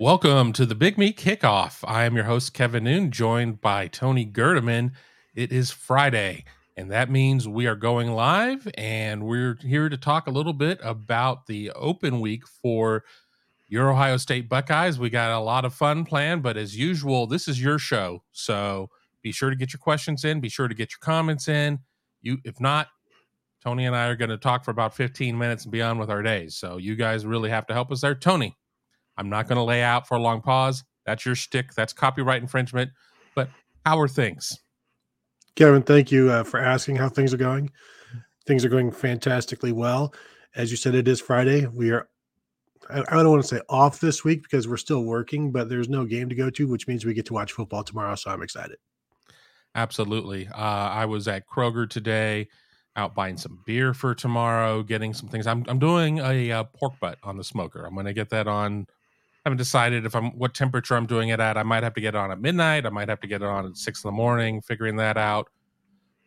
Welcome to the Big Meat Kickoff. I am your host, Kevin Noon, joined by Tony Gerdeman. It is Friday, and that means we are going live, and we're here to talk a little bit about the open week for your Ohio State Buckeyes. We got a lot of fun planned, but as usual, this is your show. So be sure to get your questions in, be sure to get your comments in. You if not, Tony and I are going to talk for about 15 minutes and beyond with our days. So you guys really have to help us there. Tony, I'm not going to lay out for a long pause. That's your stick. That's copyright infringement. But how are things? Kevin, thank you uh, for asking how things are going. Things are going fantastically well. As you said, it is Friday. We are, I, I don't want to say off this week because we're still working, but there's no game to go to, which means we get to watch football tomorrow. So I'm excited. Absolutely. Uh, I was at Kroger today, out buying some beer for tomorrow, getting some things. I'm, I'm doing a, uh pork butt on the smoker. I'm going to get that on haven't decided if I'm what temperature I'm doing it at. I might have to get it on at midnight. I might have to get it on at six in the morning, figuring that out.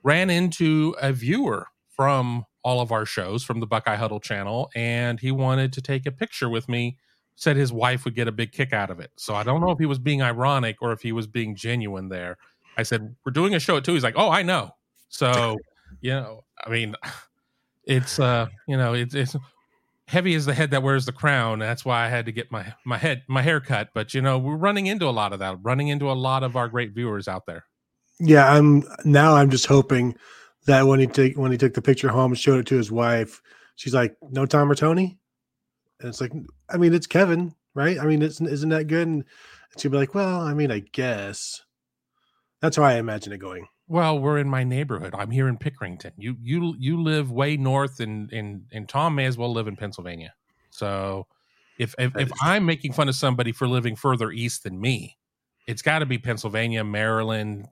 Ran into a viewer from all of our shows from the Buckeye Huddle channel, and he wanted to take a picture with me. Said his wife would get a big kick out of it. So I don't know if he was being ironic or if he was being genuine there. I said, We're doing a show at two. He's like, Oh, I know. So, you know, I mean, it's uh, you know, it's it's heavy is the head that wears the crown. That's why I had to get my my head my hair cut. But you know, we're running into a lot of that, running into a lot of our great viewers out there. Yeah, I'm now. I'm just hoping that when he take when he took the picture home and showed it to his wife, she's like, "No Tom or Tony," and it's like, I mean, it's Kevin, right? I mean, it's isn't that good? And she'd be like, "Well, I mean, I guess." That's how I imagine it going. Well, we're in my neighborhood. I'm here in Pickerington. You you you live way north, and and and Tom may as well live in Pennsylvania. So, if if, if I'm making fun of somebody for living further east than me, it's got to be Pennsylvania, Maryland,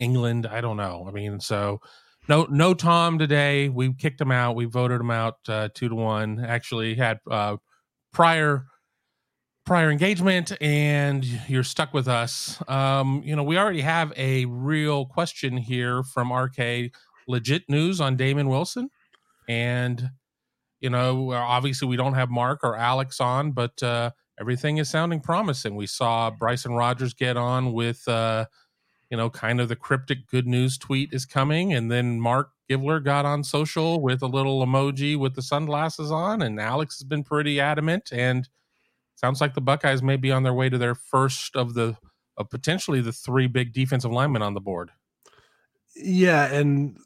England. I don't know. I mean, so no no Tom today. We kicked him out. We voted him out uh, two to one. Actually, had uh, prior prior engagement and you're stuck with us. Um, you know, we already have a real question here from RK legit news on Damon Wilson. And, you know, obviously we don't have Mark or Alex on, but uh, everything is sounding promising. We saw Bryson Rogers get on with, uh, you know, kind of the cryptic good news tweet is coming. And then Mark Givler got on social with a little emoji with the sunglasses on. And Alex has been pretty adamant. And, sounds like the Buckeyes may be on their way to their first of the of potentially the three big defensive linemen on the board. Yeah, and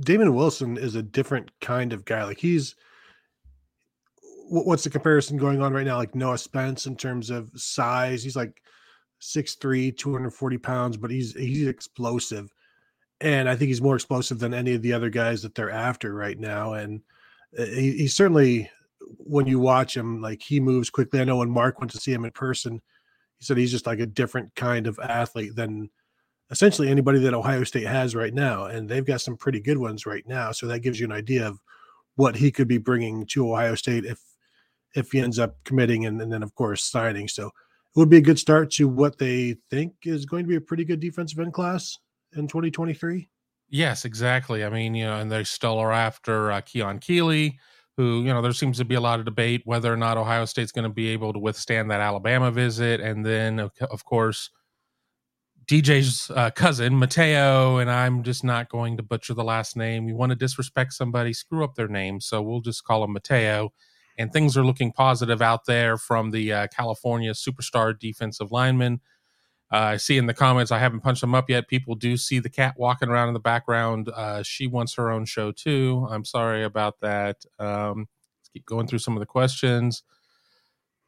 Damon Wilson is a different kind of guy. Like he's what's the comparison going on right now? Like Noah Spence in terms of size. He's like 6'3, 240 pounds, but he's he's explosive. And I think he's more explosive than any of the other guys that they're after right now. And uh, he, he's certainly when you watch him, like he moves quickly. I know when Mark went to see him in person, he said he's just like a different kind of athlete than essentially anybody that Ohio State has right now. And they've got some pretty good ones right now. So that gives you an idea of what he could be bringing to Ohio State if if he ends up committing and, and then of course signing. So it would be a good start to what they think is going to be a pretty good defensive end class in 2023. Yes, exactly. I mean, you know, and they still are after uh, Keon Keeley who, you know, there seems to be a lot of debate whether or not Ohio State's going to be able to withstand that Alabama visit. And then, of, course, DJ's uh, cousin, Mateo, and I'm just not going to butcher the last name. You want to disrespect somebody, screw up their name. So we'll just call him Mateo. and things are looking positive out there from the uh, California superstar defensive lineman. Uh, I see in the comments, I haven't punched them up yet. People do see the cat walking around in the background. Uh, she wants her own show too. I'm sorry about that. Um, let's keep going through some of the questions.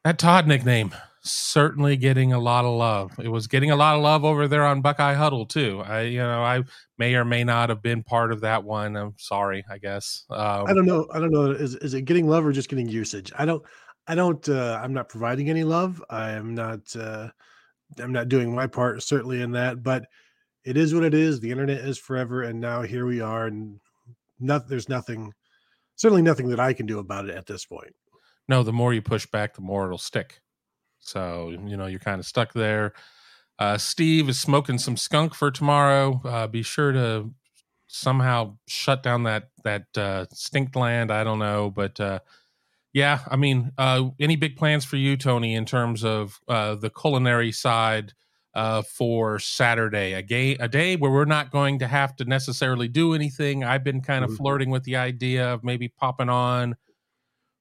That Todd nickname certainly getting a lot of love. It was getting a lot of love over there on Buckeye Huddle too. I, you know, I may or may not have been part of that one. I'm sorry, I guess. Um, I don't know. I don't know. Is is it getting love or just getting usage? I don't. I don't. Uh, I'm not providing any love. I am not. Uh, I'm not doing my part certainly in that. But it is what it is. The internet is forever, and now here we are, and not. There's nothing. Certainly nothing that I can do about it at this point. No, the more you push back, the more it'll stick. So, you know, you're kind of stuck there. Uh, Steve is smoking some skunk for tomorrow. Uh, be sure to somehow shut down that that uh, stink land. I don't know, but uh, yeah, I mean, uh, any big plans for you, Tony, in terms of uh, the culinary side uh, for Saturday? A, gay, a day where we're not going to have to necessarily do anything. I've been kind of mm-hmm. flirting with the idea of maybe popping on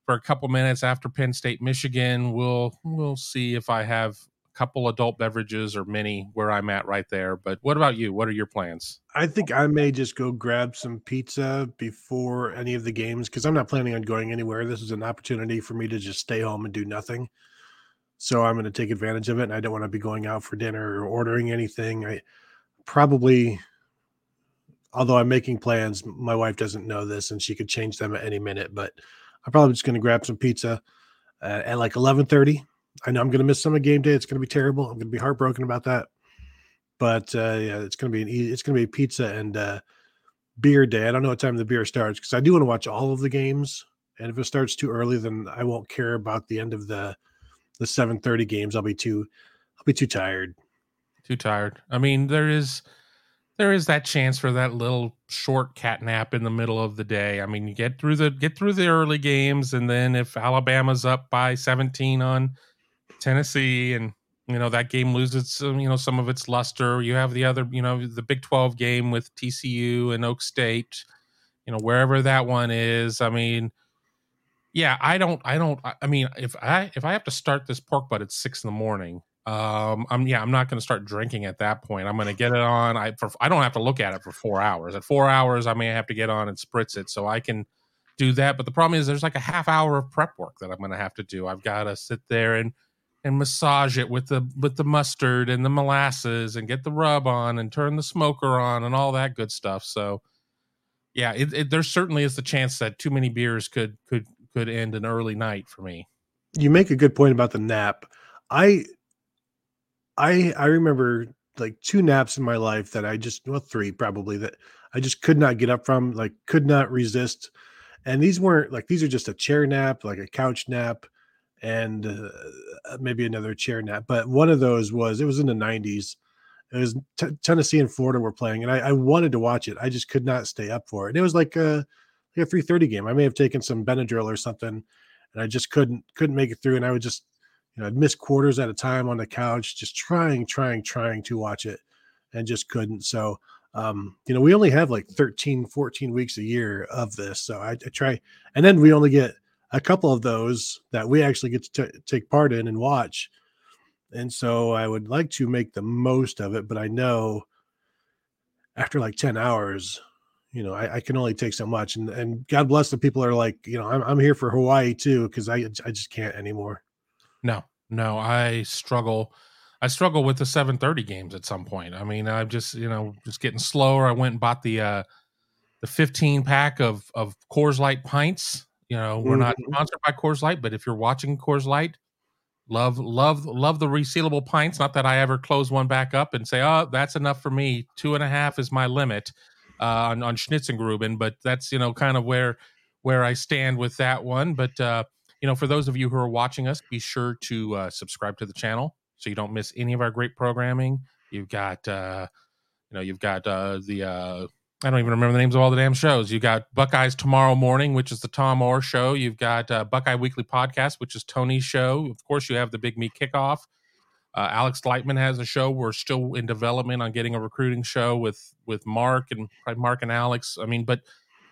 for a couple minutes after Penn State, Michigan. We'll we'll see if I have couple adult beverages or many where I'm at right there. But what about you? What are your plans? I think I may just go grab some pizza before any of the games because I'm not planning on going anywhere. This is an opportunity for me to just stay home and do nothing. So I'm going to take advantage of it. And I don't want to be going out for dinner or ordering anything. I probably although I'm making plans, my wife doesn't know this and she could change them at any minute. But I'm probably just going to grab some pizza uh, at like 11:30. I know I'm going to miss some of game day. It's going to be terrible. I'm going to be heartbroken about that. But uh, yeah, it's going to be an it's going to be pizza and uh, beer day. I don't know what time the beer starts because I do want to watch all of the games. And if it starts too early, then I won't care about the end of the the 7:30 games. I'll be too I'll be too tired. Too tired. I mean, there is there is that chance for that little short cat nap in the middle of the day. I mean, you get through the get through the early games, and then if Alabama's up by 17 on Tennessee, and you know that game loses you know some of its luster, you have the other, you know, the Big 12 game with TCU and Oak State, you know, wherever that one is. I mean, yeah, I don't, I don't, I mean, if I if I have to start this pork butt at six in the morning, um, I'm yeah, I'm not going to start drinking at that point. I'm going to get it on. I for, I don't have to look at it for four hours. At four hours, I may have to get on and spritz it, so I can do that. But the problem is, there's like a half hour of prep work that I'm going to have to do. I've got to sit there and and massage it with the with the mustard and the molasses and get the rub on and turn the smoker on and all that good stuff. So yeah, it, it, there certainly is the chance that too many beers could could could end an early night for me. You make a good point about the nap. I I I remember like two naps in my life that I just well three probably that I just could not get up from, like could not resist. And these weren't like these are just a chair nap, like a couch nap, and uh, maybe another chair nap. But one of those was it was in the '90s. It was t- Tennessee and Florida were playing, and I, I, wanted to watch it. I just could not stay up for it. It was like a like a 3:30 game. I may have taken some Benadryl or something, and I just couldn't couldn't make it through. And I would just you know, I'd miss quarters at a time on the couch, just trying, trying, trying to watch it and just couldn't. So, um, you know, we only have like 13, 14 weeks a year of this. So I, I try, and then we only get a couple of those that we actually get to t- take part in and watch. And so I would like to make the most of it, but I know after like 10 hours, you know, I, I can only take so much. And, and God bless the people are like, you know, I'm, I'm here for Hawaii too, because I, I just can't anymore. No, no, I struggle. I struggle with the 7:30 games at some point. I mean, I'm just you know just getting slower. I went and bought the uh the 15 pack of of Coors Light pints. You know, we're mm-hmm. not sponsored by Coors Light, but if you're watching Coors Light, love love love the resealable pints. Not that I ever close one back up and say, oh, that's enough for me. Two and a half is my limit uh, on on Schnitzengruben, but that's you know kind of where where I stand with that one. But uh, you know, for those of you who are watching us, be sure to uh, subscribe to the channel so you don't miss any of our great programming. You've got, uh, you know, you've got uh, the, uh, I don't even remember the names of all the damn shows. You got Buckeyes Tomorrow Morning, which is the Tom Orr show. You've got uh, Buckeye Weekly Podcast, which is Tony's show. Of course, you have the Big Me Kickoff. Uh, Alex Gleitman has a show. We're still in development on getting a recruiting show with with Mark and Mark and Alex. I mean, but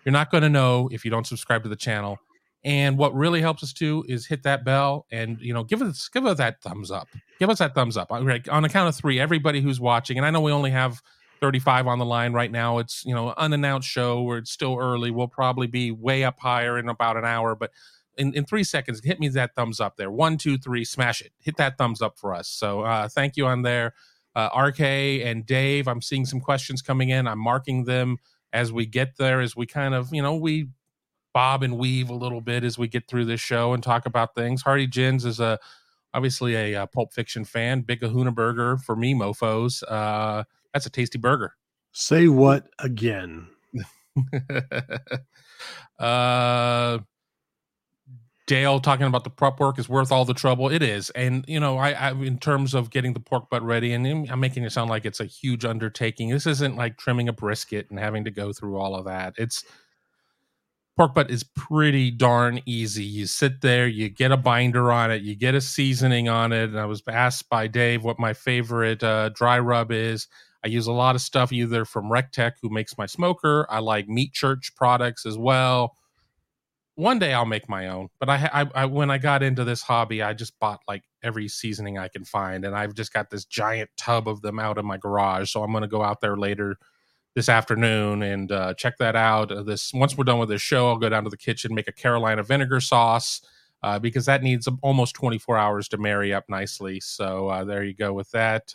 you're not going to know if you don't subscribe to the channel And what really helps us too is hit that bell and you know give us give us that thumbs up. Give us that thumbs up. On a count of three, everybody who's watching, and I know we only have 35 on the line right now. It's you know unannounced show where it's still early. We'll probably be way up higher in about an hour, but in, in three seconds, hit me that thumbs up there. One, two, three, smash it. Hit that thumbs up for us. So uh, thank you on there. Uh, RK and Dave, I'm seeing some questions coming in. I'm marking them as we get there, as we kind of, you know, we bob and weave a little bit as we get through this show and talk about things. Hardy Jins is a obviously a, a Pulp Fiction fan. Big Kahuna Burger for me, mofo's. Uh, that's a tasty burger. Say what again? uh, Dale talking about the prep work is worth all the trouble. It is, and you know, I, I, in terms of getting the pork butt ready, and I'm making it sound like it's a huge undertaking. This isn't like trimming a brisket and having to go through all of that. It's pork butt is pretty darn easy. You sit there, you get a binder on it, you get a seasoning on it. And I was asked by Dave what my favorite uh, dry rub is. I use a lot of stuff either from Recteq, who makes my smoker. I like Meat Church products as well. One day I'll make my own, but I, I, I when I got into this hobby, I just bought like every seasoning I can find, and I've just got this giant tub of them out in my garage. So I'm going to go out there later this afternoon and uh, check that out. Uh, this once we're done with this show, I'll go down to the kitchen, make a Carolina vinegar sauce uh, because that needs almost 24 hours to marry up nicely. So uh, there you go with that.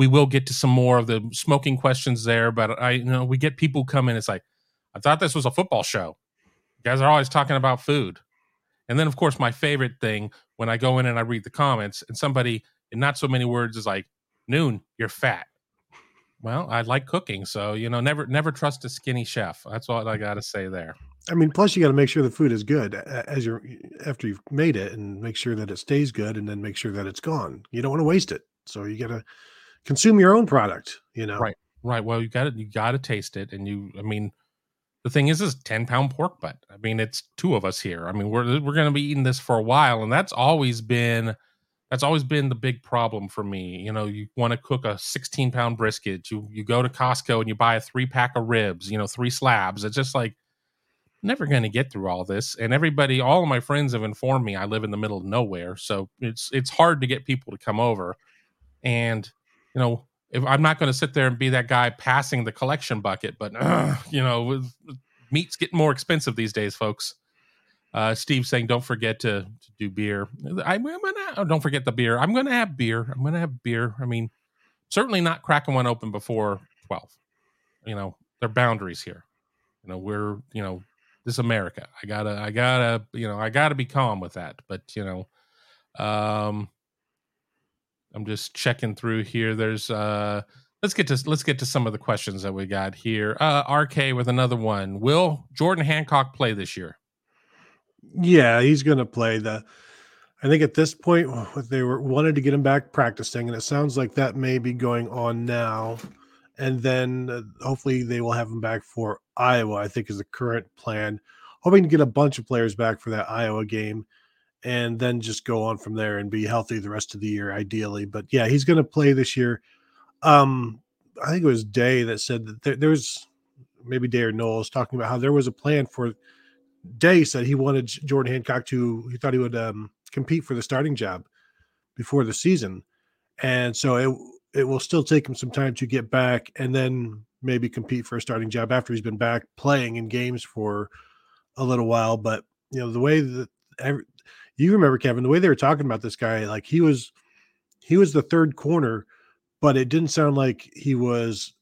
we will get to some more of the smoking questions there, but I you know we get people come in. It's like I thought this was a football show. You guys are always talking about food, and then of course my favorite thing when I go in and I read the comments and somebody in not so many words is like, "Noon, you're fat." Well, I like cooking, so you know, never never trust a skinny chef. That's all I got to say there. I mean, plus you got to make sure the food is good as you're after you've made it, and make sure that it stays good, and then make sure that it's gone. You don't want to waste it, so you got to consume your own product. You know, right, right. Well, you got to you got to taste it, and you. I mean, the thing is, is ten pound pork butt. I mean, it's two of us here. I mean, we're we're going to be eating this for a while, and that's always been that's always been the big problem for me. You know, you want to cook a 16 pound brisket, you you go to Costco and you buy a three pack of ribs, you know, three slabs. It's just like never going to get through all this. And everybody, all of my friends have informed me I live in the middle of nowhere, so it's it's hard to get people to come over. And you know, if I'm not going to sit there and be that guy passing the collection bucket, but uh, you know, meat's getting more expensive these days, folks. Uh, Steve saying, "Don't forget to, to do beer." I, am gonna oh, don't forget the beer. I'm gonna have beer. I'm gonna have beer. I mean, certainly not cracking one open before twelve. You know, there are boundaries here. You know, we're you know this America. I gotta, I gotta, you know, I gotta be calm with that. But you know, um, I'm just checking through here. There's uh, let's get to let's get to some of the questions that we got here. Uh, RK with another one. Will Jordan Hancock play this year? Yeah, he's going to play the. I think at this point they were wanted to get him back practicing, and it sounds like that may be going on now. And then uh, hopefully they will have him back for Iowa. I think is the current plan. hoping to get a bunch of players back for that Iowa game and then just go on from there and be healthy the rest of the year, ideally. But yeah, he's going to play this year. Um, I think it was Day that said that there, there's maybe Day or Knowles talking about how there was a plan for Day said he wanted Jordan Hancock to, he thought he would um, compete for the starting job before the season. And so it, it will still take him some time to get back and then maybe compete for a starting job after he's been back playing in games for a little while. But you know, the way that every, you remember Kevin, the way they were talking about this guy, like he was he was the third corner, but it didn't sound like he was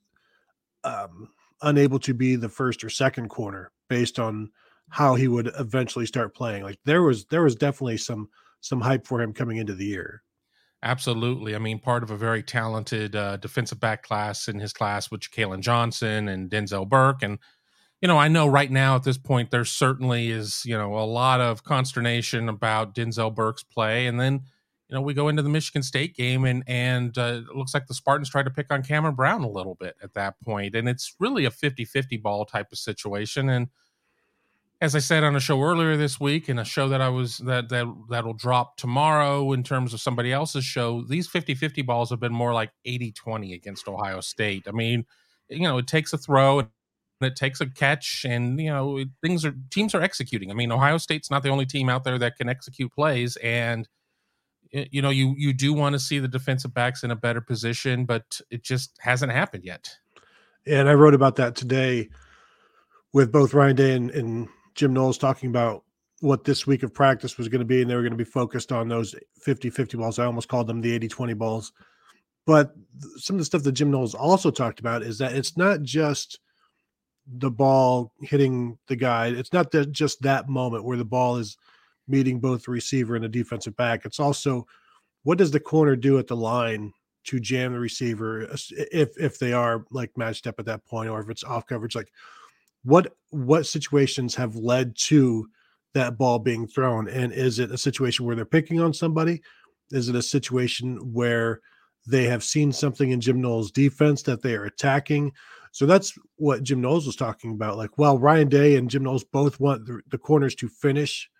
um, unable to be the first or second corner based on how he would eventually start playing. Like there was there was definitely some some hype for him coming into the year. Absolutely. I mean, part of a very talented uh, defensive back class in his class, which Kalen Johnson and Denzel Burke. And, you know, I know right now at this point, there certainly is, you know, a lot of consternation about Denzel Burke's play. And then, you know, we go into the Michigan State game and, and uh, it looks like the Spartans try to pick on Cameron Brown a little bit at that point. And it's really a 50 50 ball type of situation. And, as I said on a show earlier this week, in a show that I was that that that'll drop tomorrow in terms of somebody else's show, these 50-50 balls have been more like 80-20 against Ohio State. I mean, you know, it takes a throw and it takes a catch and you know, things are teams are executing. I mean, Ohio State's not the only team out there that can execute plays and you know, you you do want to see the defensive backs in a better position, but it just hasn't happened yet. And I wrote about that today with both Ryan Day and, and Jim Knowles talking about what this week of practice was going to be, and they were going to be focused on those 50 50 balls. I almost called them the 80 20 balls. But some of the stuff that Jim Knowles also talked about is that it's not just the ball hitting the guy, it's not that just that moment where the ball is meeting both the receiver and the defensive back. It's also what does the corner do at the line to jam the receiver if if they are like matched up at that point or if it's off coverage? Like what what situations have led to that ball being thrown? And is it a situation where they're picking on somebody? Is it a situation where they have seen something in Jim Knowles' defense that they are attacking so that's what Jim Knowles was talking about like well Ryan Day and Jim Knowles both want the, the corners to finish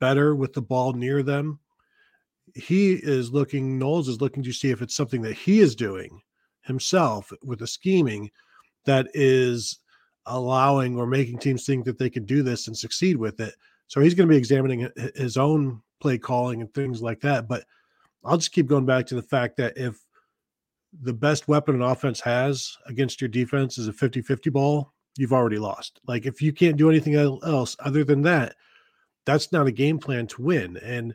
better with the ball near them he is looking Knowles is looking to see if it's something that he is doing himself with the scheming that is allowing or making teams think that they can do this and succeed with it. So he's going to be examining his own play calling and things like that. But I'll just keep going back to the fact that if the best weapon an offense has against your defense is a 50 50 ball, you've already lost. Like if you can't do anything else other than that, that's not a game plan to win. And, you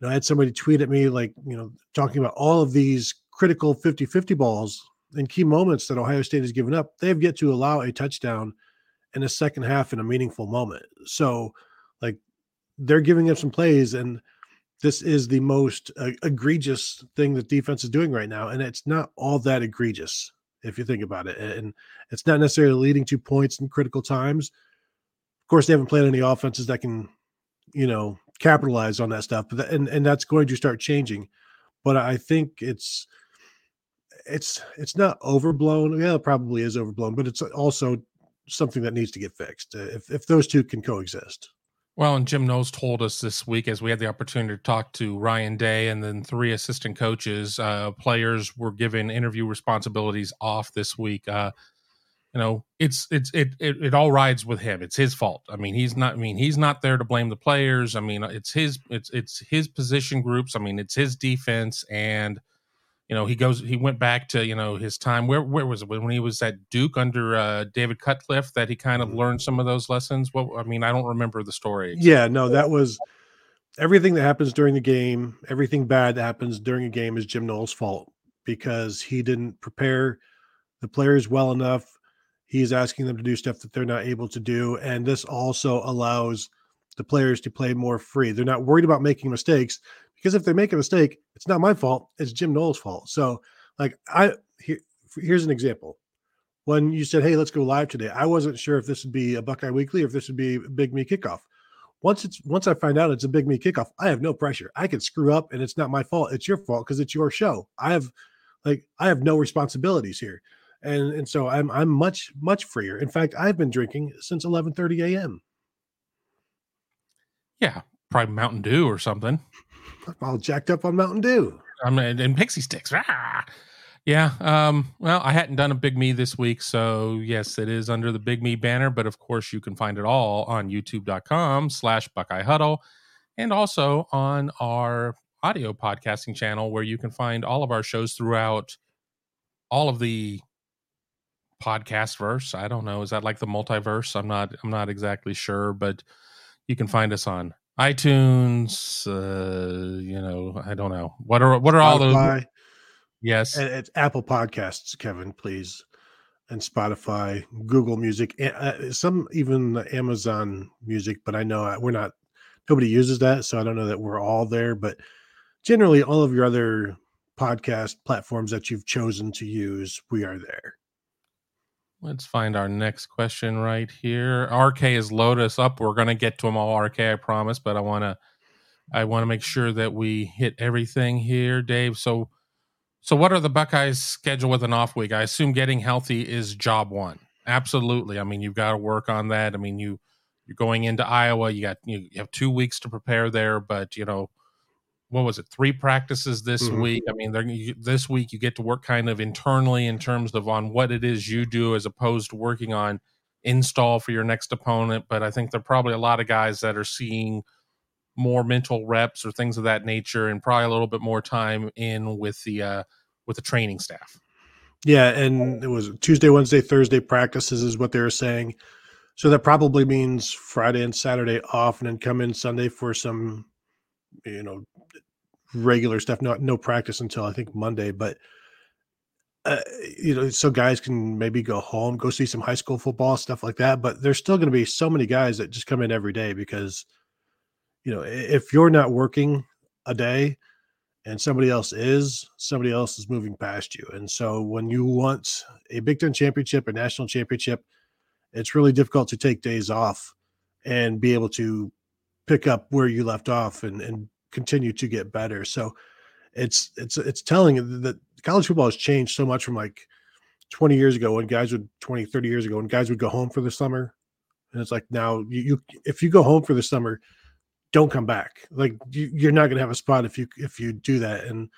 know, I had somebody tweet at me, like, you know, talking about all of these critical 50 50 balls in key moments that Ohio State has given up, they have yet to allow a touchdown in the second half in a meaningful moment. So, like, they're giving up some plays, and this is the most uh, egregious thing that defense is doing right now. And it's not all that egregious if you think about it. And it's not necessarily leading to points in critical times. Of course, they haven't played any offenses that can, you know, capitalize on that stuff. But and and that's going to start changing. But I think it's it's it's not overblown. Yeah, it probably is overblown, but it's also something that needs to get fixed. If if those two can coexist. Well, and Jim Knowles told us this week as we had the opportunity to talk to Ryan Day and then three assistant coaches, uh, players were given interview responsibilities off this week. Uh, you know, it's it's it, it it all rides with him. It's his fault. I mean, he's not. I mean, he's not there to blame the players. I mean, it's his it's it's his position groups. I mean, it's his defense and you know he goes he went back to you know his time. Where where was it? When he was at duke under uh, david cutcliffe that he kind of mm-hmm. learned some of those lessons? What i mean i don't remember the story exactly. yeah no that was everything that happens during the game everything bad that happens during a game is jim knowles fault because he didn't prepare the players well enough. He's asking them to do stuff that they're not able to do and this also allows the players to play more free. They're not worried about making mistakes because if they make a mistake, it's not my fault. It's Jim Knowles' fault. So, like, I here, here's an example. When you said, "Hey, let's go live today," I wasn't sure if this would be a Buckeye Weekly or if this would be Big Me Kickoff. Once it's once I find out it's a Big Me Kickoff, I have no pressure. I can screw up, and it's not my fault. It's your fault because it's your show. I have, like, I have no responsibilities here, and and so I'm I'm much much freer. In fact, I've been drinking since 11:30 a.m. Yeah, probably Mountain Dew or something. All jacked up on Mountain Dew. I'm and pixie sticks. Ah! Yeah. Um, well, I hadn't done a Big Me this week, so yes, it is under the Big Me banner. But of course, you can find it all on YouTube.com slash Buckeye Huddle, and also on our audio podcasting channel, where you can find all of our shows throughout all of the podcast verse. I don't know. Is that like the multiverse? I'm not. I'm not exactly sure, but you can find us on iTunes. Uh, you know, I don't know. What are what are all those? Yes. And it's Apple Podcasts, Kevin, please, and Spotify, Google Music, a- uh, some even Amazon Music. But I know we're not. Nobody uses that, so I don't know that we're all there. But generally, all of your other podcast platforms that you've chosen to use, we are there. Let's find our next question right here. RK is Lotus up. We're gonna get to them all, RK, I promise, but I wanna I wanna make sure that we hit everything here, Dave. So so what are the Buckeyes schedule with an off week? I assume getting healthy is job one. Absolutely. I mean, you've got to work on that. I mean, you you're going into Iowa. You got you, you have two weeks to prepare there, but you know, what was it? Three practices this Mhm. week. I mean, this week you get to work kind of internally in terms of on what it is you do, as opposed to working on install for your next opponent. But I think there are probably a lot of guys that are seeing more mental reps or things of that nature, and probably a little bit more time in with the uh, with the training staff. Yeah, and it was Tuesday, Wednesday, Thursday practices is what they were saying. So that probably means Friday and Saturday off, and then come in Sunday for some, you know, regular stuff. Not no practice until I think Monday, but uh, you know, so guys can maybe go home, go see some high school football stuff like that. But there's still going to be so many guys that just come in every day because, you know, if you're not working a day, and somebody else is, somebody else is moving past you. And so when you want a Big Ten championship, a national championship, it's really difficult to take days off and be able to pick up where you left off and, and continue to get better. So it's it's it's telling that college football has changed so much from like 20 years ago when guys would 20, 30 years ago when guys would go home for the summer. And it's like now you, you if you go home for the summer, don't come back. Like you, you're not going to have a spot if you if you do that. And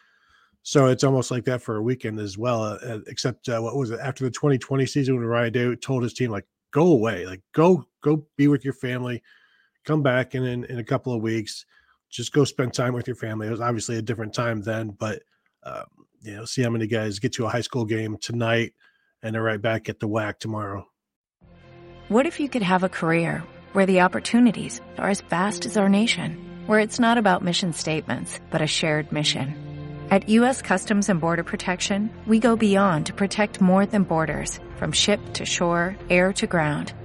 so it's almost like that for a weekend as well. Uh, uh, except uh, what was it after the 2020 season when Ryan Day told his team like go away, like go go be with your family, come back and in in a couple of weeks, just go spend time with your family. It was obviously a different time then, but um, you know, see how many guys get to a high school game tonight and they're right back at the whack tomorrow. What if you could have a career where the opportunities are as vast as our nation, where it's not about mission statements, but a shared mission? At U.S. Customs and Border Protection, we go beyond to protect more than borders from ship to shore, air to ground.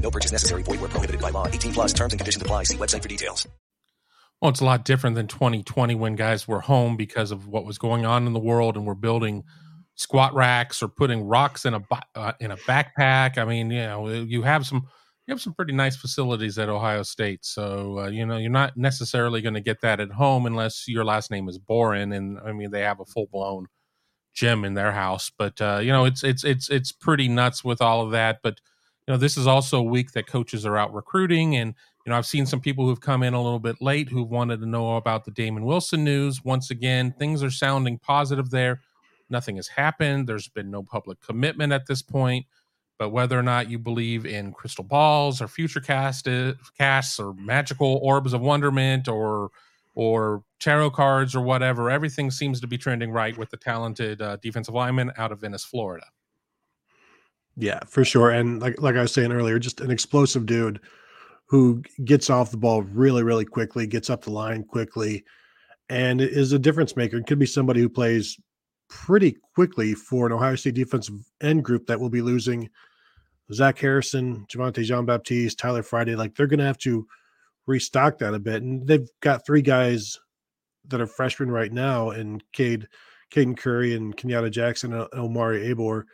No purchase necessary. Void were prohibited by law. 18 plus terms and conditions apply. See website for details. Well, it's a lot different than 2020 when guys were home because of what was going on in the world and we're building squat racks or putting rocks in a uh, in a backpack. I mean, you know, you have some you have some pretty nice facilities at Ohio State. So, uh, you know, you're not necessarily going to get that at home unless your last name is Boren and I mean they have a full-blown gym in their house, but uh, you know, it's it's it's it's pretty nuts with all of that, but know, this is also a week that coaches are out recruiting and you know, I've seen some people who've come in a little bit late who've wanted to know about the Damon Wilson news. Once again, things are sounding positive there. Nothing has happened. There's been no public commitment at this point. But whether or not you believe in crystal balls or future cast casts or magical orbs of wonderment or or tarot cards or whatever, everything seems to be trending right with the talented uh, defensive lineman out of Venice, Florida. Yeah, for sure. And like like I was saying earlier, just an explosive dude who gets off the ball really, really quickly, gets up the line quickly, and is a difference maker. It could be somebody who plays pretty quickly for an Ohio State defensive end group that will be losing Zach Harrison, Javontae Jean Baptiste, Tyler Friday. Like they're going to have to restock that a bit. And they've got three guys that are freshmen right now and Cade, Caden Curry and Kenyatta Jackson and Omari Abor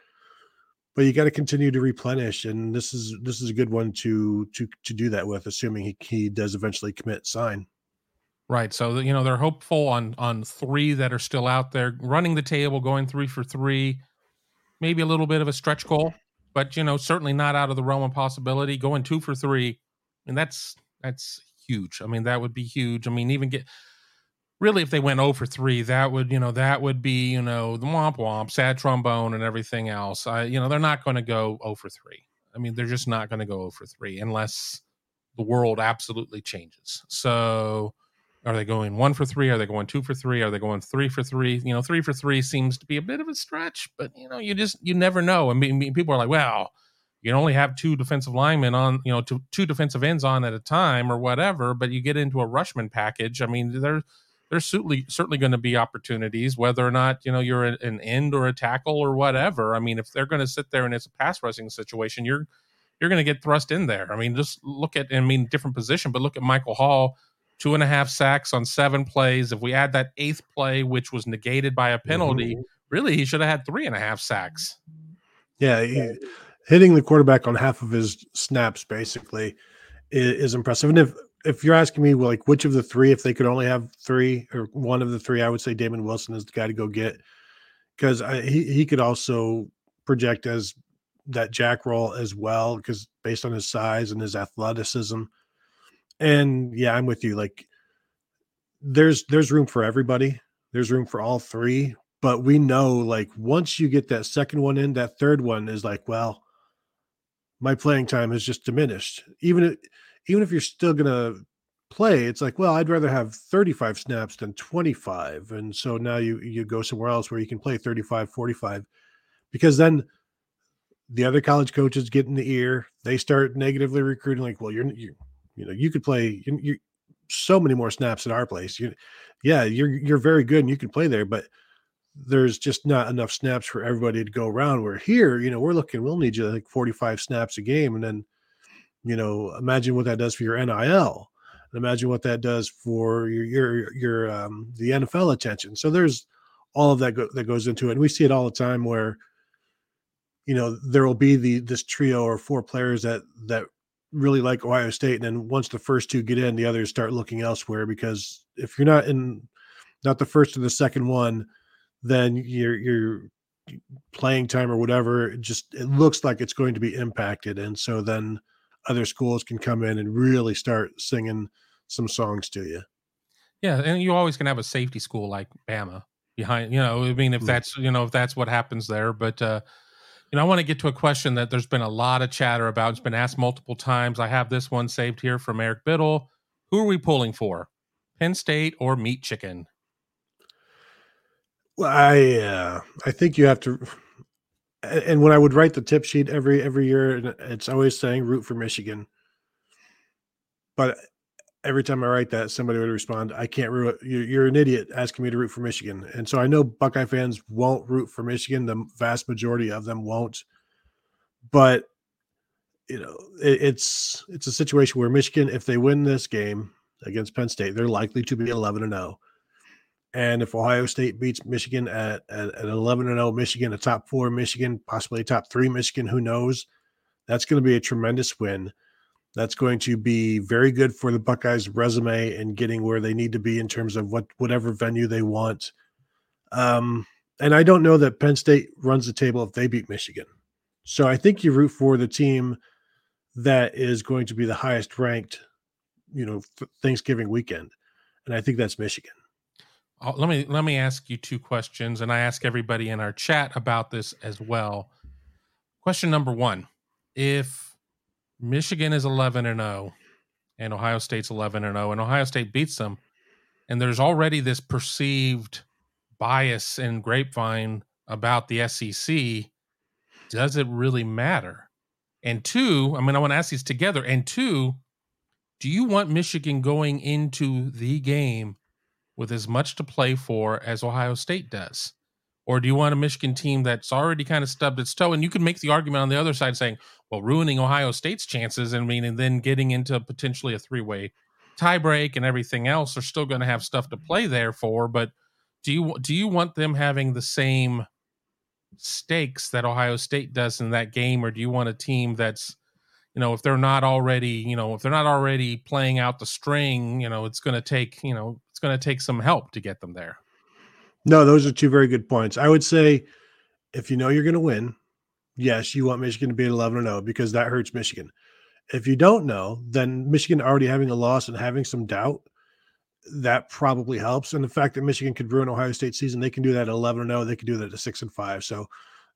but you got to continue to replenish and this is this is a good one to to to do that with assuming he, he does eventually commit sign. Right so you know they're hopeful on on three that are still out there running the table going three for three maybe a little bit of a stretch goal but you know certainly not out of the realm of possibility. Going two for three and that's that's huge. I mean that would be huge. I mean even get really if they went 0 for 3 that would you know that would be you know the womp womp sad trombone and everything else. I you know they're not going to go 0 for 3 i mean they're just not going to go 0 for 3 unless the world absolutely changes. So are they going 1 for 3 are they going 2 for 3 are they going 3 for 3 you know 3 for 3 seems to be a bit of a stretch but you know you just you never know. I mean people are like well you only have two defensive linemen on, you know, two, two defensive ends on at a time or whatever, but you get into a rushman package. I mean, there's there's certainly certainly going to be opportunities, whether or not you know you're an end or a tackle or whatever. I mean, if they're going to sit there and it's a pass rushing situation, you're you're going to get thrust in there. I mean, just look at I mean different position, but look at Michael Hall, two and a half sacks on seven plays. If we add that eighth play, which was negated by a penalty, mm-hmm. really he should have had three and a half sacks. Yeah, he, hitting the quarterback on half of his snaps basically is, is impressive. And if if you're asking me, like which of the three, if they could only have three or one of the three, I would say Damon Wilson is the guy to go get because he he could also project as that jack role as well because based on his size and his athleticism. And yeah, I'm with you. Like there's there's room for everybody. There's room for all three, but we know like once you get that second one in, that third one is like, well, my playing time has just diminished. Even even if you're still to play, it's like, well, I'd rather have 35 snaps than 25. And so now you you go somewhere else where you can play 35, 45 because then the other college coaches get in the ear. They start negatively recruiting like, well, you're you, you know, you could play you, you so many more snaps at our place. You yeah, you're you're very good and you can play there, but there's just not enough snaps for everybody to go around. We're here, you know, we're looking, we'll need you like 45 snaps a game, and then you know, imagine what that does for your NIL. And imagine what that does for your your your um, the NFL attention. So there's all of that go, that goes into it, and we see it all the time where you know there will be the this trio or four players that that really like Ohio State, and then once the first two get in, the others start looking elsewhere because if you're not in not the first or the second one, then your your playing time or whatever it just it looks like it's going to be impacted, and so then other schools can come in and really start singing some songs to you. Yeah, and you always can have a safety school like Bama behind. You know, I mean, if mm. that's you know if that's what happens there, but uh, you know, I want to get to a question that there's been a lot of chatter about. It's been asked multiple times. I have this one saved here from Eric Biddle. Who are we pulling for, Penn State or Meat Chicken? Well, I uh, I think you have to and when I would write the tip sheet every every year, it's always saying root for Michigan. But every time I write that, somebody would respond, "I can't root. You're an idiot asking me to root for Michigan." And so I know Buckeye fans won't root for Michigan. The vast majority of them won't. But you know, it, it's it's a situation where Michigan, if they win this game against Penn State, they're likely to be 11 and 0. And if Ohio State beats Michigan at, at, at 11 and 0, Michigan, a top four Michigan, possibly a top three Michigan, who knows? That's going to be a tremendous win. That's going to be very good for the Buckeyes' resume and getting where they need to be in terms of what whatever venue they want. Um, and I don't know that Penn State runs the table if they beat Michigan. So I think you root for the team that is going to be the highest ranked you know Thanksgiving weekend, and I think that's Michigan. Let me let me ask you two questions, and I ask everybody in our chat about this as well. Question number one: If Michigan is eleven and zero, and Ohio State's eleven and zero, and Ohio State beats them, and there's already this perceived bias in grapevine about the SEC, does it really matter? And two, I mean, I want to ask these together. And two, do you want Michigan going into the game with as much to play for as Ohio State does? Or do you want a Michigan team that's already kind of stubbed its toe? And you can make the argument on the other side saying, well, ruining Ohio State's chances, I mean, and then getting into potentially a three way tiebreak and everything else, they're still going to have stuff to play there for. But do you do you want them having the same stakes that Ohio State does in that game, or do you want a team that's you know if they're not already you know if they're not already playing out the string you know it's going to take you know it's going to take some help to get them there. No those are two very good points. I would say if you know you're going to win yes you want michigan to be at 11 0 because that hurts michigan. If you don't know then michigan already having a loss and having some doubt that probably helps. And the fact that michigan could ruin ohio state season they can do that at 11 0 they can do that at 6 and 5 so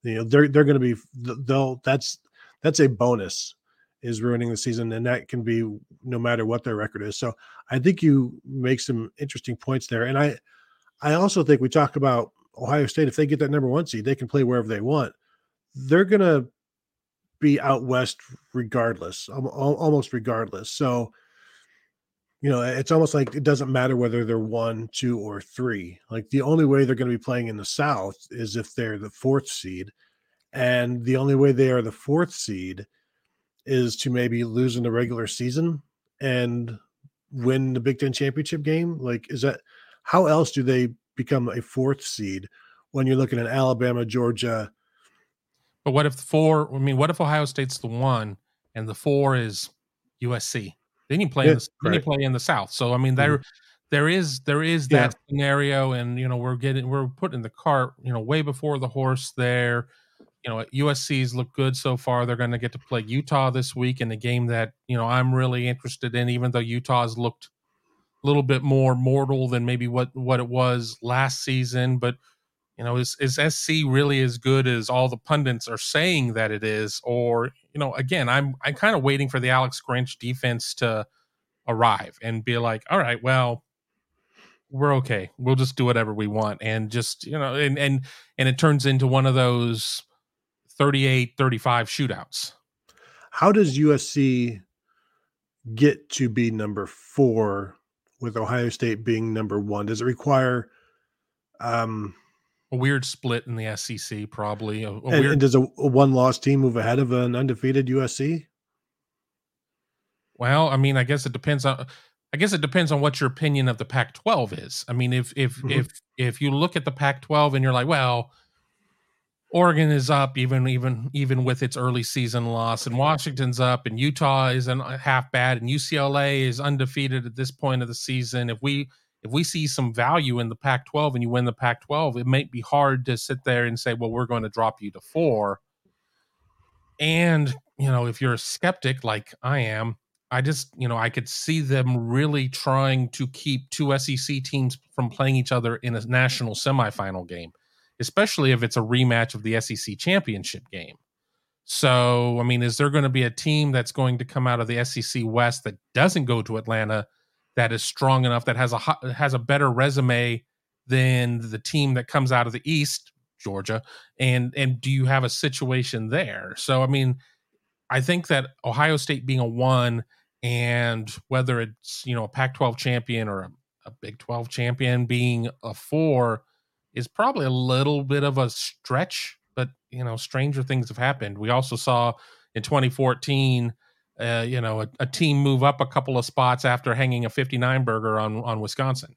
you know they're they're going to be they'll that's that's a bonus is ruining the season, and that can be no matter what their record is. So I think you make some interesting points there, and I I also think we talk about Ohio State. If they get that number one seed, they can play wherever they want. They're gonna be out west regardless, almost regardless. So you know, it's almost like it doesn't matter whether they're one, two, or three. Like the only way they're going to be playing in the South is if they're the fourth seed. And the only way they are the fourth seed is to maybe lose in the regular season and win the Big Ten championship game? Like, is that how else do they become a fourth seed when you're looking at Alabama, Georgia? But what if the four? I mean, what if Ohio State's the one and the four is USC? Then you play yeah, in the, then you play in the South. So I mean, there mm-hmm. there is there is that yeah. scenario, and you know we're getting we're putting the cart you know way before the horse there you know USC's looked good so far. They're going to get to play Utah this week in a game that you know I'm really interested in, even though Utah's looked a little bit more mortal than maybe what what it was last season. But you know, is is SC really as good as all the pundits are saying that it is? Or you know, again, I'm I'm kind of waiting for the Alex Grinch defense to arrive and be like, all right, well, we're okay. We'll just do whatever we want, and just you know, and and and it turns into one of those 38 35 shootouts. How does USC get to be number four with Ohio State being number one? Does it require um, a weird split in the SEC? Probably. A, a and, weird... and does a, a one loss team move ahead of an undefeated USC? Well, I mean, I guess it depends on. I guess it depends on what your opinion of the Pac-12 is. I mean, if if mm-hmm. if if you look at the Pac-12 and you're like, well, Oregon is up even even even with its early season loss, and Washington's up, and Utah isn't uh, half bad, and UCLA is undefeated at this point of the season. If we if we see some value in the Pac-12 and you win the Pac-12, it might be hard to sit there and say, "Well, we're going to drop you to four. And you know, if you're a skeptic like I am, I just you know I could see them really trying to keep two SEC teams from playing each other in a national semifinal game especially if it's a rematch of the SEC championship game. So, I mean, is there going to be a team that's going to come out of the SEC West that doesn't go to Atlanta that is strong enough that has a has a better resume than the team that comes out of the East, Georgia? And and do you have a situation there? So, I mean, I think that Ohio State being a one and whether it's, you know, a Pac-12 champion or a, a Big 12 champion being a four is probably a little bit of a stretch, but you know, stranger things have happened. We also saw in 2014, uh, you know, a, a team move up a couple of spots after hanging a 59 burger on on Wisconsin.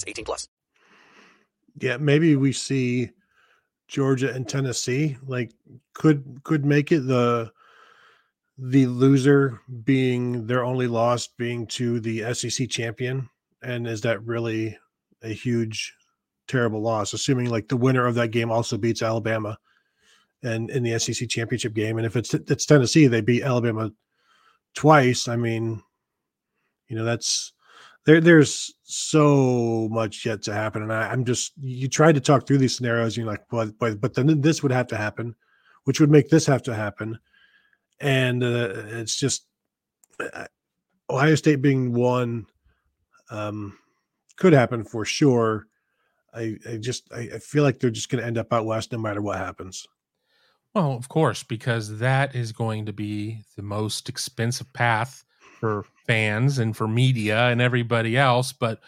18 plus. Yeah, maybe we see Georgia and Tennessee like could could make it the the loser being their only loss being to the SEC champion and is that really a huge terrible loss assuming like the winner of that game also beats Alabama and in the SEC championship game and if it's it's Tennessee they beat Alabama twice I mean you know that's there there's so much yet to happen and I, am just you tried to talk through these scenarios you're like but but but then this would have to happen which would make this have to happen and uh, it's just uh, ohio state being one um could happen for sure. I i just i, I feel like they're just going to end up out west no matter what happens. Well of course because that is going to be the most expensive path for fans and for media and everybody else. But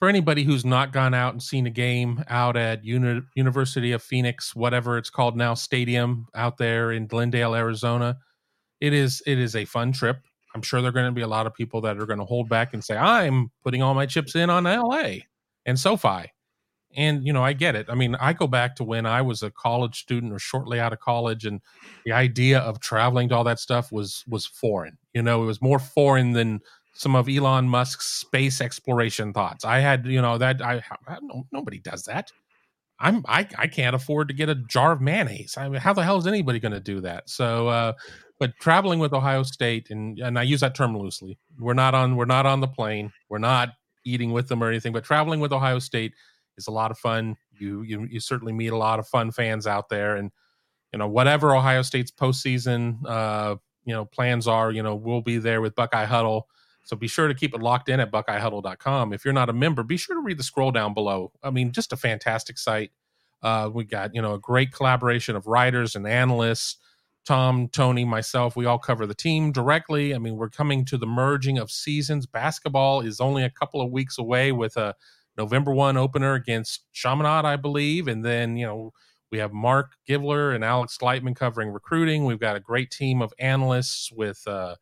for anybody who's not gone out and seen a game out at Uni- University of Phoenix, whatever it's called now, stadium out there in Glendale, Arizona, it is it is a fun trip. I'm sure there are going to be a lot of people that are going to hold back and say, "I'm putting all my chips in on LA and SoFi." And you know, I get it. I mean, I go back to when I was a college student or shortly out of college, and the idea of traveling to all that stuff was was foreign. You know, it was more foreign than some of Elon Musk's space exploration thoughts. I had, you know, that I, I nobody does that. I'm I I can't afford to get a jar of mayonnaise. I mean, how the hell is anybody going to do that? So, uh, but traveling with Ohio State, and and I use that term loosely. We're not on we're not on the plane. We're not eating with them or anything. But traveling with Ohio State is a lot of fun. You you you certainly meet a lot of fun fans out there, and you know whatever Ohio State's postseason uh, you know plans are, you know we'll be there with Buckeye Huddle. So be sure to keep it locked in at BuckeyeHuddle.com. If you're not a member, be sure to read the scroll down below. I mean, just a fantastic site. Uh, we got you know a great collaboration of writers and analysts. Tom, Tony, myself, we all cover the team directly. I mean, we're coming to the merging of seasons. Basketball is only a couple of weeks away with a November 1 opener against Chaminade, I believe. And then, you know, we have Mark Givler and Alex Gleitman covering recruiting. We've got a great team of analysts with uh,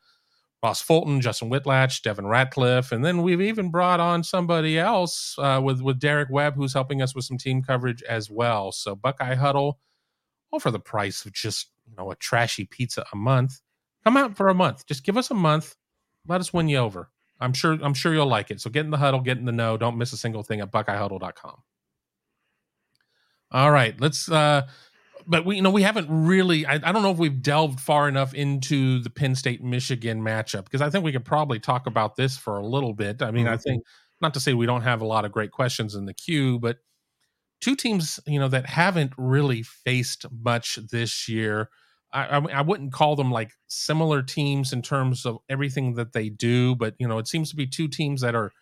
Ross Fulton, Justin Whitlatch, Devin Ratcliffe, and then we've even brought on somebody else uh, with with Derek Webb, who's helping us with some team coverage as well. So Buckeye Huddle, all for the price of just you know a trashy pizza a month. Come out for a month. Just give us a month. Let us win you over. I'm sure I'm sure you'll like it. So get in the huddle, get in the know. Don't miss a single thing at BuckeyeHuddle.com. All right, let's. uh But we, you know, we haven't really. I, I don't know if we've delved far enough into the Penn State Michigan matchup because I think we could probably talk about this for a little bit. I mean, mm-hmm. I think not to say we don't have a lot of great questions in the queue, but two teams, you know, that haven't really faced much this year I, I, wouldn't call them like similar teams in terms of everything that they do, but you know, it seems to be two teams that are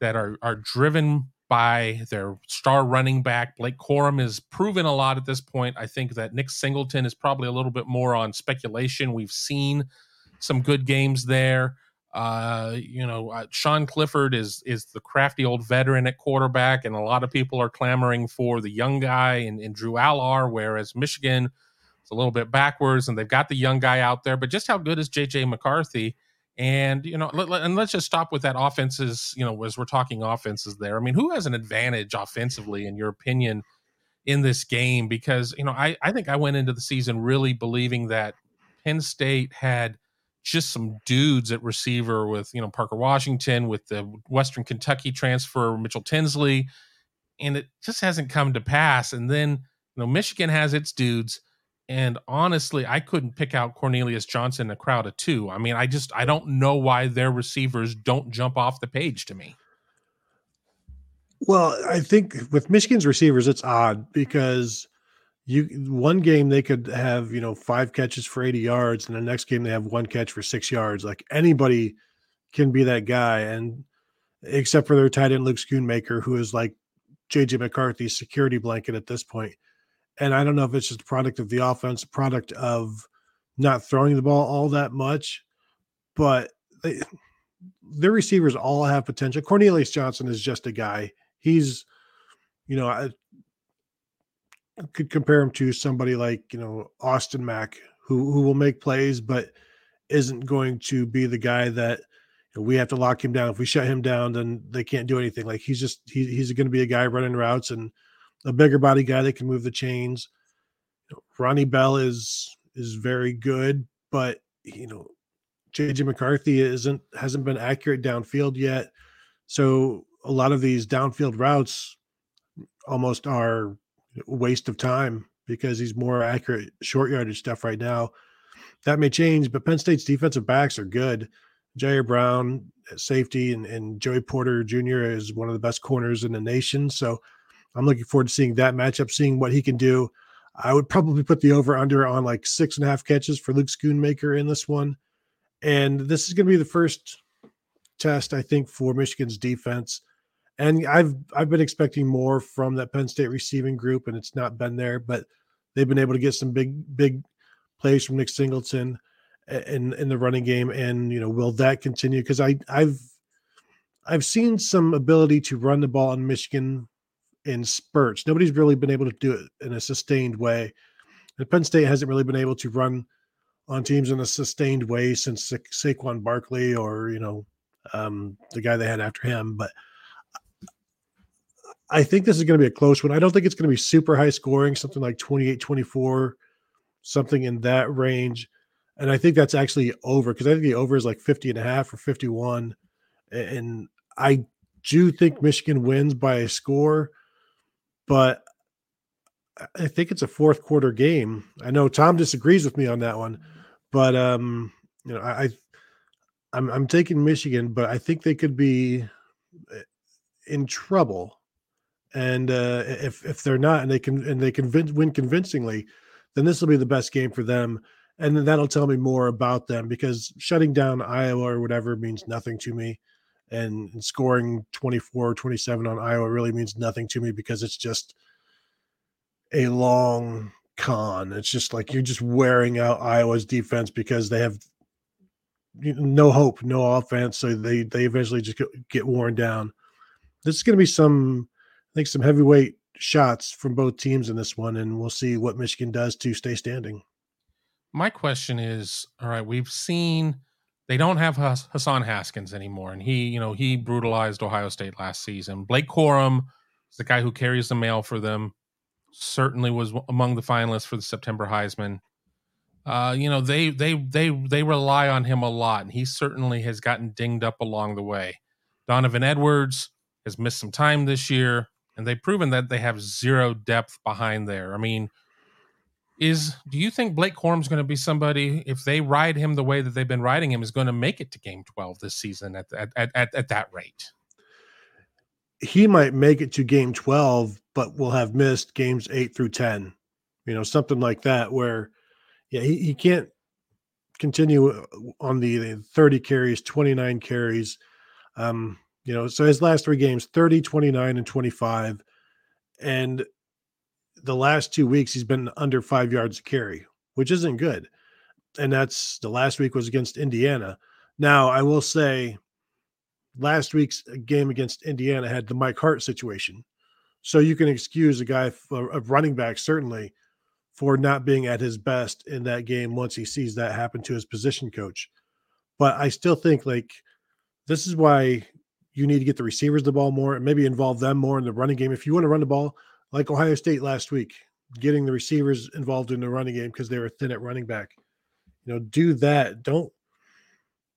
that are are driven by their star running back. Blake Corum is proven a lot at this point. I think that Nick Singleton is probably a little bit more on speculation. We've seen some good games there. Uh, you know, uh, Sean Clifford is is the crafty old veteran at quarterback, and a lot of people are clamoring for the young guy and, and Drew Allar, whereas Michigan a little bit backwards, and they've got the young guy out there. But just how good is JJ McCarthy? And you know, let, let, and let's just stop with that offenses. You know, as we're talking offenses there. I mean, who has an advantage offensively in your opinion? in this game because you know I I think I went into the season really believing that Penn State had just some dudes at receiver with you know Parker Washington with the Western Kentucky transfer Mitchell Tinsley, and it just hasn't come to pass. And then you know Michigan has its dudes, and honestly, I couldn't pick out Cornelius Johnson in a crowd of two. I mean, I just I don't know why their receivers don't jump off the page to me. Well, I think with Michigan's receivers, it's odd because you one game they could have you know five catches for 80 yards and the next game they have one catch for six yards like anybody can be that guy and except for their tight end luke schoonmaker who is like jj mccarthy's security blanket at this point and i don't know if it's just a product of the offense product of not throwing the ball all that much but they, their receivers all have potential cornelius johnson is just a guy he's you know I could compare him to somebody like you know Austin Mack, who who will make plays, but isn't going to be the guy that you know, we have to lock him down. If we shut him down, then they can't do anything. Like he's just he, he's going to be a guy running routes and a bigger body guy that can move the chains. Ronnie Bell is is very good, but you know JJ McCarthy isn't hasn't been accurate downfield yet. So a lot of these downfield routes almost are waste of time because he's more accurate short yardage stuff right now. That may change, but Penn State's defensive backs are good. Ji'Ayir Brown, safety, and, and Joey Porter Jr. is one of the best corners in the nation. So I'm looking forward to seeing that matchup, seeing what he can do. I would probably put the over under on like six and a half catches for Luke Schoonmaker in this one. And this is going to be the first test, I think, for Michigan's defense and I've I've been expecting more from that Penn State receiving group, and it's not been there. But they've been able to get some big big plays from Nick Singleton in in the running game, and you know will that continue? Because I I've I've seen some ability to run the ball in Michigan in spurts. Nobody's really been able to do it in a sustained way. And Penn State hasn't really been able to run on teams in a sustained way since Sa- Saquon Barkley or you know um, the guy they had after him, but I think this is going to be a close one. I don't think it's going to be super high scoring, something like 28 24, something in that range. And I think that's actually over because I think the over is like 50 and a half or 51. And I do think Michigan wins by a score, but I think it's a fourth quarter game. I know Tom disagrees with me on that one, but um, you know, I, I I'm I'm taking Michigan, but I think they could be eh, in trouble and uh, if if they're not, and they can and they can win convincingly, then this will be the best game for them. And then that'll tell me more about them because shutting down Iowa or whatever means nothing to me. And, scoring 24 27 on Iowa really means nothing to me because it's just a long con. It's just like you're just wearing out Iowa's defense because they have no hope, no offense. So they they eventually just get worn down. This is going to be some I think some heavyweight shots from both teams in this one, and we'll see what Michigan does to stay standing. My question is, all right, we've seen they don't have Hassan Haskins anymore, and he, you know, he brutalized Ohio State last season. Blake Corum is the guy who carries the mail for them. Certainly was among the finalists for the September Heisman. Uh, you know, they they they they rely on him a lot, and he certainly has gotten dinged up along the way. Donovan Edwards has missed some time this year and they've proven that they have zero depth behind there. I mean, is do you think Blake Corum's going to be somebody if they ride him the way that they've been riding him is going to make it to game 12 this season at at at, at that rate? He might make it to game 12 but will have missed games 8 through 10. You know, something like that where yeah, he, he can't continue on the 30 carries, 29 carries. Um you know, so his last three games 30, 29, and 25. And the last two weeks, he's been under five yards a carry, which isn't good. And that's the last week was against Indiana. Now, I will say last week's uh, game against Indiana had the Mike Hart situation. So you can excuse a guy, uh, of running back, certainly, for not being at his best in that game once he sees that happen to his position coach. But I still think like this is why you need to get the receivers the ball more and maybe involve them more in the running game. If you want to run the ball, like Ohio State last week, getting the receivers involved in the running game because they were thin at running back. You know, do that. Don't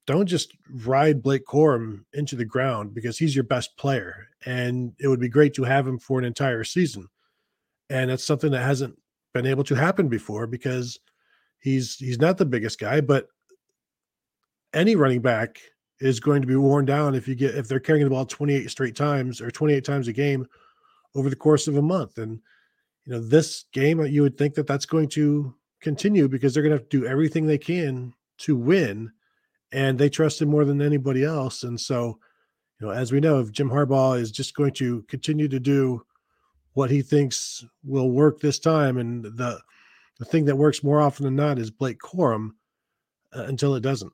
don't just ride Blake Corum into the ground because he's your best player. And it would be great to have him for an entire season. And that's something that hasn't been able to happen before because he's he's not the biggest guy, but any running back is going to be worn down if you get if they're carrying the ball 28 straight times or 28 times a game over the course of a month. And you know, this game you would think that that's going to continue because they're going to have to do everything they can to win and they trust him more than anybody else. And so, you know, as we know, if Jim Harbaugh is just going to continue to do what he thinks will work this time, and the the thing that works more often than not is Blake Corum uh, until it doesn't.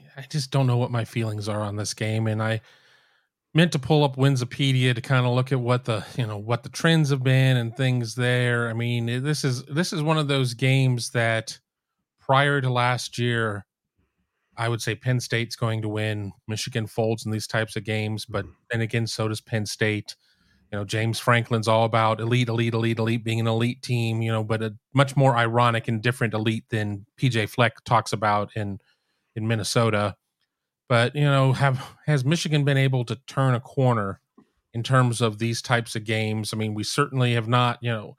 I just don't know what my feelings are on this game, and I meant to pull up Winsipedia to kind of look at what the you know what the trends have been and things there. I mean, this is this is one of those games that prior to last year, I would say Penn State's going to win. Michigan folds in these types of games, but mm-hmm. then again, so does Penn State. You know, James Franklin's all about elite, elite, elite, elite, being an elite team. You know, but a much more ironic and different elite than PJ Fleck talks about in in Minnesota. But you know, have has Michigan been able to turn a corner in terms of these types of games? I mean, we certainly have not. You know,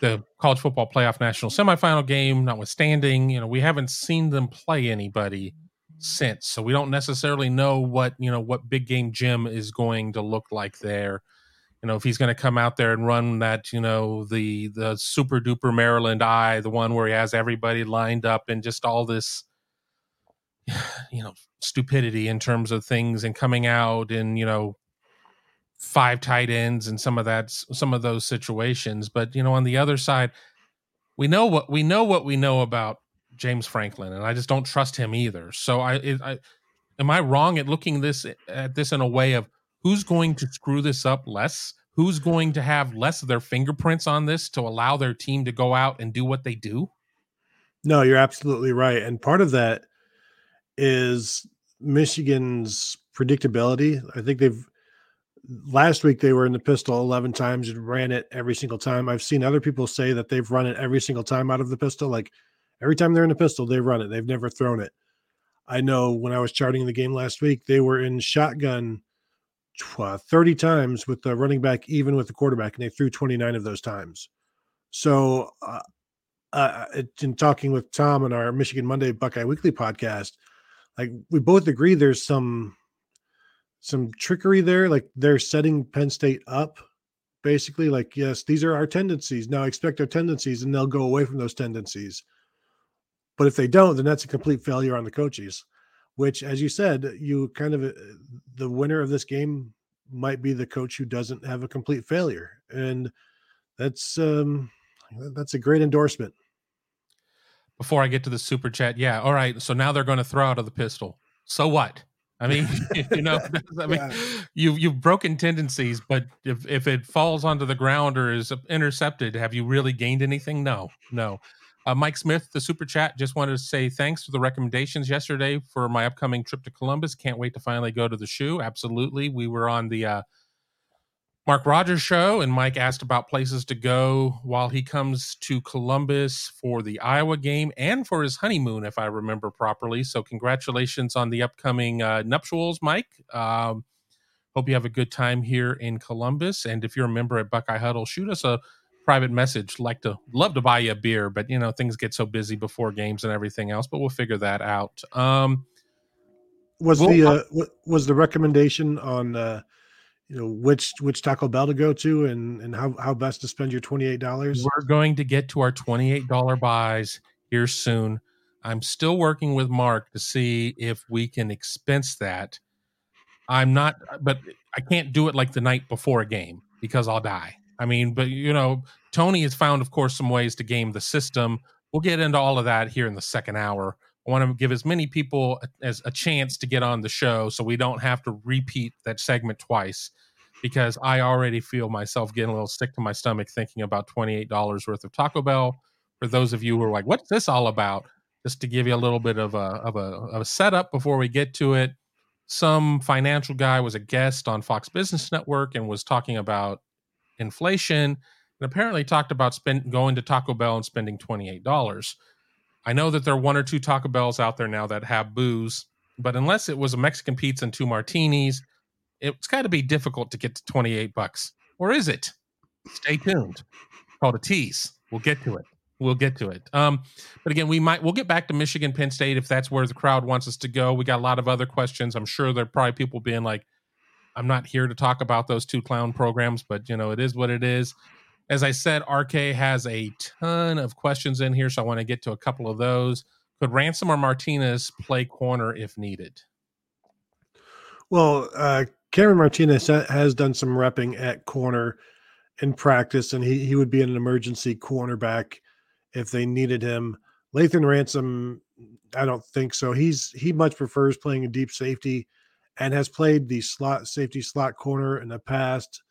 the college football playoff national semifinal game, notwithstanding, you know, we haven't seen them play anybody since, so we don't necessarily know what you know what big game Jim is going to look like there. You know, if he's going to come out there and run that, you know, the the super duper Maryland eye, the one where he has everybody lined up and just all this you know stupidity in terms of things and coming out and you know five tight ends and some of that some of those situations. But you know on the other side we know what we know what we know about James Franklin and I just don't trust him either. So I, it, I am I wrong at looking this at this in a way of who's going to screw this up less? Who's going to have less of their fingerprints on this to allow their team to go out and do what they do? No, you're absolutely right. And part of that is Michigan's predictability. I think they've last week they were in the pistol 11 times and ran it every single time. I've seen other people say that they've run it every single time out of the pistol. Like every time they're in the pistol, they run it. They've never thrown it. I know when I was charting the game last week, they were in shotgun uh, 30 times with the running back, even with the quarterback, and they threw 29 of those times. So, uh, uh, in talking with Tom on our Michigan Monday Buckeye Weekly podcast, like we both agree there's some some trickery there. Like they're setting Penn State up, basically. Like, yes, these are our tendencies. Now expect our tendencies, and they'll go away from those tendencies. But if they don't, then that's a complete failure on the coaches. Which, as you said, you kind of uh, the winner of this game might be the coach who doesn't have a complete failure, and that's um that's a great endorsement. Before I get to the super chat. Yeah, all right. So now they're going to throw out of the pistol. So what? I mean, you know, I mean, yeah. you you've broken tendencies, but if if it falls onto the ground or is intercepted, have you really gained anything? No, no. Uh, Mike Smith, the super chat, just wanted to say thanks for the recommendations yesterday for my upcoming trip to Columbus. Can't wait to finally go to the shoe. Absolutely, we were on the uh, Mark Rogers show, and Mike asked about places to go while he comes to Columbus for the Iowa game and for his honeymoon, if I remember properly. So, congratulations on the upcoming uh, nuptials, Mike. Um, hope you have a good time here in Columbus. And if you're a member at Buckeye Huddle, shoot us a private message. Like to love to buy you a beer, but you know things get so busy before games and everything else. But we'll figure that out. Um, was the uh, was the recommendation on? Uh, you know which which Taco Bell to go to and and how how best to spend your twenty eight dollars. We're going to get to our twenty eight dollar buys here soon. I'm still working with Mark to see if we can expense that. I'm not, but I can't do it like the night before a game because I'll die. I mean, but you know, Tony has found, of course, some ways to game the system. We'll get into all of that here in the second hour. I want to give as many people as a chance to get on the show so we don't have to repeat that segment twice because I already feel myself getting a little sick to my stomach thinking about $28 worth of Taco Bell. For those of you who are like, what's this all about? Just to give you a little bit of a, of a, of a setup before we get to it. Some financial guy was a guest on Fox Business Network and was talking about inflation and apparently talked about spend, going to Taco Bell and spending $28. I know that there are one or two Taco Bells out there now that have booze, but unless it was a Mexican pizza and two martinis, it's got to be difficult to get to 28 bucks. Or is it? Stay tuned. Called a tease. We'll get to it. We'll get to it. Um, but again, we might we'll get back to Michigan, Penn State if that's where the crowd wants us to go. We got a lot of other questions. I'm sure there are probably people being like, I'm not here to talk about those two clown programs, but you know, it is what it is as I said, RK has a ton of questions in here, so I want to get to a couple of those. Could Ransom or Martinez play corner if needed? Well, uh, Cameron Martinez has done some repping at corner in practice, and he, he would be an emergency cornerback if they needed him. Lathan Ransom, I don't think so. He's he much prefers playing a deep safety and has played the slot safety slot corner in the past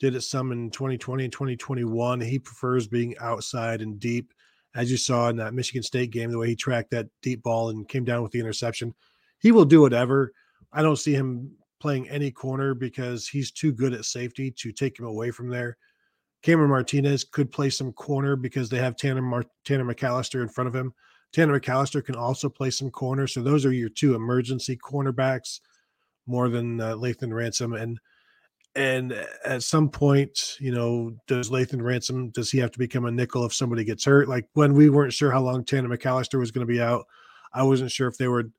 did it some in 2020 and 2021. He prefers being outside and deep, as you saw in that Michigan State game, the way he tracked that deep ball and came down with the interception. He will do whatever. I don't see him playing any corner because he's too good at safety to take him away from there. Cameron Martinez could play some corner because they have Tanner Mar- Tanner McAllister in front of him. Tanner McAllister can also play some corner. So those are your two emergency cornerbacks more than uh, Lathan Ransom. And and uh, at some point, you know, does Lathan Ransom does he have to become a nickel if somebody gets hurt? Like when we weren't sure how long Tanner McAllister was going to be out, I wasn't sure if they would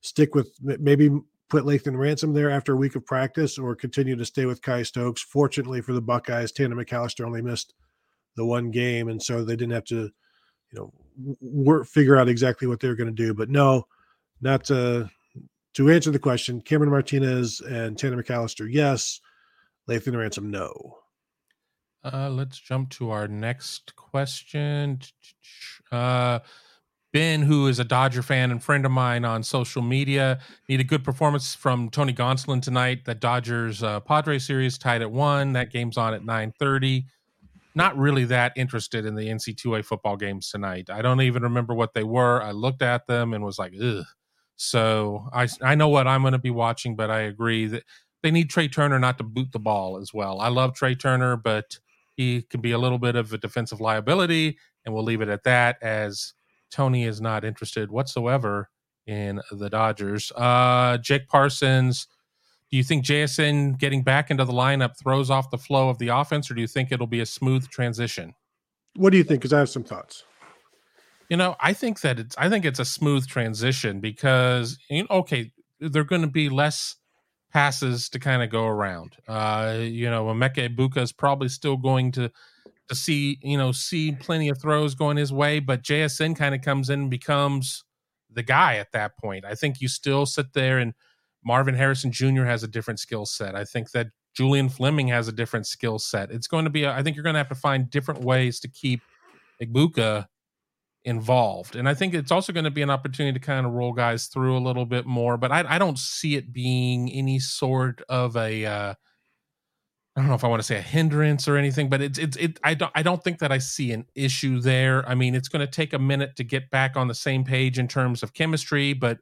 stick with maybe put Lathan Ransom there after a week of practice or continue to stay with Kye Stokes. Fortunately for the Buckeyes, Tanner McAllister only missed the one game, and so they didn't have to, you know, work figure out exactly what they were going to do. But no, not to to answer the question. Cameron Martinez and Tanner McAllister, yes. Lathan Ransom, no. Uh, let's jump to our next question. Uh, ben, who is a Dodger fan and friend of mine on social media, need a good performance from Tony Gonsolin tonight. The Dodgers uh, series tied at one. That game's on at nine thirty. Not really that interested in the NC2A football games tonight. I don't even remember what they were. I looked at them and was like, ugh. So I I know what I'm going to be watching, but I agree that they need Trea Turner not to boot the ball as well. I love Trea Turner, but he can be a little bit of a defensive liability, and we'll leave it at that. As Tony is not interested whatsoever in the Dodgers. Uh, Jake Parsons, do you think JSN getting back into the lineup throws off the flow of the offense, or do you think it'll be a smooth transition? What do you think? Because I have some thoughts. You know, I think that it's I think it's a smooth transition because you know, okay, they're going to be less passes to kind of go around. Uh, you know, Emeka Egbuka is probably still going to to see you know see plenty of throws going his way, but JSN kind of comes in and becomes the guy at that point. I think you still sit there and Marvin Harrison Jr. has a different skill set. I think that Julian Fleming has a different skill set. It's going to be, a, I think you're going to have to find different ways to keep Egbuka involved. And I think it's also going to be an opportunity to kind of roll guys through a little bit more. But I, I don't see it being any sort of a uh, I don't know if I want to say a hindrance or anything, but it's it's it. I don't I don't think that I see an issue there. I mean, it's going to take a minute to get back on the same page in terms of chemistry, but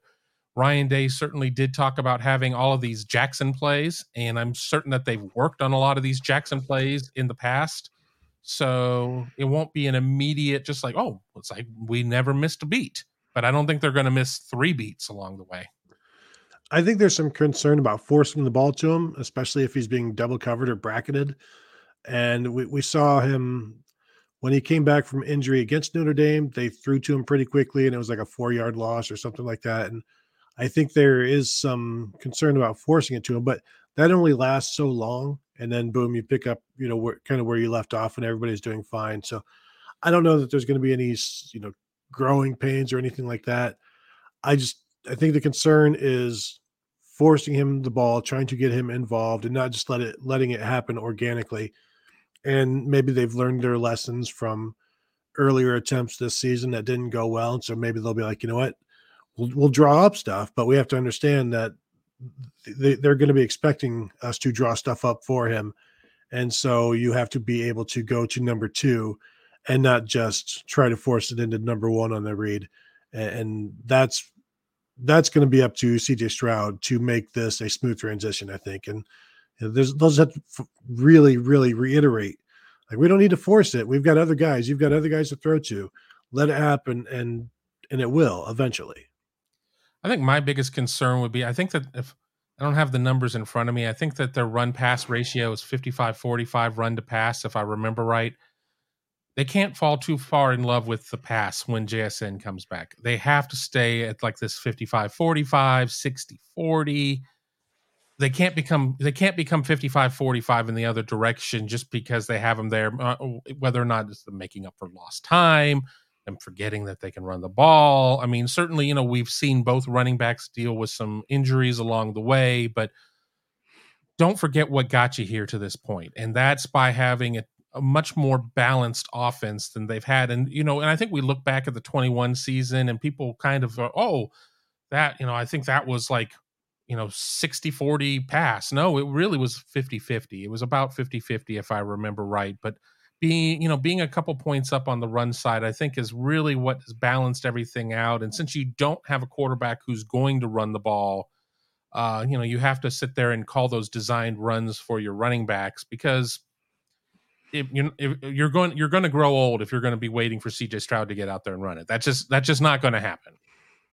Ryan Day certainly did talk about having all of these Jaxon plays, and I'm certain that they've worked on a lot of these Jaxon plays in the past. So it won't be an immediate, just like, oh, it's like we never missed a beat. But I don't think they're going to miss three beats along the way. I think there's some concern about forcing the ball to him, especially if he's being double covered or bracketed. And we, we saw him when he came back from injury against Notre Dame, they threw to him pretty quickly and it was like a four yard loss or something like that. And I think there is some concern about forcing it to him, but that only lasts so long. And then boom, you pick up, you know, where, kind of where you left off and everybody's doing fine. So I don't know that there's going to be any, you know, growing pains or anything like that. I just, I think the concern is forcing him the ball, trying to get him involved, and not just let it letting it happen organically. And maybe they've learned their lessons from earlier attempts this season that didn't go well, and so maybe they'll be like, you know what, we'll, we'll draw up stuff, but we have to understand that they, they're going to be expecting us to draw stuff up for him, and so you have to be able to go to number two and not just try to force it into number one on the read. And that's that's going to be up to CJ Stroud to make this a smooth transition, I think. And there's those that really, really reiterate like we don't need to force it. We've got other guys. You've got other guys to throw to. Let it happen, and and it will eventually. I think my biggest concern would be I think that if I don't have the numbers in front of me, I think that their run pass ratio is 55 45 run to pass, if I remember right they can't fall too far in love with the pass when JSN comes back. They have to stay at like this 55 45, 60 40. They can't become they can't become 55 45 in the other direction just because they have them there uh, whether or not it's making up for lost time and forgetting that they can run the ball. I mean, certainly, you know, we've seen both running backs deal with some injuries along the way, but don't forget what got you here to this point, and that's by having a a much more balanced offense than they've had. And, you know, and I think we look back at the 21 season and people kind of, oh, that, you know, I think that was like, you know, 60 40 pass. No, it really was 50 50. It was about 50 50, if I remember right. But being, you know, being a couple points up on the run side, I think is really what has balanced everything out. And since you don't have a quarterback who's going to run the ball, uh, you know, you have to sit there and call those designed runs for your running backs because if you're, if you're going you're going to grow old if you're going to be waiting for CJ Stroud to get out there and run it. That's just that's just not going to happen.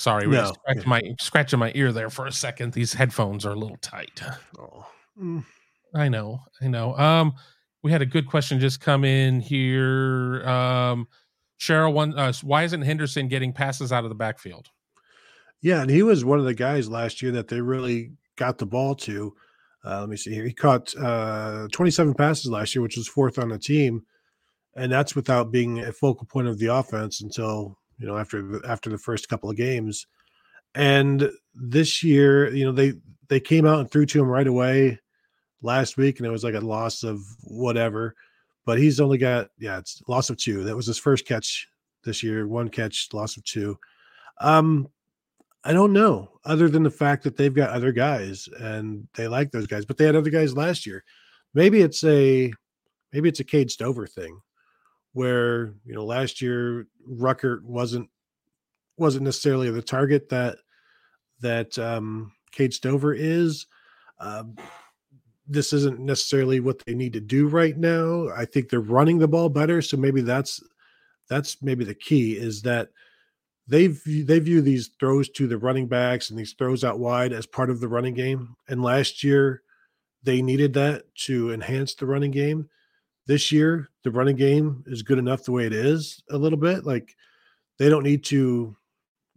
Sorry, no. scratching my scratching my ear there for a second. These headphones are a little tight. Oh. Mm. I know, I know. Um, we had a good question just come in here. Um, Cheryl, one, uh, why isn't Henderson getting passes out of the backfield? Yeah, and he was one of the guys last year that they really got the ball to. Uh, let me see here. He caught uh, 27 passes last year, which was fourth on the team, and that's without being a focal point of the offense until you know after after the first couple of games. And this year, you know they they came out and threw to him right away last week, and it was like a loss of whatever. But he's only got yeah, it's loss of two. That was his first catch this year. One catch, loss of two. Um, I don't know, other than the fact that they've got other guys and they like those guys, but they had other guys last year. Maybe it's a maybe it's a Cade Stover thing where you know last year Ruckert wasn't wasn't necessarily the target that that um Cade Stover is. Um, this isn't necessarily what they need to do right now. I think they're running the ball better, so maybe that's that's maybe the key is that they they view these throws to the running backs and these throws out wide as part of the running game. And last year, they needed that to enhance the running game. This year the running game is good enough the way it is a little bit. Like they don't need to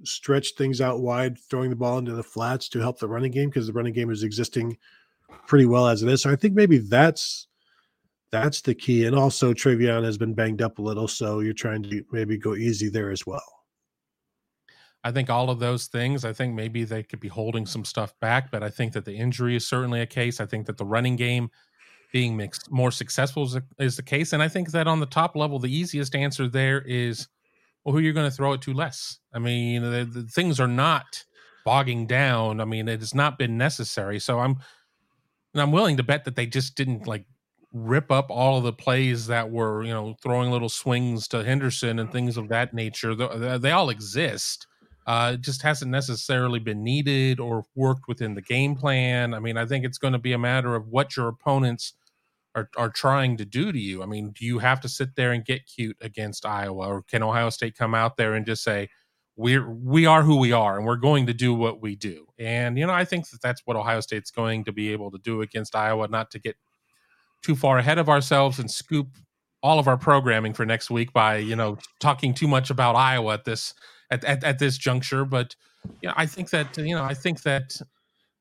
stretch things out wide, throwing the ball into the flats to help the running game because the running game is existing pretty well as it is. So I think maybe that's that's the key. And also TreVeyon has been banged up a little, so you're trying to maybe go easy there as well. I think all of those things, I think maybe they could be holding some stuff back, but I think that the injury is certainly a case. I think that the running game being mixed, more successful is, is the case. And I think that on the top level, the easiest answer there is well, who you're going to throw it to less. I mean, the, the things are not bogging down. I mean, it has not been necessary. So I'm, and I'm willing to bet that they just didn't like rip up all of the plays that were, you know, throwing little swings to Henderson and things of that nature. They, they all exist. Uh, it just hasn't necessarily been needed or worked within the game plan. I mean, I think it's going to be a matter of what your opponents are, are trying to do to you. I mean, do you have to sit there and get cute against Iowa, or can Ohio State come out there and just say, we're we are who we are and we're going to do what we do and you know i think that that's what ohio state's going to be able to do against iowa not to get too far ahead of ourselves and scoop all of our programming for next week by you know talking too much about iowa at this at, at, at this juncture but you know i think that you know i think that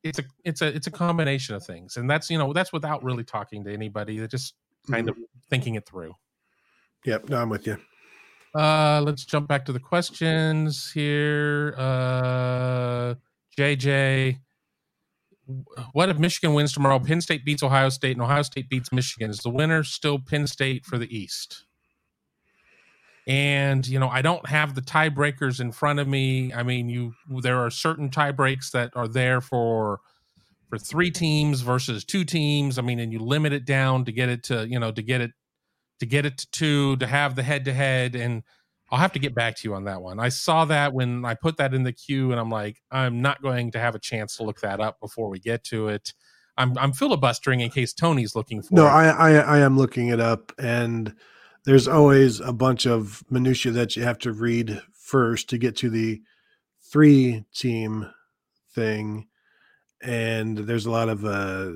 it's a it's a it's a combination of things and that's you know that's without really talking to anybody they're just kind mm-hmm. of thinking it through yep no i'm with you uh, let's jump back to the questions here. Uh, JJ, what if Michigan wins tomorrow? Penn State beats Ohio State, and Ohio State beats Michigan. Is the winner still Penn State for the East? And you know, I don't have the tiebreakers in front of me. I mean, you there are certain tiebreaks that are there for for three teams versus two teams. I mean, and you limit it down to get it to you know to get it to get it to two, to have the head to head. And I'll have to get back to you on that one. I saw that when I put that in the queue, and I'm like, I'm not going to have a chance to look that up before we get to it. I'm I'm filibustering in case Tony's looking for. No, it. I, I I am looking it up, and there's always a bunch of minutia that you have to read first to get to the three team thing, and there's a lot of uh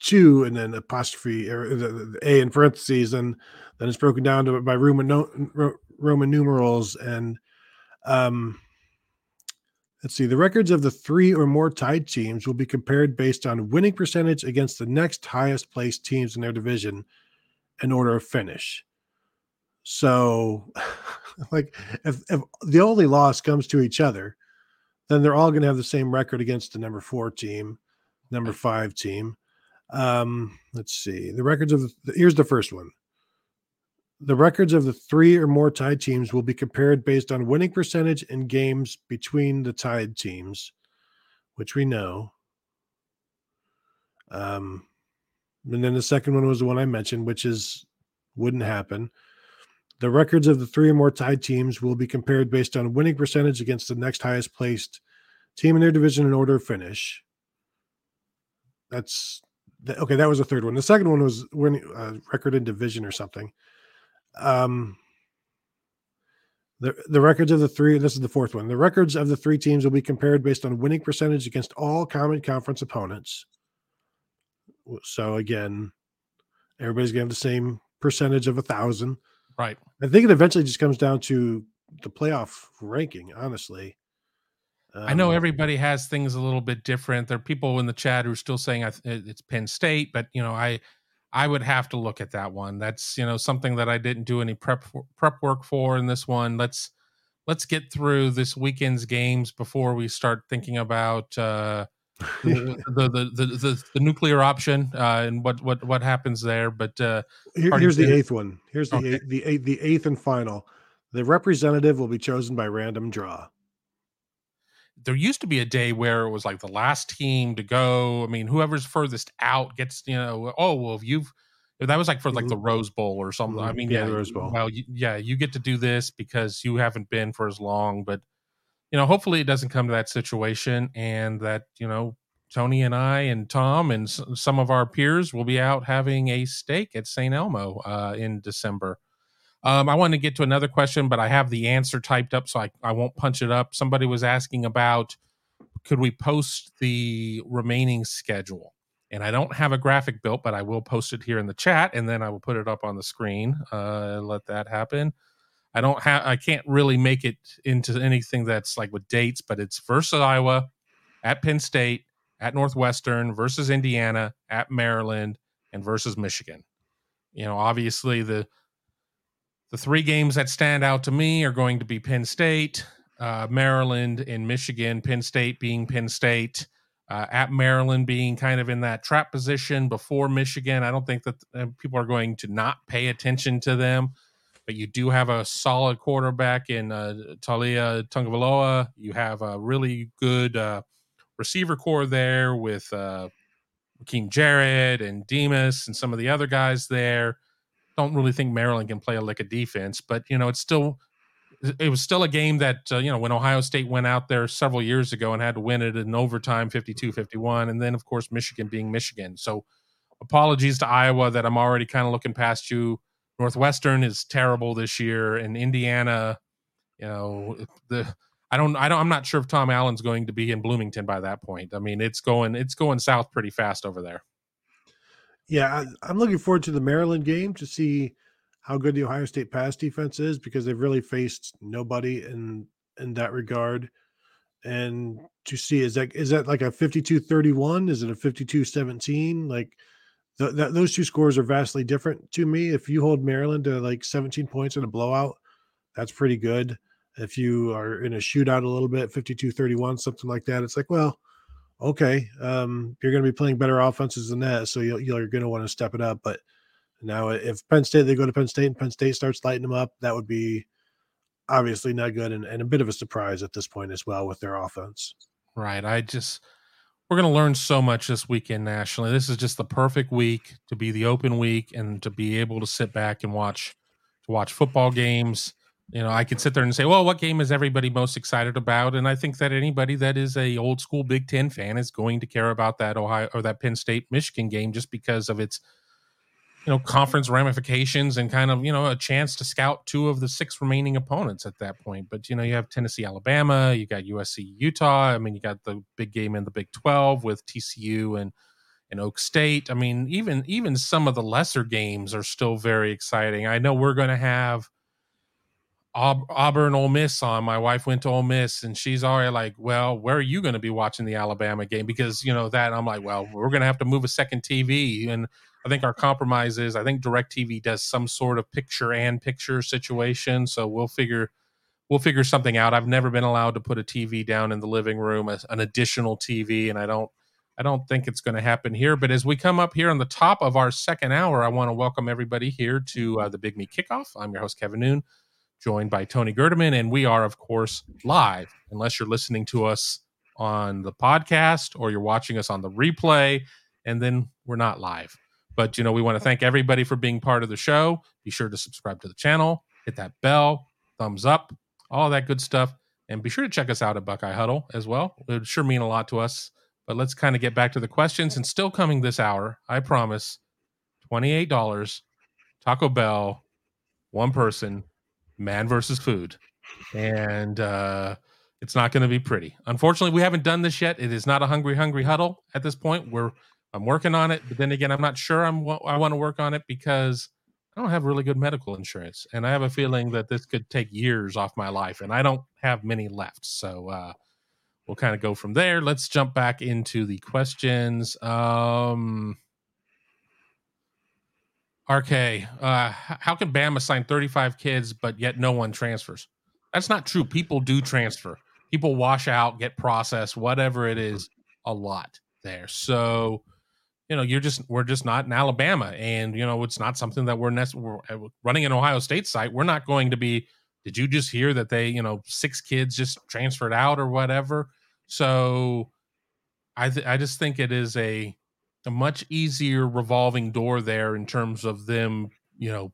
two and then apostrophe or the, a in parentheses and then it's broken down to by roman no, roman numerals. And um let's see the records of the three or more tied teams will be compared based on winning percentage against the next highest placed teams in their division in order of finish so like if, if the only loss comes to each other then they're all going to have the same record against the number four team number five team um, let's see. The records of the, here's the first one. The records of the three or more tied teams will be compared based on winning percentage in games between the tied teams, which we know. Um, and then the second one was the one I mentioned, which is wouldn't happen. The records of the three or more tied teams will be compared based on winning percentage against the next highest placed team in their division in order of finish. That's okay, that was the third one. The second one was when uh, record in division or something. Um, the the records of the three. This is the fourth one. The records of the three teams will be compared based on winning percentage against all common conference opponents. So again, everybody's gonna have the same percentage of a thousand. Right. I think it eventually just comes down to the playoff ranking. Honestly, um, I know um, everybody has things a little bit different. There are people in the chat who are still saying it's Penn State, but you know, I I would have to look at that one. That's you know something that I didn't do any prep prep work for in this one. Let's let's get through this weekend's games before we start thinking about uh, the, the, the, the, the nuclear option uh, and what what what happens there. But uh, Here, here's the eighth one. Here's the okay. eighth, the eighth, the eighth and final. The representative will be chosen by random draw there used to be a day where it was like the last team to go. I mean, whoever's furthest out gets, you know, oh well, if you've that was like for like the mm-hmm. Rose Bowl or something. I mm-hmm. mean, yeah, yeah Rose Bowl. Well, you, yeah, you get to do this because you haven't been for as long, but you know, hopefully it doesn't come to that situation, and that you know, Tony and I and Tom and s- some of our peers will be out having a steak at St. Elmo uh, in December. Um, I want to get to another question, but I have the answer typed up, so I, I won't punch it up. Somebody was asking about could we post the remaining schedule? And I don't have a graphic built, but I will post it here in the chat, and then I will put it up on the screen. Uh, let that happen. I don't have, I can't really make it into anything that's like with dates, but it's versus Iowa, at Penn State, at Northwestern, versus Indiana, at Maryland, and versus Michigan. You know, obviously the the three games that stand out to me are going to be Penn State, uh, Maryland, and Michigan. Penn State being Penn State, uh, at Maryland being kind of in that trap position before Michigan. I don't think that uh, people are going to not pay attention to them, but you do have a solid quarterback in uh, Taulia Tagovailoa. You have a really good uh, receiver core there with uh, Rakim Jarrett and Demus and some of the other guys there. Don't really think Maryland can play a lick of defense, but you know it's still it was still a game that uh, you know when ohio state went out there several years ago and had to win it in overtime 52-51 and then of course michigan being michigan so apologies to iowa that i'm already kind of looking past you northwestern is terrible this year and indiana you know the i don't i don't i'm not sure if tom allen's going to be in bloomington by that point i mean it's going it's going south pretty fast over there yeah I, i'm looking forward to the maryland game to see how good the Ohio State pass defense is because they've really faced nobody in in that regard. And to see is that is that like a 52-31? Is it a 52-17? Like th- that those two scores are vastly different to me. If you hold Maryland to like 17 points in a blowout, that's pretty good. If you are in a shootout a little bit, 52-31, something like that, it's like, well, okay, um, you're going to be playing better offenses than that, so you're, you're going to want to step it up. But now, if Penn State they go to Penn State and Penn State starts lighting them up, that would be obviously not good and, and a bit of a surprise at this point as well with their offense. Right. I just we're going to learn so much this weekend nationally. This is just the perfect week to be the open week and to be able to sit back and watch to watch football games. You know, I could sit there and say, "Well, what game is everybody most excited about?" And I think that anybody that is a old school Big 10 fan is going to care about that Ohio or that Penn State Michigan game just because of its you know conference ramifications and kind of you know a chance to scout two of the six remaining opponents at that point but you know you have tennessee alabama you got usc utah i mean you got the big game in the big 12 with tcu and and oak state i mean even even some of the lesser games are still very exciting i know we're going to have Auburn, Ole Miss on. My wife went to Ole Miss, and she's already like, "Well, where are you going to be watching the Alabama game?" Because you know that I'm like, "Well, we're going to have to move a second TV," and I think our compromise is I think DirecTV does some sort of picture and picture situation. So we'll figure we'll figure something out. I've never been allowed to put a TV down in the living room, as an additional TV, and I don't I don't think it's going to happen here. But as we come up here on the top of our second hour, I want to welcome everybody here to uh, the Big Me Kickoff. I'm your host Kevin Noon, joined by Tony Gerdeman, and we are of course live. Unless you're listening to us on the podcast or you're watching us on the replay, and then we're not live. But you know, we want to thank everybody for being part of the show. Be sure to subscribe to the channel, hit that bell, thumbs up, all that good stuff, and be sure to check us out at Buckeye Huddle as well. It would sure mean a lot to us. But let's kind of get back to the questions. And still coming this hour, I promise, twenty-eight dollars, Taco Bell, one person, man versus food, and uh, it's not going to be pretty. Unfortunately, we haven't done this yet. It is not a hungry, hungry huddle at this point. We're I'm working on it, but then again, I'm not sure I'm I want to work on it because I don't have really good medical insurance, and I have a feeling that this could take years off my life, and I don't have many left. So uh, we'll kind of go from there. Let's jump back into the questions. Um, RK, uh, how can Bama sign 35 kids but yet no one transfers? That's not true. People do transfer. People wash out, get processed, whatever it is, a lot there. So you know you're just we're just not in alabama. And you know it's not something that we're, nec- we're uh, running an ohio state site. We're not going to be did you just hear that they you know six kids just transferred out or whatever? So i th- i just think it is a a much easier revolving door there in terms of them you know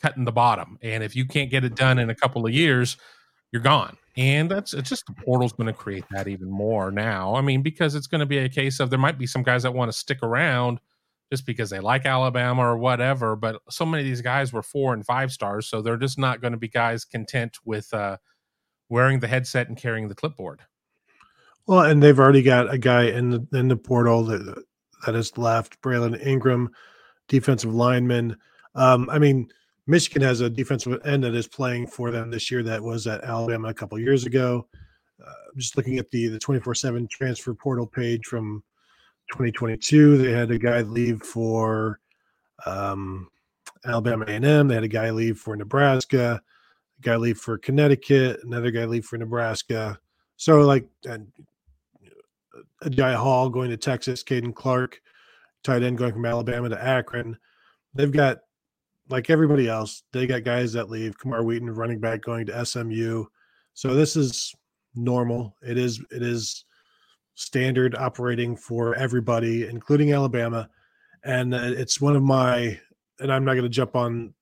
cutting the bottom. And if you can't get it done in a couple of years you're gone and that's it's just the portal's going to create that even more now. I mean, because it's going to be a case of there might be some guys that want to stick around just because they like Alabama or whatever, but so many of these guys were four and five stars, so they're just not going to be guys content with uh, wearing the headset and carrying the clipboard. Well, and they've already got a guy in the in the portal that that has left. Braylen Ingraham, defensive lineman. Um, I mean, Michigan has a defensive end that is playing for them this year that was at Alabama a couple years ago. Uh, just looking at the the twenty four seven transfer portal page from 2022, they had a guy leave for um, Alabama A&M. They had a guy leave for Nebraska, a guy leave for Connecticut, another guy leave for Nebraska. So like and a guy Hall going to Texas, Caden Clark, tight end going from Alabama to Akron. They've got like everybody else, they got guys that leave. Camar Wheaton, running back, going to SMU. So this is normal. It is it is standard operating for everybody, including Alabama. And uh, it's one of my and I'm not going to jump on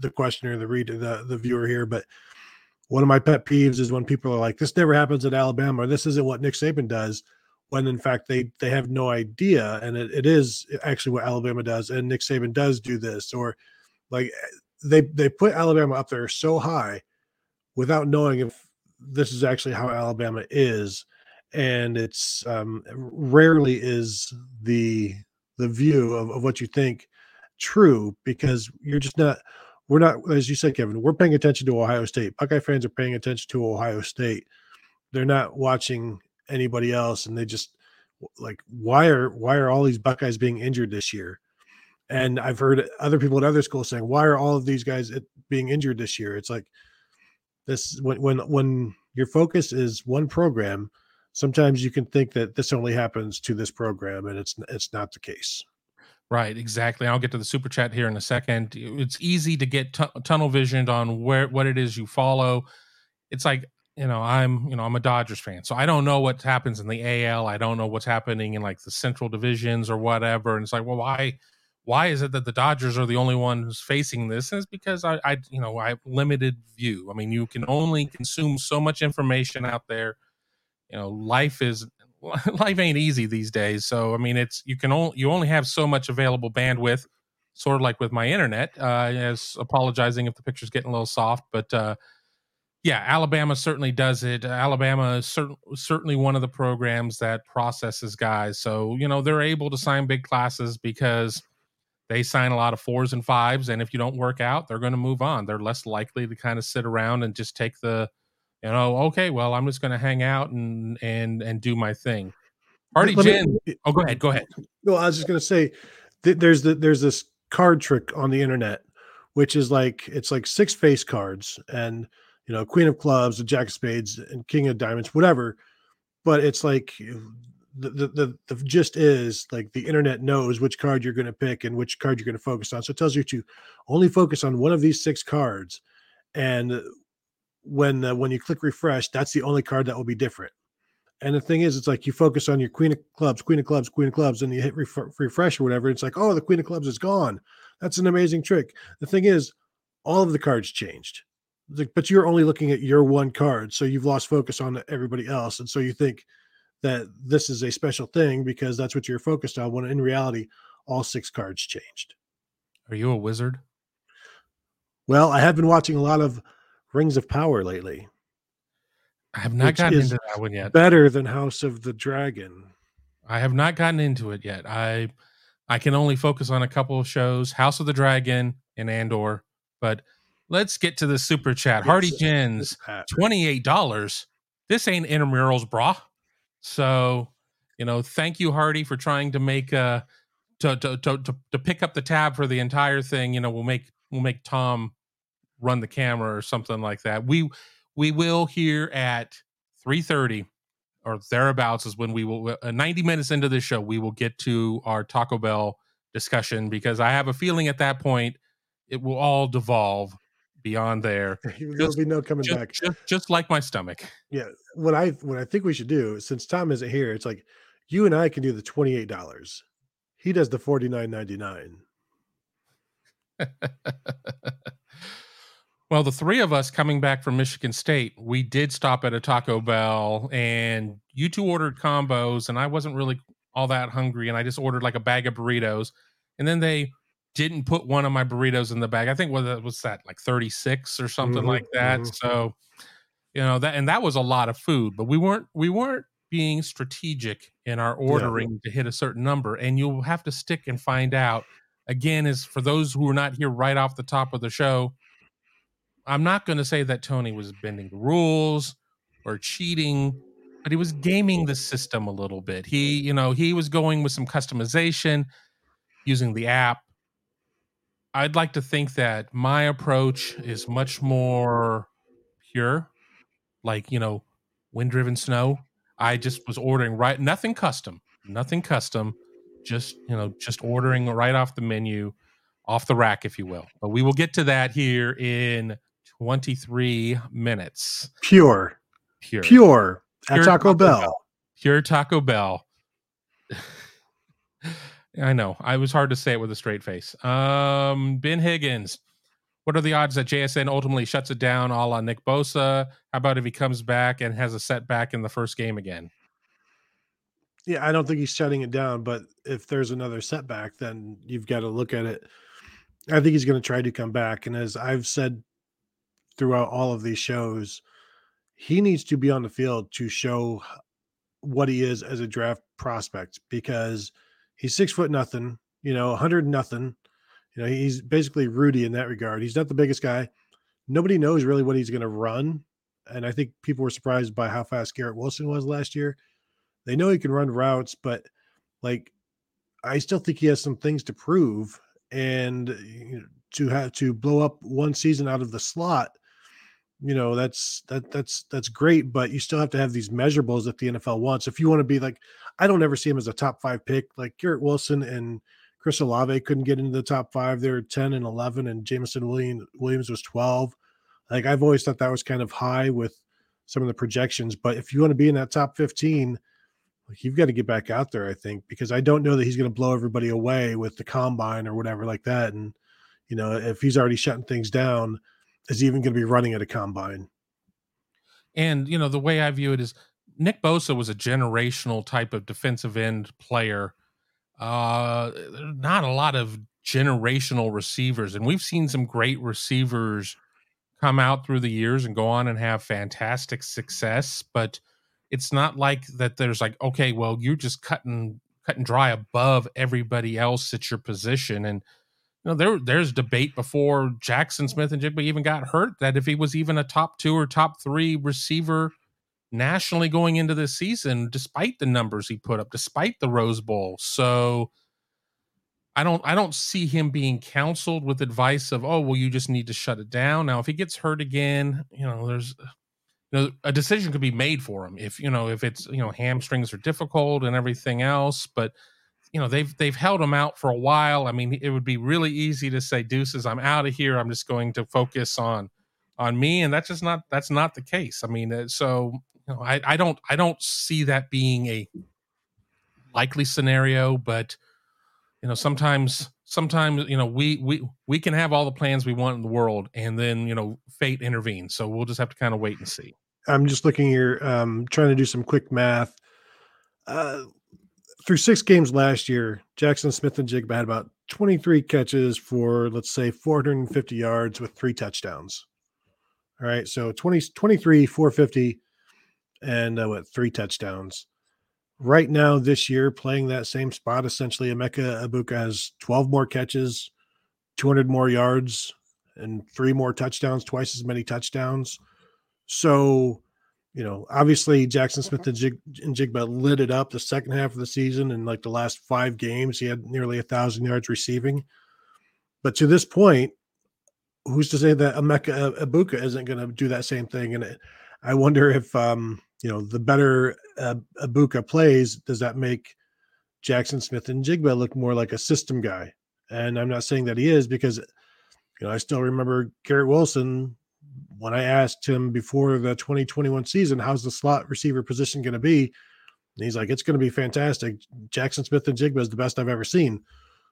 the questioner, the reader, the the viewer here, but one of my pet peeves is when people are like, "This never happens at Alabama," "This isn't what Nick Saban does," when in fact they they have no idea, and it, it is actually what Alabama does, and Nick Saban does do this, or like they they put Alabama up there so high without knowing if this is actually how Alabama is, and it's um, rarely is the the view of, of what you think true because you're just not we're not as you said kevin we're paying attention to ohio state. Buckeye fans are paying attention to ohio state. They're not watching anybody else and they just like why are why are all these buckeyes being injured this year and i've heard other people at other schools saying why are all of these guys being injured this year it's like this when when when your focus is one program sometimes you can think that this only happens to this program and it's it's not the case Right, exactly. I'll get to the super chat here in a second. It's easy to get t- tunnel visioned on where what it is you follow. It's like you know, I'm you know I'm a Dodgers fan, so I don't know what happens in the AL. I don't know what's happening in like the Central divisions or whatever. And it's like, well, why why is it that the Dodgers are the only ones facing this? And it's because I, I you know I have limited view. I mean, you can only consume so much information out there. You know, life is life ain't easy these days. So I mean, it's you can only you only have so much available bandwidth. Sort of like with my internet. Uh, as apologizing if the picture's getting a little soft, but uh, yeah, Alabama certainly does it. Alabama is cer- certainly one of the programs that processes guys. So you know they're able to sign big classes because they sign a lot of fours and fives, and if you don't work out, they're going to move on. They're less likely to kind of sit around and just take the you know, okay, well, I'm just going to hang out and and and do my thing. Hardy Jen, oh, go ahead, go ahead. No, I was just going to say, th- there's the there's this card trick on the internet, which is like it's like six face cards, and you know, Queen of Clubs, the Jack of Spades, and King of Diamonds, whatever. But it's like the, the the the gist is like the internet knows which card you're going to pick and which card you're going to focus on. So it tells you to only focus on one of these six cards, and when uh, when you click refresh, that's the only card that will be different. And the thing is, it's like you focus on your Queen of Clubs, Queen of Clubs, Queen of Clubs, and you hit ref- refresh or whatever. It's like, oh, the Queen of Clubs is gone. That's an amazing trick. The thing is, all of the cards changed, but you're only looking at your one card, so you've lost focus on everybody else, and so you think that this is a special thing because that's what you're focused on. When in reality, all six cards changed. Are you a wizard? Well, I have been watching a lot of Rings of Power lately. I have not gotten into that one yet. Better than House of the Dragon. I have not gotten into it yet. I I can only focus on a couple of shows, House of the Dragon and Andor. But let's get to the super chat. Hardy Jens, twenty eight dollars. This ain't intramurals, brah. So, you know, thank you, Hardy, for trying to make uh to to to to, pick up the tab for the entire thing. You know, we'll make we'll make Tom run the camera or something like that. We we will here at 3:30 or thereabouts is when we will uh, 90 minutes into the show we will get to our Taco Bell discussion because I have a feeling at that point it will all devolve beyond there. There'll be no coming just, back. Just, just like my stomach. Yeah. What I what I think we should do since Tom isn't here, it's like you and I can do the twenty eight dollars. He does the forty nine ninety nine. Well, the three of us coming back from Michigan State, we did stop at a Taco Bell, and you two ordered combos, and I wasn't really all that hungry, and I just ordered like a bag of burritos, and then they didn't put one of my burritos in the bag. I think what it was that like thirty six or something mm-hmm, like that. Mm-hmm. So, you know that, and that was a lot of food, but we weren't we weren't being strategic in our ordering to hit a certain number, and you'll have to stick and find out. Again, is for those who are not here right off the top of the show, I'm not going to say that Tony was bending the rules or cheating, but he was gaming the system a little bit. He, you know, he was going with some customization using the app. I'd like to think that my approach is much more pure, like, you know, wind driven snow. I just was ordering right, nothing custom, nothing custom, just, you know, just ordering right off the menu, off the rack, if you will. But we will get to that here in 23 minutes. Pure. Pure. Pure. At Pure Taco, Bell. Pure Taco Bell. I know. I was hard to say it with a straight face. Um, Ben Higgins. What are the odds that JSN ultimately shuts it down a la Nick Bosa? How about if he comes back and has a setback in the first game again? Yeah, I don't think he's shutting it down, but if there's another setback, then you've got to look at it. I think he's going to try to come back. And as I've said throughout all of these shows, he needs to be on the field to show what he is as a draft prospect because he's six foot nothing, you know, 100 nothing. You know, he's basically Rudy in that regard. He's not the biggest guy. Nobody knows really what he's going to run. And I think people were surprised by how fast Garrett Wilson was last year. They know he can run routes, but like, I still think he has some things to prove. And you know, to have to blow up one season out of the slot, you know, that's that that's that's great. But you still have to have these measurables that the NFL wants. If you want to be like, I don't ever see him as a top five pick. Like Garrett Wilson and Chris Olave couldn't get into the top five. They were 10 and 11, and Jameson Williams, Williams was 12. Like I've always thought that was kind of high with some of the projections. But if you want to be in that top 15, like you've got to get back out there, I think, because I don't know that he's going to blow everybody away with the combine or whatever like that. And, you know, if he's already shutting things down, is he even going to be running at a combine? And, you know, the way I view it is Nick Bosa was a generational type of defensive end player uh, not a lot of generational receivers, and we've seen some great receivers come out through the years and go on and have fantastic success. But it's not like that. There's like, okay, well, you're just cutting cutting dry above everybody else at your position, and you know there there's debate before Jaxon Smith-Njigba even got hurt that if he was even a top two or top three receiver nationally going into this season, despite the numbers he put up, despite the Rose Bowl. So I don't I don't see him being counseled with advice of, oh, well, you just need to shut it down. Now, if he gets hurt again, you know, there's you know, a decision could be made for him if you know if it's you know hamstrings are difficult and everything else, but you know they've they've held him out for a while. I mean, it would be really easy to say, "Deuces, I'm out of here. I'm just going to focus on on me," and that's just not that's not the case. I mean, uh, so I, I don't I don't see that being a likely scenario, but you know, sometimes sometimes you know we we we can have all the plans we want in the world, and then you know fate intervenes. So we'll just have to kind of wait and see. I'm just looking here, um, trying to do some quick math. Uh, through six games last year, Jaxon Smith-Njigba had about 23 catches for, let's say, 450 yards with three touchdowns. All right. So 20, 23, 450 and uh, what three touchdowns. Right now, this year, playing that same spot, essentially, Emeka Egbuka has 12 more catches, 200 more yards, and three more touchdowns, twice as many touchdowns. So, you know, obviously Jackson Smith and, Jig, and Jigba lit it up the second half of the season. And like the last five games, he had nearly a thousand yards receiving. But to this point, who's to say that Emeka Egbuka isn't going to do that same thing? And it, I wonder if um, you know, the better uh, Egbuka plays, does that make Jaxon Smith-Njigba look more like a system guy? And I'm not saying that he is because, you know, I still remember Garrett Wilson when I asked him before the 2021 season, how's the slot receiver position going to be? And he's like, it's going to be fantastic. Jackson Smith and Jigba is the best I've ever seen.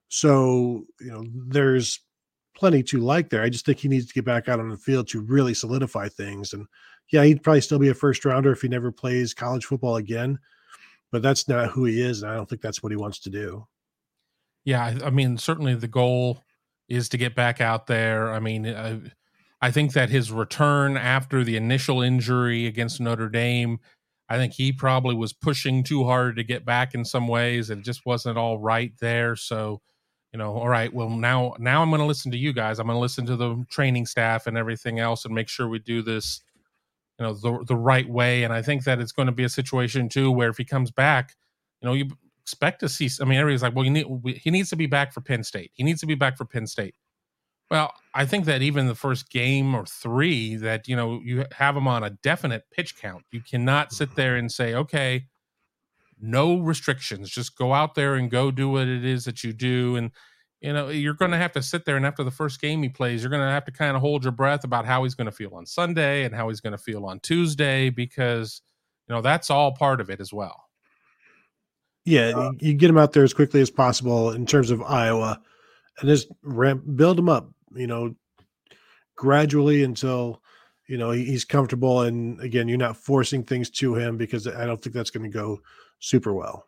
So, you know, there's plenty to like there. I just think he needs to get back out on the field to really solidify things. And yeah, he'd probably still be a first rounder if he never plays college football again. But that's not who he is, and I don't think that's what he wants to do. Yeah, I mean, certainly the goal is to get back out there. I mean, I, I think that his return after the initial injury against Notre Dame, I think he probably was pushing too hard to get back in some ways. and It just wasn't all right there. So, you know, all right, well now now I'm going to listen to you guys. I'm going to listen to the training staff and everything else and make sure we do this, you know, the the right way. And I think that it's going to be a situation too where if he comes back, you know, you expect to see. I mean, everybody's like, well, you need he needs to be back for Penn State. He needs to be back for Penn State. Well, I think that even the first game or three, that you know you have them on a definite pitch count. You cannot mm-hmm. sit there and say, okay, no restrictions, just go out there and go do what it is that you do. And you know you're going to have to sit there, and after the first game he plays, you're going to have to kind of hold your breath about how he's going to feel on Sunday and how he's going to feel on Tuesday because you know that's all part of it as well. Yeah, uh, you get him out there as quickly as possible in terms of Iowa, and just ramp, build him up you know, gradually until you know he's comfortable. And again, you're not forcing things to him because I don't think that's going to go super well.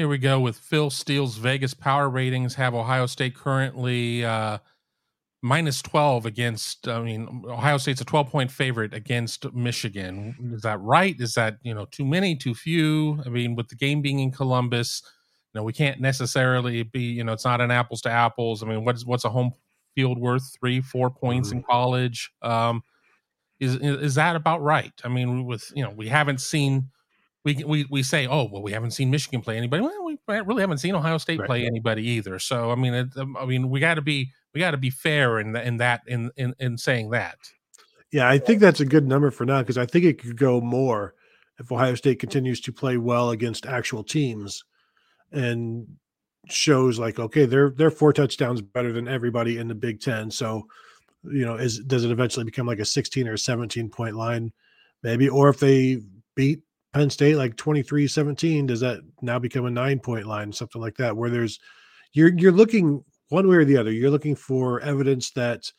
Here we go with Phil Steele's Vegas power ratings have Ohio State currently uh, minus 12 against, I mean, Ohio State's a 12 point favorite against Michigan. Is that right? Is that, you know, too many, too few? I mean, with the game being in Columbus, you know, we can't necessarily be, you know, it's not an apples to apples. I mean, what's, what's a home field worth three, four points mm-hmm. in college. Um, is is that about right? I mean, with you know, we haven't seen. We, we we say, oh well, we haven't seen Michigan play anybody. Well, we really haven't seen Ohio State right. play anybody either. So I mean, it, um, I mean, we got to be we got to be fair in in that in, in in saying that. Yeah, I think that's a good number for now because I think it could go more if Ohio State continues to play well against actual teams and shows like okay they're they're four touchdowns better than everybody in the Big Ten. So you know is does it eventually become like a 16 or 17 point line maybe or if they beat Penn State like 23 17 does that now become a 9 point line something like that where there's you're you're looking one way or the other you're looking for evidence that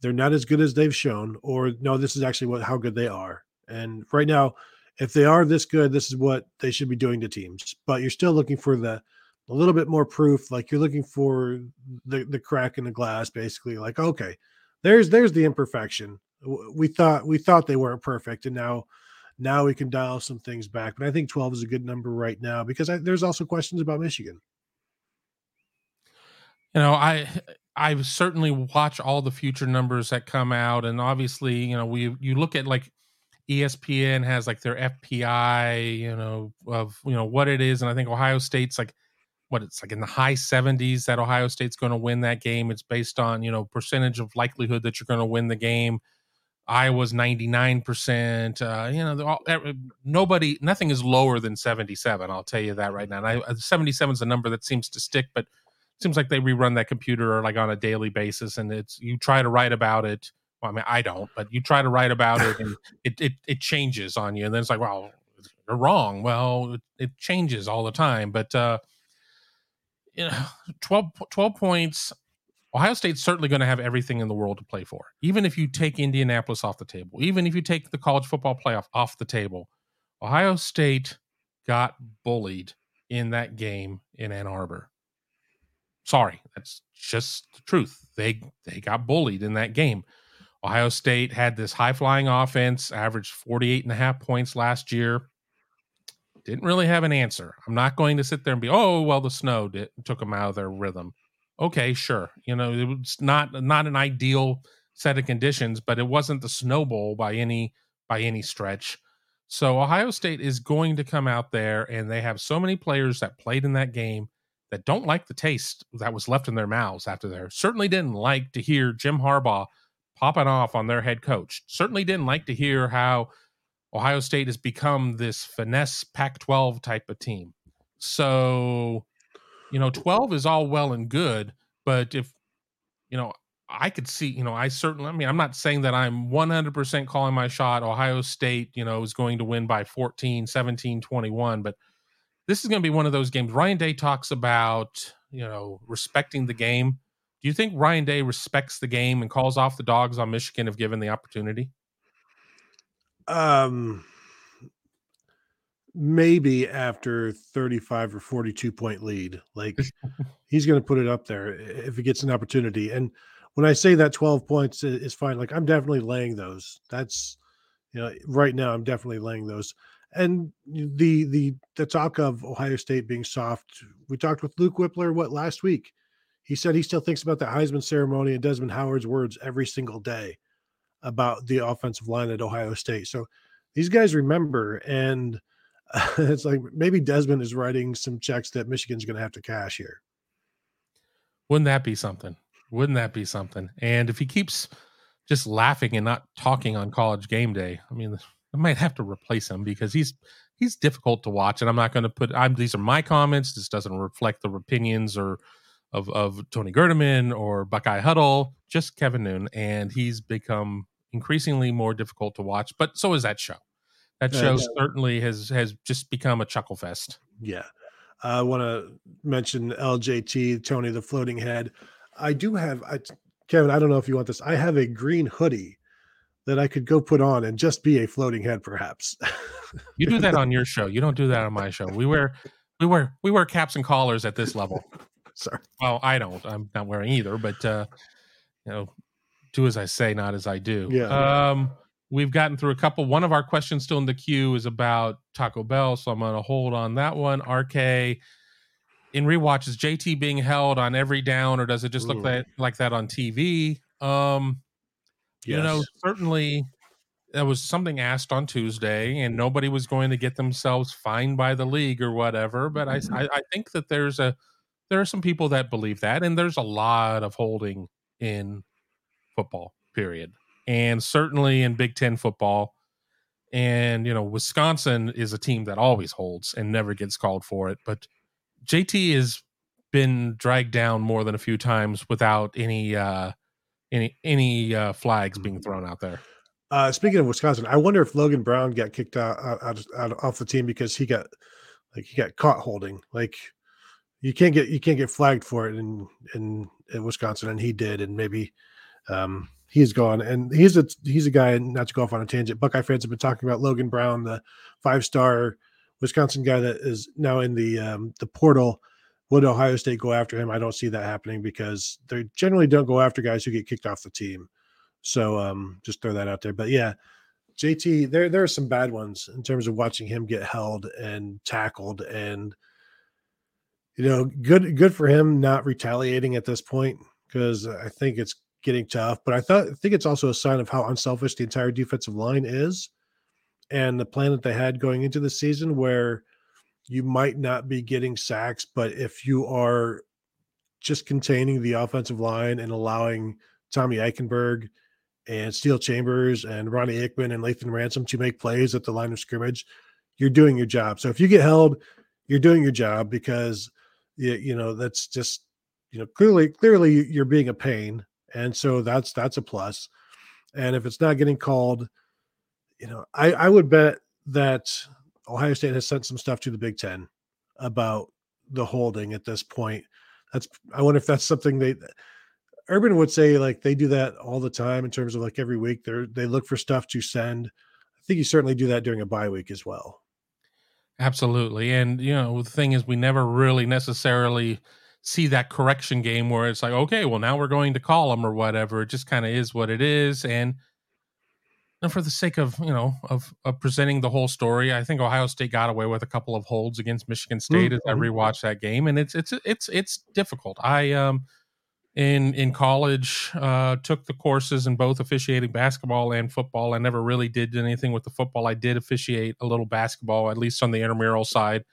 they're not as good as they've shown or no this is actually what how good they are. And right now if they are this good this is what they should be doing to teams but you're still looking for the a little bit more proof like you're looking for the the crack in the glass basically like okay there's there's the imperfection. We thought we thought they weren't perfect and now now we can dial some things back but i think 12 is a good number right now because I, there's also questions about michigan you know i i certainly watch all the future numbers that come out and obviously you know we you look at like espn has like their fpi you know of you know what it is and i think ohio state's like what it's like in the high 70s that Ohio State's going to win that game. It's based on, you know, percentage of likelihood that you're going to win the game. Iowa's 99%. Uh, you know, all, nobody, nothing is lower than 77. I'll tell you that right now. And I, 77 is a number that seems to stick, but it seems like they rerun that computer like on a daily basis. And it's, you try to write about it. Well, I mean, I don't, but you try to write about it and it, it, it changes on you. And then it's like, well, you're wrong. Well, it, it changes all the time. But, uh, you know, 12, 12 points. Ohio State's certainly going to have everything in the world to play for. Even if you take Indianapolis off the table, even if you take the college football playoff off the table, Ohio State got bullied in that game in Ann Arbor. Sorry, that's just the truth. They they got bullied in that game. Ohio State had this high flying offense, averaged 48 and a half points last year didn't really have an answer. I'm not going to sit there and be, oh, well, the snow did, took them out of their rhythm. Okay, sure. You know, it was not not an ideal set of conditions, but it wasn't the snowball by any by any stretch. So Ohio State is going to come out there, and they have so many players that played in that game that don't like the taste that was left in their mouths after there. Certainly didn't like to hear Jim Harbaugh popping off on their head coach. Certainly didn't like to hear how Ohio State has become this finesse Pac 12 type of team. So, you know, 12 is all well and good, but if, you know, I could see, you know, I certainly, I mean, I'm not saying that I'm 100% calling my shot. Ohio State, you know, is going to win by 14, 17, 21, but this is going to be one of those games. Ryan Day talks about, you know, respecting the game. Do you think Ryan Day respects the game and calls off the dogs on Michigan if given the opportunity? Um, maybe after 35 or 42 point lead. Like he's going to put it up there if he gets an opportunity. And when I say that 12 points is fine, like I'm definitely laying those. That's you know, right now I'm definitely laying those. And the the the talk of Ohio State being soft. We talked with Luke Wypler what last week. He said he still thinks about the Heisman ceremony and Desmond Howard's words every single day about the offensive line at Ohio State. So these guys remember, and it's like maybe Desmond is writing some checks that Michigan's going to have to cash here. Wouldn't that be something? Wouldn't that be something? And if he keeps just laughing and not talking on college game day, I mean, I might have to replace him because he's he's difficult to watch. And I'm not going to put. I'm these are my comments. This doesn't reflect the opinions or of of Tony Gerdeman or Buckeye Huddle. Just Kevin Noon, and he's become increasingly more difficult to watch. But so is that show. That show uh, certainly has has just become a chuckle fest. Yeah. I want to mention LJT Tony the floating head. I do have I, Kevin. I don't know if you want this. I have a green hoodie that I could go put on and just be a floating head, perhaps. you do that on your show. You don't do that on my show. We wear we wear we wear caps and collars at this level. Sorry. Well, I don't. I'm not wearing either, but uh, you know, do as I say, not as I do. Yeah. Um, we've gotten through a couple. One of our questions still in the queue is about Taco Bell, so I'm going to hold on that one. RK in rewatch is JT being held on every down, or does it just look that, like that on TV? Um, yes. you know, certainly there was something asked on Tuesday, and nobody was going to get themselves fined by the league or whatever. But I, I, I think that there's a there are some people that believe that, and there's a lot of holding in football. Period and certainly in Big Ten football. And, you know, Wisconsin is a team that always holds and never gets called for it. But JT has been dragged down more than a few times without any uh any any uh flags being thrown out there. Uh speaking of Wisconsin, I wonder if Logan Brown got kicked out, out, out, out off the team because he got like he got caught holding. Like you can't get you can't get flagged for it in in, in Wisconsin, and he did, and maybe um he's gone. And he's a he's a guy, not to go off on a tangent. Buckeye fans have been talking about Logan Brown, the five star Wisconsin guy that is now in the um, the portal. Would Ohio State go after him? I don't see that happening because they generally don't go after guys who get kicked off the team. So um, just throw that out there. But yeah, JT, there there are some bad ones in terms of watching him get held and tackled, and you know, good good for him not retaliating at this point because I think it's getting tough. But I thought I think it's also a sign of how unselfish the entire defensive line is, and the plan that they had going into the season, where you might not be getting sacks, but if you are just containing the offensive line and allowing Tommy Eichenberg and Steele Chambers and Ronnie Hickman and Lathan Ransom to make plays at the line of scrimmage, you're doing your job. So if you get held, you're doing your job because you, you know that's just you know clearly clearly you're being a pain and so that's that's a plus. And if it's not getting called, you know, I I would bet that Ohio State has sent some stuff to the Big Ten about the holding at this point. That's I wonder if that's something they Urban would say like they do that all the time in terms of like every week they're they look for stuff to send. I think you certainly do that during a bye week as well. Absolutely. And you know, the thing is we never really necessarily see that correction game where it's like, okay, well now we're going to call them or whatever. It just kind of is what it is, and and for the sake of you know of, of presenting the whole story, I think Ohio State got away with a couple of holds against Michigan State mm-hmm. as I mm-hmm. rewatched that game, and it's it's it's it's difficult. I um in in college uh took the courses in both officiating basketball and football. I never really did anything with the football. I did officiate a little basketball, at least on the intramural side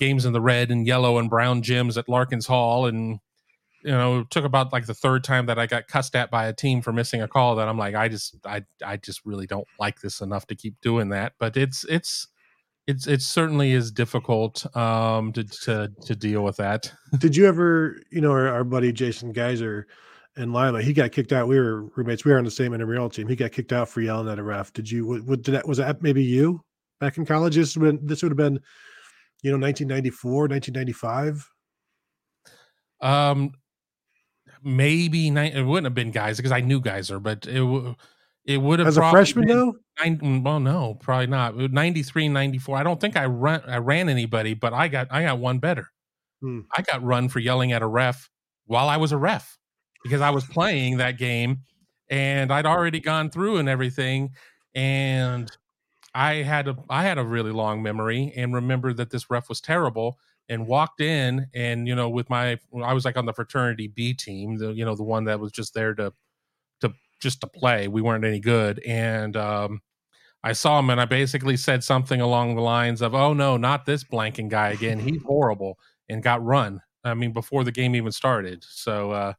games in the red and yellow and brown gyms at Larkins Hall, and you know, it took about like the third time that I got cussed at by a team for missing a call that I'm like, I just, I, I just really don't like this enough to keep doing that. But it's, it's, it's, it certainly is difficult um, to, to, to deal with that. Did you ever, you know, our, our buddy Jason Geyser and Lila, he got kicked out. We were roommates. We were on the same intramural team. He got kicked out for yelling at a ref. Did you? What, what did that? Was that maybe you back in college? This would this would have been you know 1994 1995 um maybe it wouldn't have been guys because i knew geyser but it it would have as a freshman though? nine, well no probably not. 93 94 i don't think i ran i ran anybody but i got i got one better. Hmm. i got run for yelling at a ref while i was a ref because i was playing that game and i'd already gone through and everything and I had a I had a really long memory and remembered that this ref was terrible and walked in and you know with my I was like on the fraternity B team, the you know the one that was just there to to just to play. We weren't any good and um I saw him and I basically said something along the lines of, "Oh no, not this blanking guy again. He's horrible." and got run. I mean before the game even started. So uh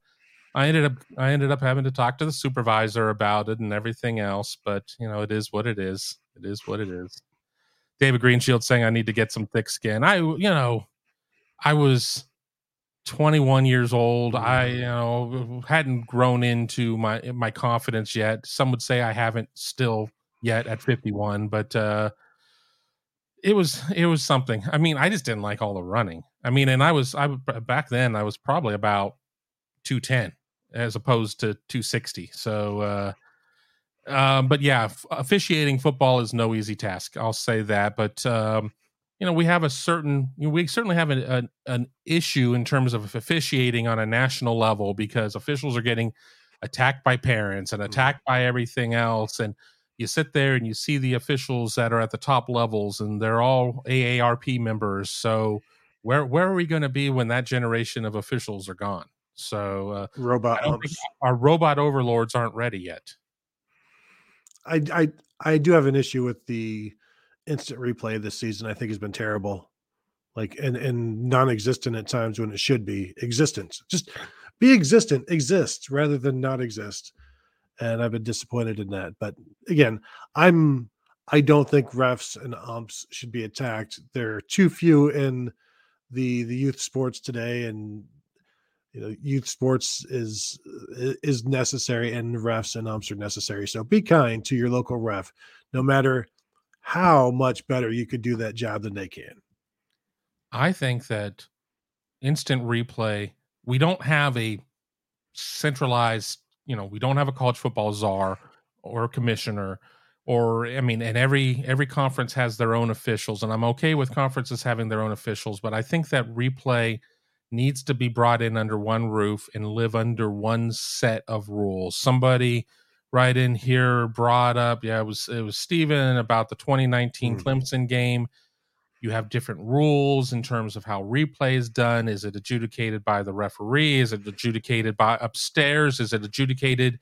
I ended up I ended up having to talk to the supervisor about it and everything else, but you know, it is what it is. It is what it is. David Greenshield saying I need to get some thick skin. I you know, I was 21 years old. I you know hadn't grown into my my confidence yet. Some would say I haven't still yet at 51, but uh it was it was something. I mean, I just didn't like all the running. I mean, and I was I back then I was probably about 210 as opposed to 260. So uh um but yeah, f- officiating football is no easy task. I'll say that, but um you know, we have a certain you know, we certainly have an, an an issue in terms of officiating on a national level because officials are getting attacked by parents and attacked by everything else and you sit there and you see the officials that are at the top levels and they're all AARP members. So where where are we going to be when that generation of officials are gone? So uh, robot our robot overlords aren't ready yet. I I I do have an issue with the instant replay this season. I think has been terrible, like and and non-existent at times when it should be existent. Just be existent, exist rather than not exist. And I've been disappointed in that. But again, I'm I don't think refs and umps should be attacked. There are too few in the the youth sports today, and you know youth sports is is necessary, and refs and umps are necessary. So be kind to your local ref, no matter how much better you could do that job than they can. I think that instant replay, we don't have a centralized, you know, we don't have a college football czar or commissioner or I mean, and every every conference has their own officials, and I'm okay with conferences having their own officials, but I think that replay needs to be brought in under one roof and live under one set of rules. Somebody right in here brought up, yeah, it was it was Steven about the 2019 Mm. Clemson game. You have different rules in terms of how replay is done. Is it adjudicated by the referee? Is it adjudicated by upstairs? Is it adjudicated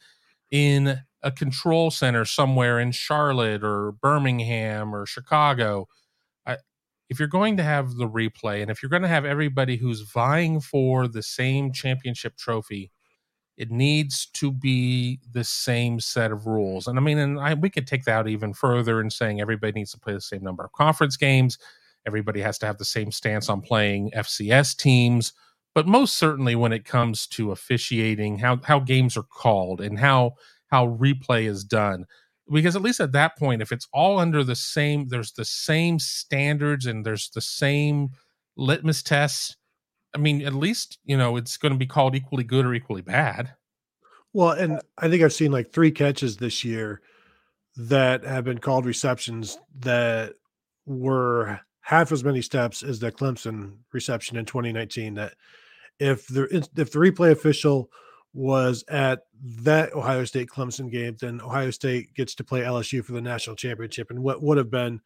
in a control center somewhere in Charlotte or Birmingham or Chicago? If you're going to have the replay and if you're going to have everybody who's vying for the same championship trophy, it needs to be the same set of rules. And I mean, and I, we could take that even further in saying everybody needs to play the same number of conference games. Everybody has to have the same stance on playing FCS teams. But most certainly, when it comes to officiating, how how games are called and how how replay is done, because at least at that point, if it's all under the same, there's the same standards and there's the same litmus tests. I mean, at least you know it's going to be called equally good or equally bad. Well, and I think I've seen like three catches this year that have been called receptions that were half as many steps as the Clemson reception in 2019. That if the if the replay official was at that Ohio State Clemson game, then Ohio State gets to play LSU for the national championship, and what would have been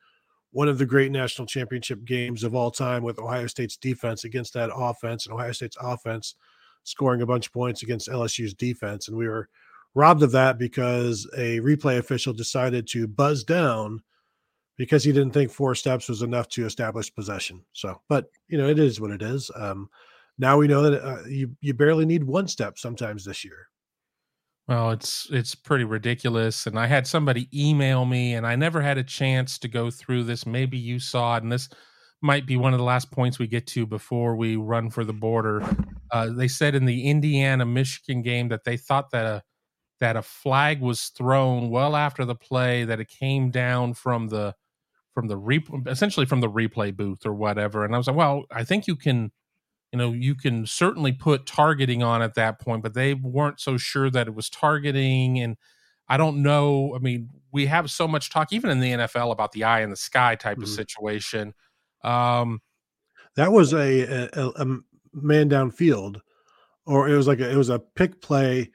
one of the great national championship games of all time with Ohio State's defense against that offense and Ohio State's offense scoring a bunch of points against LSU's defense. And we were robbed of that because a replay official decided to buzz down because he didn't think four steps was enough to establish possession. So, but you know, it is what it is. Um, now we know that uh, you you barely need one step sometimes this year. Well, it's it's pretty ridiculous. And I had somebody email me, and I never had a chance to go through this. Maybe you saw it, and this might be one of the last points we get to before we run for the border. Uh, they said in the Indiana Michigan game that they thought that a that a flag was thrown well after the play, that it came down from the from the re- essentially from the replay booth or whatever. And I was like, well, I think you can you know you can certainly put targeting on at that point but they weren't so sure that it was targeting and i don't know i mean we have so much talk even in the nfl about the eye in the sky type of Mhm. situation um That was a, a, a man downfield, or it was like a, it was a pick play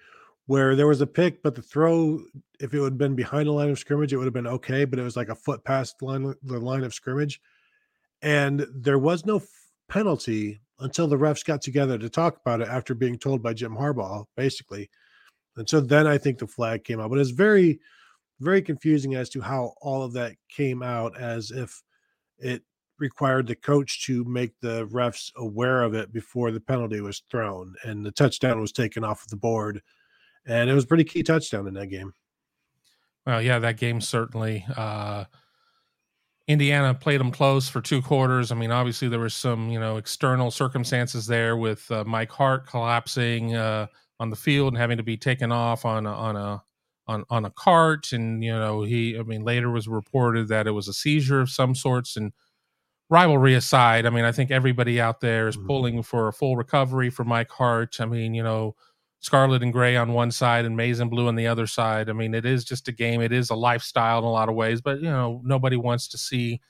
where there was a pick, but the throw, if it would have been behind the line of scrimmage, it would have been okay, but it was like a foot past the line, the line of scrimmage. And there was no f- penalty until the refs got together to talk about it after being told by Jim Harbaugh, basically. And so then I think the flag came out. But it's very, very confusing as to how all of that came out as if it required the coach to make the refs aware of it before the penalty was thrown and the touchdown was taken off of the board. And it was pretty key touchdown in that game. Well, yeah, that game certainly. Uh, Indiana played them close for two quarters. I mean, obviously there was some, you know, external circumstances there with uh, Mike Hart collapsing uh, on the field and having to be taken off on a, on a on on a cart, and you know he. I mean, later was reported that it was a seizure of some sorts. And rivalry aside, I mean, I think everybody out there is Mm-hmm. pulling for a full recovery for Mike Hart. I mean, you know, scarlet and gray on one side and maize and blue on the other side. I mean, it is just a game. It is a lifestyle in a lot of ways, but you know, nobody wants to see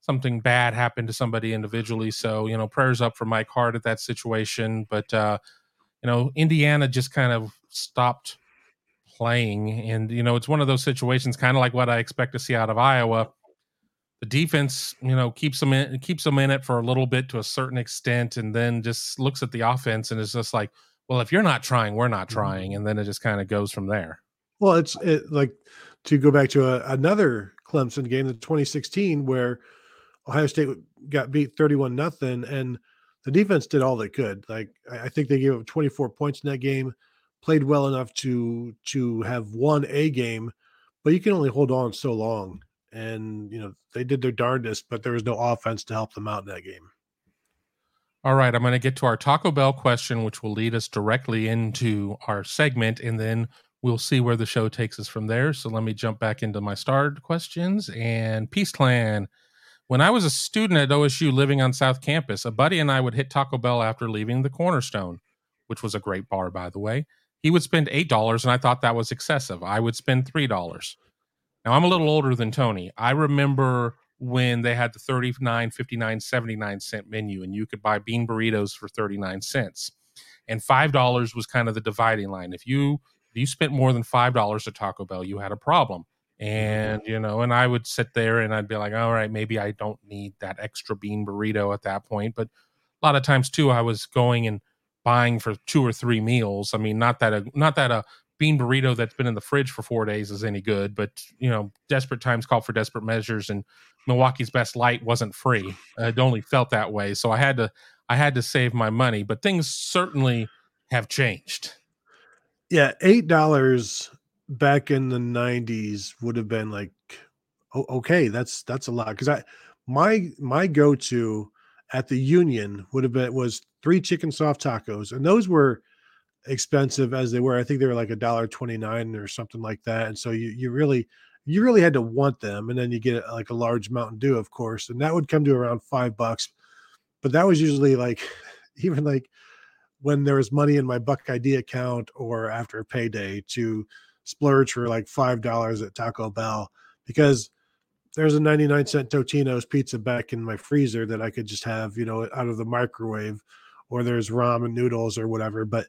something bad happen to somebody individually. So, you know, prayers up for Mike Hart at that situation. But uh, you know, Indiana just kind of stopped playing. And, you know, it's one of those situations kind of like what I expect to see out of Iowa. The defense, you know, keeps them in keeps them in it for a little bit to a certain extent, and then just looks at the offense and is just like, well, if you're not trying, we're not mm-hmm. trying, and then it just kind of goes from there. Well, it's it, like to go back to a, another Clemson game, the 2016, where Ohio State got beat 31 nothing, and the defense did all they could. Like I, I think they gave up 24 points in that game, played well enough to to have won a game, but you can only hold on so long. And you know they did their darndest, but there was no offense to help them out in that game. All right, I'm going to get to our Taco Bell question, which will lead us directly into our segment, and then we'll see where the show takes us from there. So let me jump back into my starred questions and Peace Clan. When I was a student at OSU living on South Campus, a buddy and I would hit Taco Bell after leaving the Cornerstone, which was a great bar, by the way. He would spend $8, and I thought that was excessive. I would spend $3. Now, I'm a little older than Tony. I remember when they had the 39, 59, 79 cent menu, and you could buy bean burritos for 39 cents. And $5 was kind of the dividing line. If you if you spent more than $5 at Taco Bell, you had a problem. Mm-hmm. And, you know, and I would sit there and I'd be like, all right, maybe I don't need that extra bean burrito at that point. But a lot of times too, I was going and buying for two or three meals. I mean, not that a not that a bean burrito that's been in the fridge for four days is any good, but you know, desperate times call for desperate measures, and Milwaukee's best light wasn't free. It only felt that way, so I had to I had to save my money. But things certainly have changed. Yeah, eight dollars back in the '90s would have been like, oh, okay, that's that's a lot. Because I my my go to at the Union would have been was three chicken soft tacos, and those were expensive as they were. I think they were like a dollar twenty nine or something like that. And so you you really you really had to want them, and then you get like a large Mountain Dew, of course, and that would come to around five bucks. But that was usually like even like when there was money in my Buck ID account or after a payday to splurge for like five dollars at Taco Bell because there's a 99 cent Totino's pizza back in my freezer that I could just have, you know, out of the microwave, or there's ramen noodles or whatever. But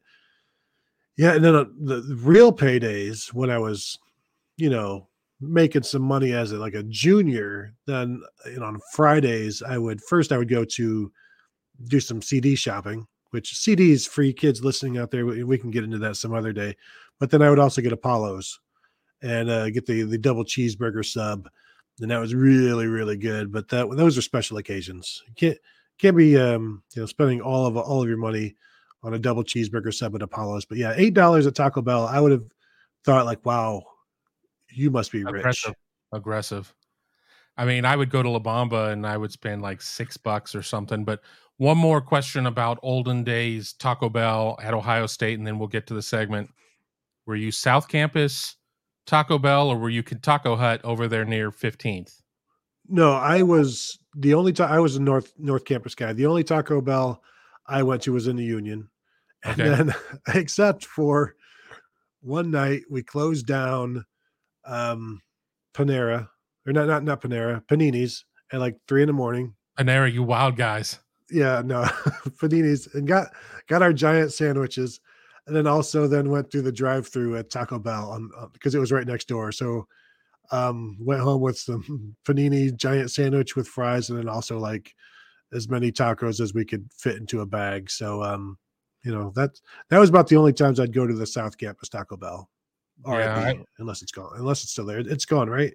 yeah, and then uh, the real paydays when I was, you know, making some money as a, like a junior, then you know, on Fridays I would first I would go to do some CD shopping, which CDs for you kids listening out there, we, we can get into that some other day. But then I would also get Apollos and uh, get the the double cheeseburger sub, and that was really really good. But that those are special occasions. You can't can't be um, you know spending all of all of your money on a double cheeseburger sub at Apollos. But yeah, eight dollars at Taco Bell, I would have thought like, wow, you must be rich. Aggressive. Aggressive. I mean, I would go to La Bamba and I would spend like six bucks or something. But one more question about olden days Taco Bell at Ohio State, and then we'll get to the segment. Were you South Campus Taco Bell or were you Taco Hut over there near 15th? No, I was the only time I was a North North Campus guy. The only Taco Bell I went to was in the Union, and Okay. then except for one night we closed down um Panera or not not not Panera Panini's at like three in the morning. Panera, you wild guys. Yeah, no Panini's and got got our giant sandwiches, and then also then went through the drive-through at Taco Bell on, uh, because it was right next door. So um went home with some panini giant sandwich with fries and then also like as many tacos as we could fit into a bag. So um you know that that was about the only times I'd go to the South Campus Taco Bell. Yeah, RIP, unless it's gone. Unless it's still there. It's gone, right?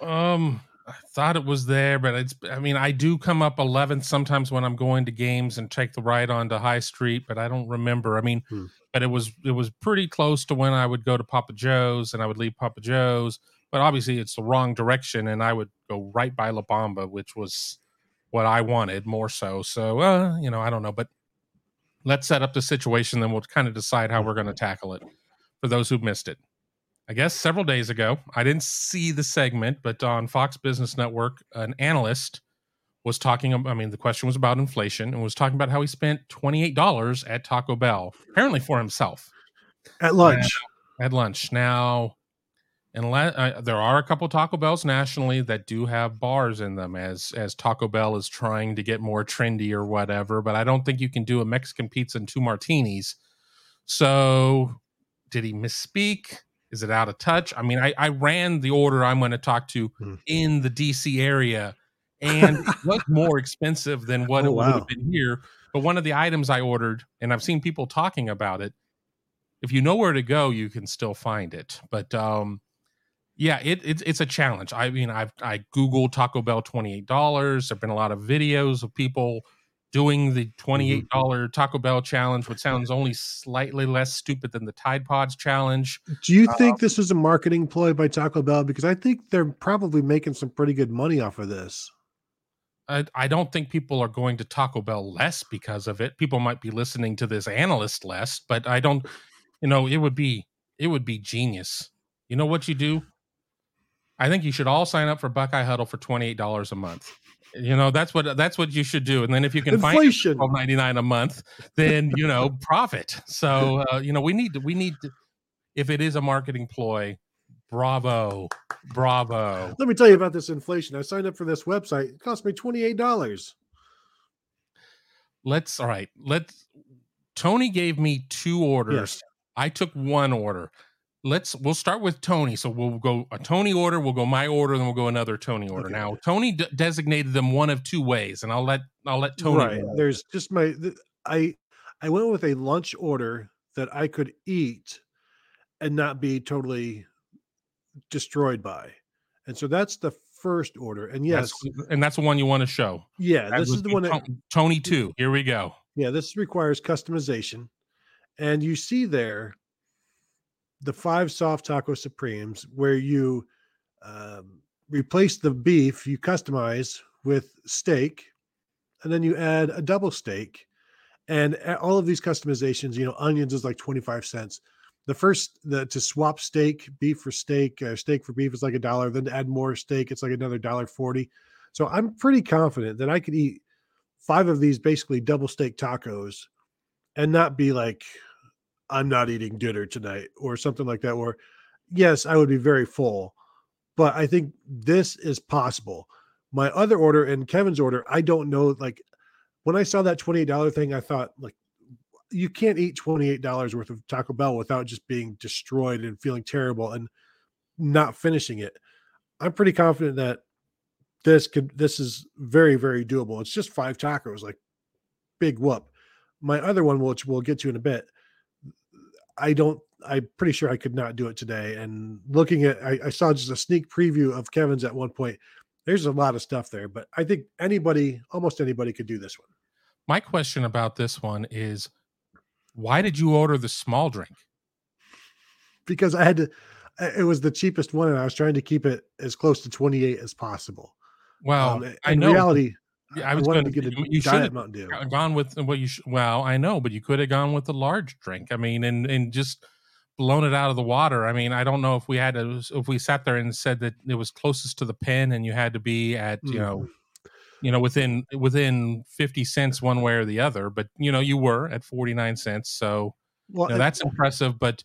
Um, I thought it was there, but it's. I mean, I do come up 11th sometimes when I'm going to games and take the right onto High Street, but I don't remember. I mean, Hmm. but it was it was pretty close to when I would go to Papa Joe's and I would leave Papa Joe's, but obviously it's the wrong direction, and I would go right by La Bamba, which was what I wanted more so. So, uh, you know, I don't know, but let's set up the situation, then we'll kind of decide how we're going to tackle it. For those who missed it. I guess several days ago. I didn't see the segment, but on Fox Business Network, an analyst was talking. I mean, the question was about inflation and was talking about how he spent twenty eight dollars at Taco Bell, apparently for himself At lunch. Now- at lunch. Now, unless uh, there are a couple Taco Bells nationally that do have bars in them, as as Taco Bell is trying to get more trendy or whatever. But I don't think you can do a Mexican pizza and two martinis. So, did he misspeak? Is it out of touch? I mean, I, I ran the order I'm going to talk to Hmm. in the DC area, and it was more expensive than what Oh, it would wow. have been here. But one of the items I ordered, and I've seen people talking about it. If you know where to go, you can still find it. But um, yeah, it, it's it's a challenge. I mean, I've I googled Taco Bell twenty eight dollars. There've been a lot of videos of people doing the twenty eight dollar Taco Bell challenge, which sounds only slightly less stupid than the Tide Pods challenge. Do you Uh, think this is a marketing ploy by Taco Bell? Because I think they're probably making some pretty good money off of this. I, I don't think people are going to Taco Bell less because of it. People might be listening to this analyst less, but I don't. You know, it would be it would be genius. You know what you do? I think you should all sign up for Buckeye Huddle for twenty eight dollars a month. You know that's what that's what you should do. And then if you can find Inflation. twelve ninety nine a month, then you know profit. So uh, you know we need to we need to if it is a marketing ploy, bravo, bravo. Let me tell you about this inflation. I signed up for this website. It cost me $28. let's all right let's tony gave me two orders Yes. i took one order let's we'll start with tony so we'll go a tony order we'll go my order then we'll go another tony order Okay. now tony d- designated them one of two ways and i'll let i'll let tony right. There's just my th- I I went with a lunch order that I could eat and not be totally destroyed by. And so that's the first order. And yes, That's- and that's the one you want to show yeah, That this is the one that tony 2 here we go Yeah, this requires customization. And you see there the five soft taco supremes where you um, replace the beef, you customize with steak, and then you add a double steak. And all of these customizations, you know, onions is like 25 cents. The first, the to swap steak, beef for steak, uh, steak for beef is like a dollar. Then to add more steak, it's like another dollar 40. So I'm pretty confident that I could eat five of these basically double steak tacos and not be like i'm not eating dinner tonight or something like that or yes i would be very full but i think this is possible. My other order and kevin's order i don't know like when i saw that $28 thing i thought like you can't eat $28 worth of taco bell without just being destroyed and feeling terrible and not finishing it. I'm pretty confident that this could this is very very doable. It's just five tacos like big whoop. My other one which we'll get to in a bit i don't i'm pretty sure i could not do it today and looking at I, I saw just a sneak preview of kevin's at one point. There's a lot of stuff there but i think anybody almost anybody could do this one. My question about this one is why did you order the small drink? Because i had to it was the cheapest one and i was trying to keep it as close to 28 as possible. Well Um, i in know. reality Yeah, I was wanted gonna- get a you- diet have Mountain Dew. gone with what you sh- well i know but you could have gone with the large drink i mean and and just blown it out of the water i mean i don't know if we had to if we sat there and said that it was closest to the pin and you had to be at you know Mm. you know within within 50 cents one way or the other but you know you were at 49 cents so Well, you know, that's impressive but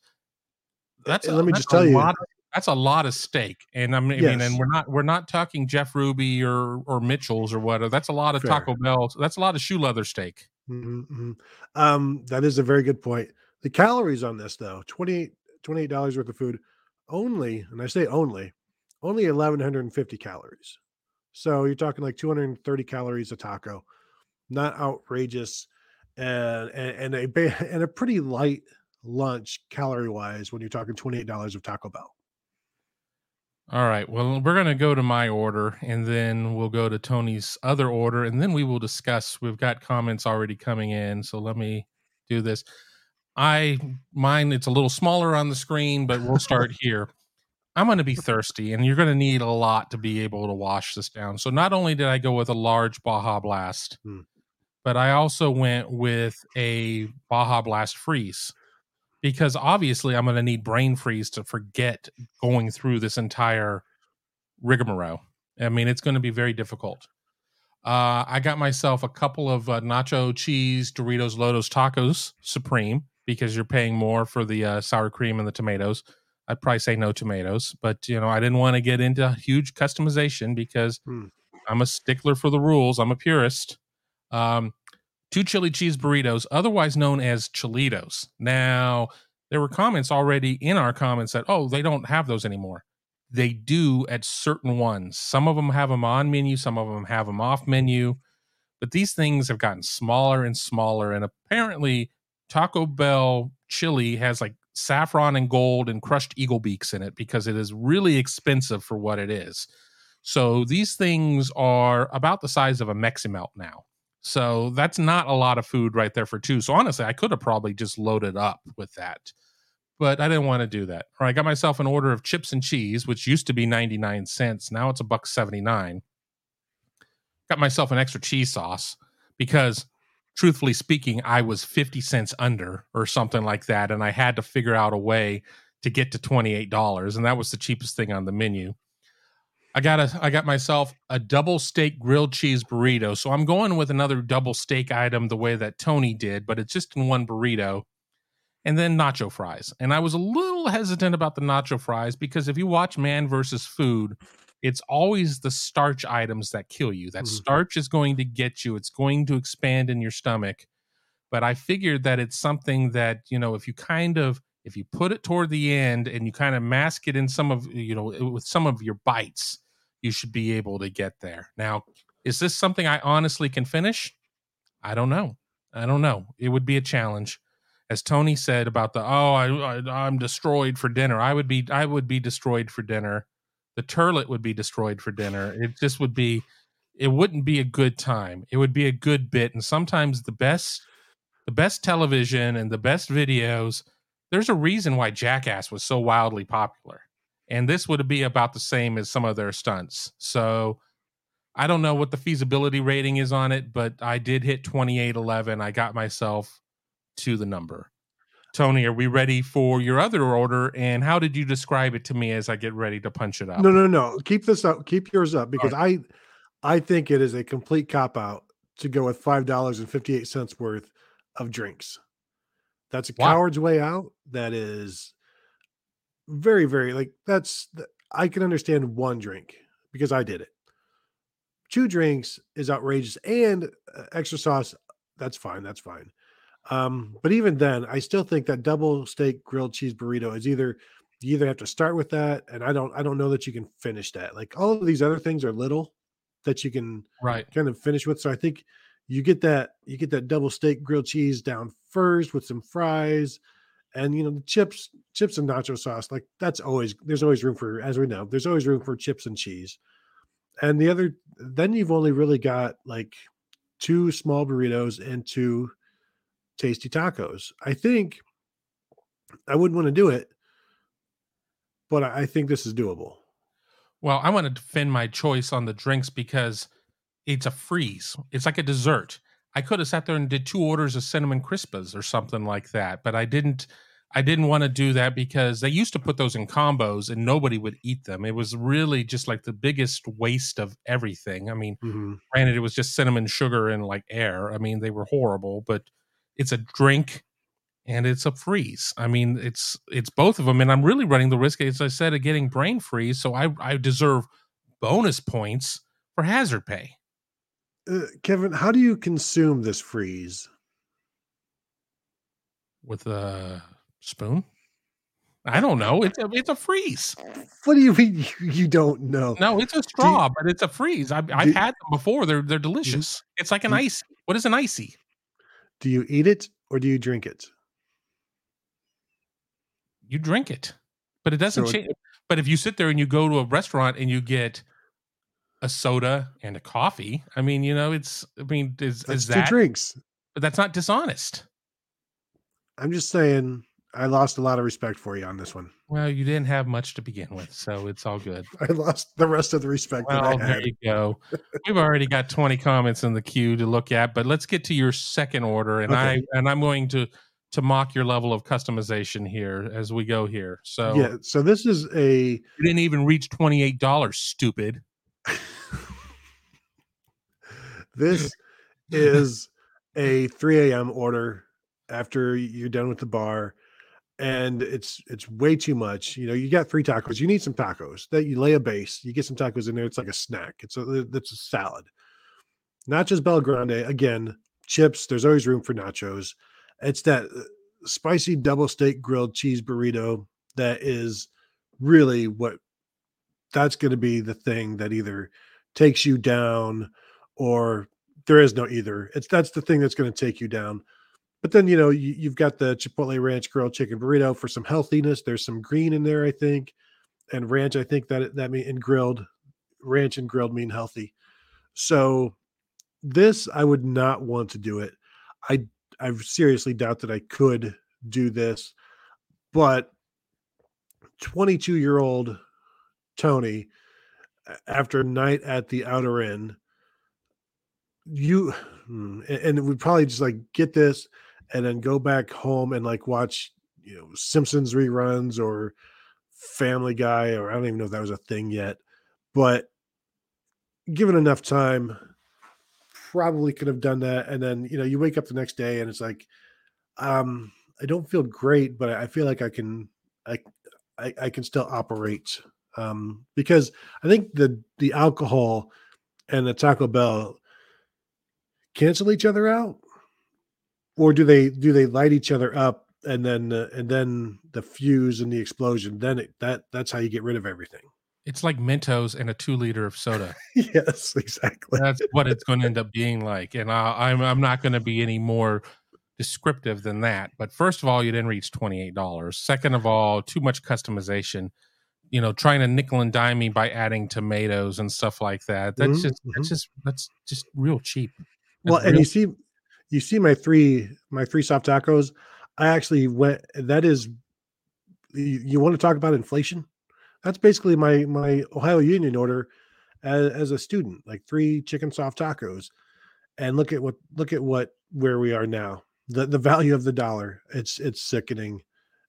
that's a- let me that's just tell you- lot of- that's a lot of steak and i mean, I mean and we're not we're not talking jeff ruby or or mitchell's or whatever that's a lot of Fair. taco bell that's a lot of shoe leather steak Mhm, mhm. Um, that is a very good point. The calories on this though, 28 $28 worth of food, only, and I say only, only 1150 calories. So you're talking like 230 calories a taco. Not outrageous and and, and a and a pretty light lunch calorie wise when you're talking $28 of Taco Bell. All right. Well, we're going to go to my order and then we'll go to Tony's other order and then we will discuss. We've got comments already coming in. So let me do this. I, mine, it's a little smaller on the screen, but we'll start here. I'm going to be thirsty and you're going to need a lot to be able to wash this down. So not only did I go with a large Baja Blast, Hmm. but I also went with a Baja Blast Freeze because obviously I'm going to need brain freeze to forget going through this entire rigmarole. I mean, it's going to be very difficult. Uh, I got myself a couple of uh, nacho cheese Doritos Locos tacos Supreme because you're paying more for the uh, sour cream and the tomatoes. I'd probably say no tomatoes, but you know, I didn't want to get into huge customization because Hmm. I'm a stickler for the rules. I'm a purist. Um, two chili cheese burritos, otherwise known as chilitos. Now, there were comments already in our comments that, oh, they don't have those anymore. They do at certain ones. Some of them have them on menu, some of them have them off menu, but these things have gotten smaller and smaller. And apparently, Taco Bell chili has like saffron and gold and crushed eagle beaks in it because it is really expensive for what it is. So these things are about the size of a Meximelt now. So that's not a lot of food right there for two. So honestly, I could have probably just loaded up with that, but I didn't want to do that. Right, I got myself an order of chips and cheese, which used to be 99 cents. Now it's a buck 79. Got myself an extra cheese sauce because truthfully speaking, I was 50 cents under or something like that. And I had to figure out a way to get to $28. And that was the cheapest thing on the menu. I got a I got myself a double steak grilled cheese burrito. So I'm going with another double steak item the way that Tony did, but it's just in one burrito. And then nacho fries. And I was a little hesitant about the nacho fries because if you watch Man versus Food, it's always the starch items that kill you. That Mhm. starch is going to get you. It's going to expand in your stomach. But I figured that it's something that, you know, if you kind of if you put it toward the end and you kind of mask it in some of, you know, with some of your bites, you should be able to get there. Now, is this something I honestly can finish? I don't know. I don't know. It would be a challenge. As Tony said about the oh, I, I I'm destroyed for dinner. I would be I would be destroyed for dinner. The turlet would be destroyed for dinner. It just would be it wouldn't be a good time. It would be a good bit and sometimes the best the best television and the best videos there's a reason why Jackass was so wildly popular. And this would be about the same as some of their stunts. So I don't know what the feasibility rating is on it, but I did hit 2811. I got myself to the number. Tony, are we ready for your other order? And how did you describe it to me as I get ready to punch it up? No, no, no. Keep this up. Keep yours up because I, I think it is a complete cop out to go with five dollars and fifty eight cents worth of drinks. That's a Wow. coward's way out. That is very, very like that's. th- I can understand one drink because I did it. Two drinks is outrageous, and uh, extra sauce. That's fine. That's fine. Um, but even then, I still think that double steak grilled cheese burrito is either you either have to start with that, and I don't I don't know that you can finish that. Like all of these other things are little that you can Right. kind of finish with. So I think you get that you get that double steak grilled cheese down first with some fries, and you know the chips chips and nacho sauce. Like that's always there's always room for as we know there's always room for chips and cheese. And the other then you've only really got like two small burritos and two tasty tacos. I think I wouldn't want to do it, but I think this is doable. Well, I want to defend my choice on the drinks because it's a freeze. It's like a dessert. I could have sat there and did two orders of cinnamon crispas or something like that, but I didn't. I didn't want to do that because they used to put those in combos and nobody would eat them. It was really just like the biggest waste of everything. I mean, Mhm. granted, it was just cinnamon sugar and like air. I mean, they were horrible, but it's a drink and it's a freeze. I mean, it's it's both of them, and I'm really running the risk, as I said, of getting brain freeze. So I I deserve bonus points for hazard pay. Uh, Kevin, how do you consume this freeze? with a spoon. I don't know. It's a it's a freeze. What do you mean you, you don't know? No, it's a straw, but it's a freeze. I've, I've had them before. They're they're delicious. It's like an do- icy. What is an icy? Do you eat it or do you drink it? You drink it, but it doesn't So it- change. But if you sit there and you go to a restaurant and you get a soda and a coffee, I mean, you know, it's. I mean, is That's is two that? drinks. But that's not dishonest. I'm just saying I lost a lot of respect for you on this one. Well, you didn't have much to begin with, so it's all good. I lost the rest of the respect that Well, there you go. We've already got 20 comments in the queue to look at, but let's get to your second order, and Okay. I and I'm going to to mock your level of customization here as we go here. So Yeah, so this is a you didn't even reach twenty eight dollars, stupid. this is a 3 a.m. order after you're done with the bar, and it's it's way too much. You know, you got three tacos. You need some tacos. That you lay a base. You get some tacos in there. It's like a snack. It's a it's a salad. Nachos just BellGrande. Again, chips. There's always room for nachos. It's that uh, spicy double steak grilled cheese burrito that is really what that's going to be the thing that either takes you down or there is no either. It's that's the thing that's going to take you down. But then you know you, you've got the Chipotle Ranch grilled chicken burrito for some healthiness. There's some green in there, I think, and ranch. I think that that mean and grilled ranch and grilled mean healthy. So this I would not want to do it. I I seriously doubt that I could do this, but 22 year old Tony, after a night at the Out-R-Inn, you hmm, and it would probably just like get this and then go back home and like watch you know Simpsons reruns or Family Guy or I don't even know if that was a thing yet, but given enough time, probably could have done that. And then you know you wake up the next day and it's like, um, I don't feel great, but I feel like I can I I, I can still operate um, because I think the the alcohol and the Taco Bell cancel each other out, or do they do they light each other up and then uh, and then the fuse and the explosion? Then it, that that's how you get rid of everything. It's like Mentos and a two liter of soda. yes, exactly. That's what it's going to end up being like, and I, I'm I'm not going to be any more descriptive than that. But first of all, you didn't reach twenty eight dollars. Second of all, too much customization. You know, trying to nickel and dime me by adding tomatoes and stuff like that. That's Mhm, just that's just that's just real cheap. That's Well, and real you see, you see my three my three soft tacos. I actually went. That is, you, you want to talk about inflation? That's basically my my Ohio Union order as, as a student, like three chicken soft tacos. And look at what look at what where we are now. The the value of the dollar. It's it's sickening.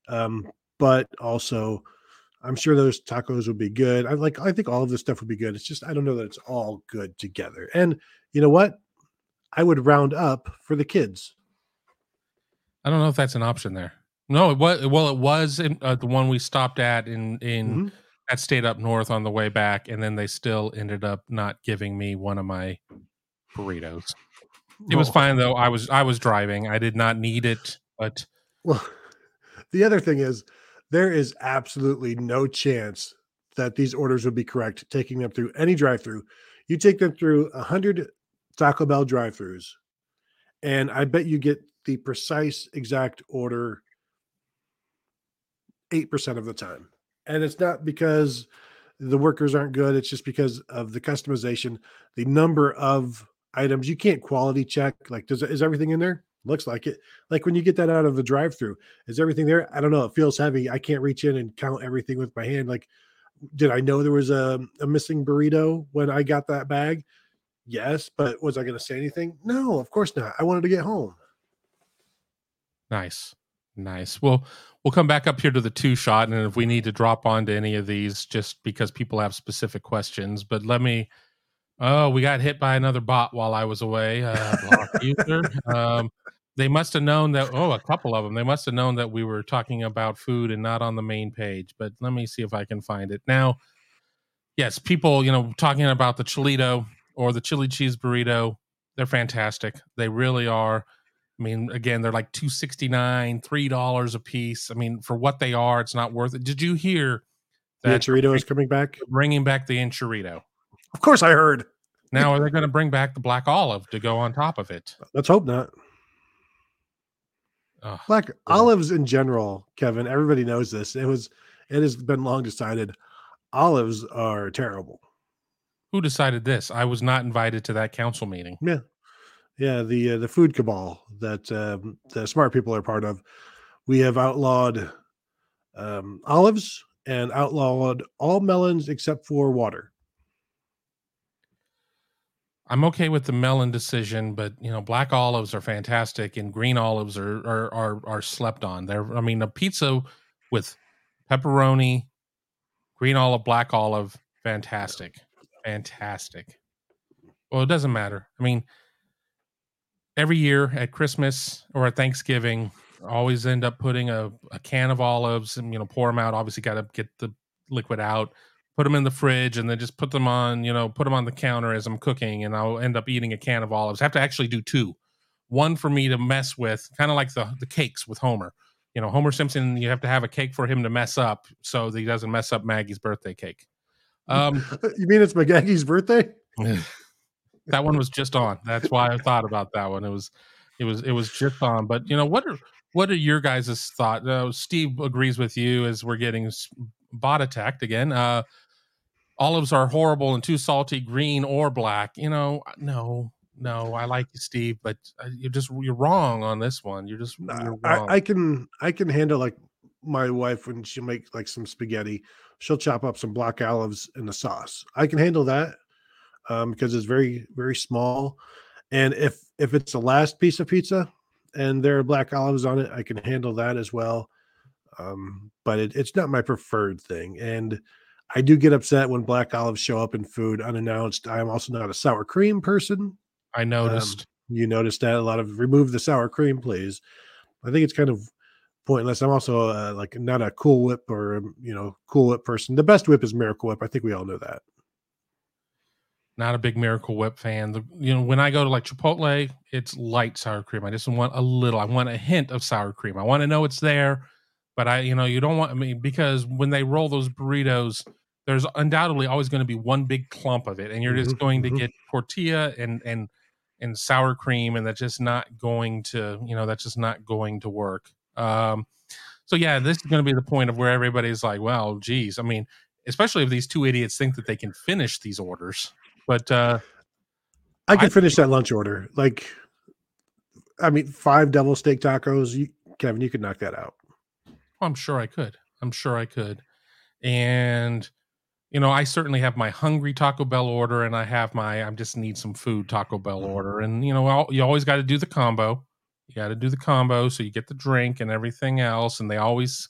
Um, but also, I'm sure those tacos would be good. I like. I think all of this stuff would be good. It's just I don't know that it's all good together. And you know what? I would round up for the kids. I don't know if that's an option there. No, it was well, it was in, uh, the one we stopped at in in Mhm. that stayed up north on the way back, and then they still ended up not giving me one of my burritos. It was fine though. I was I was driving. I did not need it, but Well, the other thing is there is absolutely no chance that these orders would be correct taking them through any drive-through. You take them through a hundred Taco Bell drive-throughs, and I bet you get the precise exact order eight percent of the time. And it's not because the workers aren't good, it's just because of the customization, the number of items. You can't quality check. Like, does is everything in there? Looks like it. Like when you get that out of the drive-through, is everything there? I don't know. It feels heavy. I can't reach in and count everything with my hand. Like, did I know there was a, a missing burrito when I got that bag? Yes, but was I going to say anything? No, of course not. I wanted to get home. nice, nice. Well, we'll come back up here to the two shot, and if we need to drop onto any of these, just because people have specific questions. But let me. Oh, we got hit by another bot while I was away. Uh, user. Um, they must have known that. Oh, a couple of them. They must have known that we were talking about food and not on the main page. But let me see if I can find it now. Yes, people, you know, talking about the Chilito or the chili cheese burrito. They're fantastic. They really are. I mean, again, they're like two sixty nine, three dollars a piece. I mean, for what they are, it's not worth it. Did you hear that The chorizo is coming back. bringing back the enchirito? Of course, I heard. Now, are they going to bring back the black olive to go on top of it? Let's hope not. Black olives in general, Kevin. Everybody knows this. It was. It has been long decided. Olives are terrible. Who decided this? I was not invited to that council meeting. Yeah, yeah. The uh, the food cabal that um, the smart people are part of. We have outlawed um, olives and outlawed all melons except for water. I'm okay with the melon decision, but you know, black olives are fantastic, and green olives are are are, are slept on. They're, I mean, a pizza with pepperoni, green olive, black olive, fantastic, fantastic. Well, it doesn't matter. I mean, every year at Christmas or at Thanksgiving, I always end up putting a, a can of olives and you know pour them out. Obviously, got to get the liquid out, put them in the fridge, and then just put them on you know put them on the counter as I'm cooking, and I'll end up eating a can of olives. I have to actually do two, one for me to mess with, kind of like the the cakes with Homer. You know, Homer Simpson, you have to have a cake for him to mess up so that he doesn't mess up Maggie's birthday cake. Um, you mean it's McGaggy's birthday? that one was just on. That's why I thought about that one. It was, it was, it was just on. But you know, what are what are your guys' thought? Uh, Steve agrees with you as we're getting bot attacked again. Uh, olives are horrible and too salty, green or black. You know, no, no. I like you, Steve, but uh, you're just you're wrong on this one. You're just you're wrong. I, I can I can handle like my wife when she make like some spaghetti. She'll chop up some black olives in the sauce. I can handle that um, because it's very very small. And if if it's the last piece of pizza and there are black olives on it, I can handle that as well. Um, but it, it's not my preferred thing. And I do get upset when black olives show up in food unannounced. I am also not a sour cream person. I Um, noticed. you noticed that a lot of remove the sour cream, please. I think it's kind of pointless. I'm also uh, like not a Cool Whip or um, you know Cool Whip person. The best whip is Miracle Whip. I think we all know that. not a big Miracle Whip fan. The, you know, when I go to like Chipotle, it's light sour cream. I just want a little. I want a hint of sour cream. I want to know it's there, but I, you know, you don't want. I mean, because when they roll those burritos, there's undoubtedly always going to be one big clump of it, and you're just Mhm, going to mhm. get tortilla and and and sour cream, and that's just not going to, you know, that's just not going to work. Um, so yeah, this is going to be the point of where everybody's like, well, geez, I mean, especially if these two idiots think that they can finish these orders. But uh I can finish that lunch order. Like, I mean, five devil steak tacos. You, Kevin, you could knock that out. I'm sure I could. I'm sure I could. And you know, I certainly have my hungry Taco Bell order, and I have my I just need some food Taco Bell order. And you know, I'll, you always got to do the combo. You got to do the combo, so you get the drink and everything else. And they always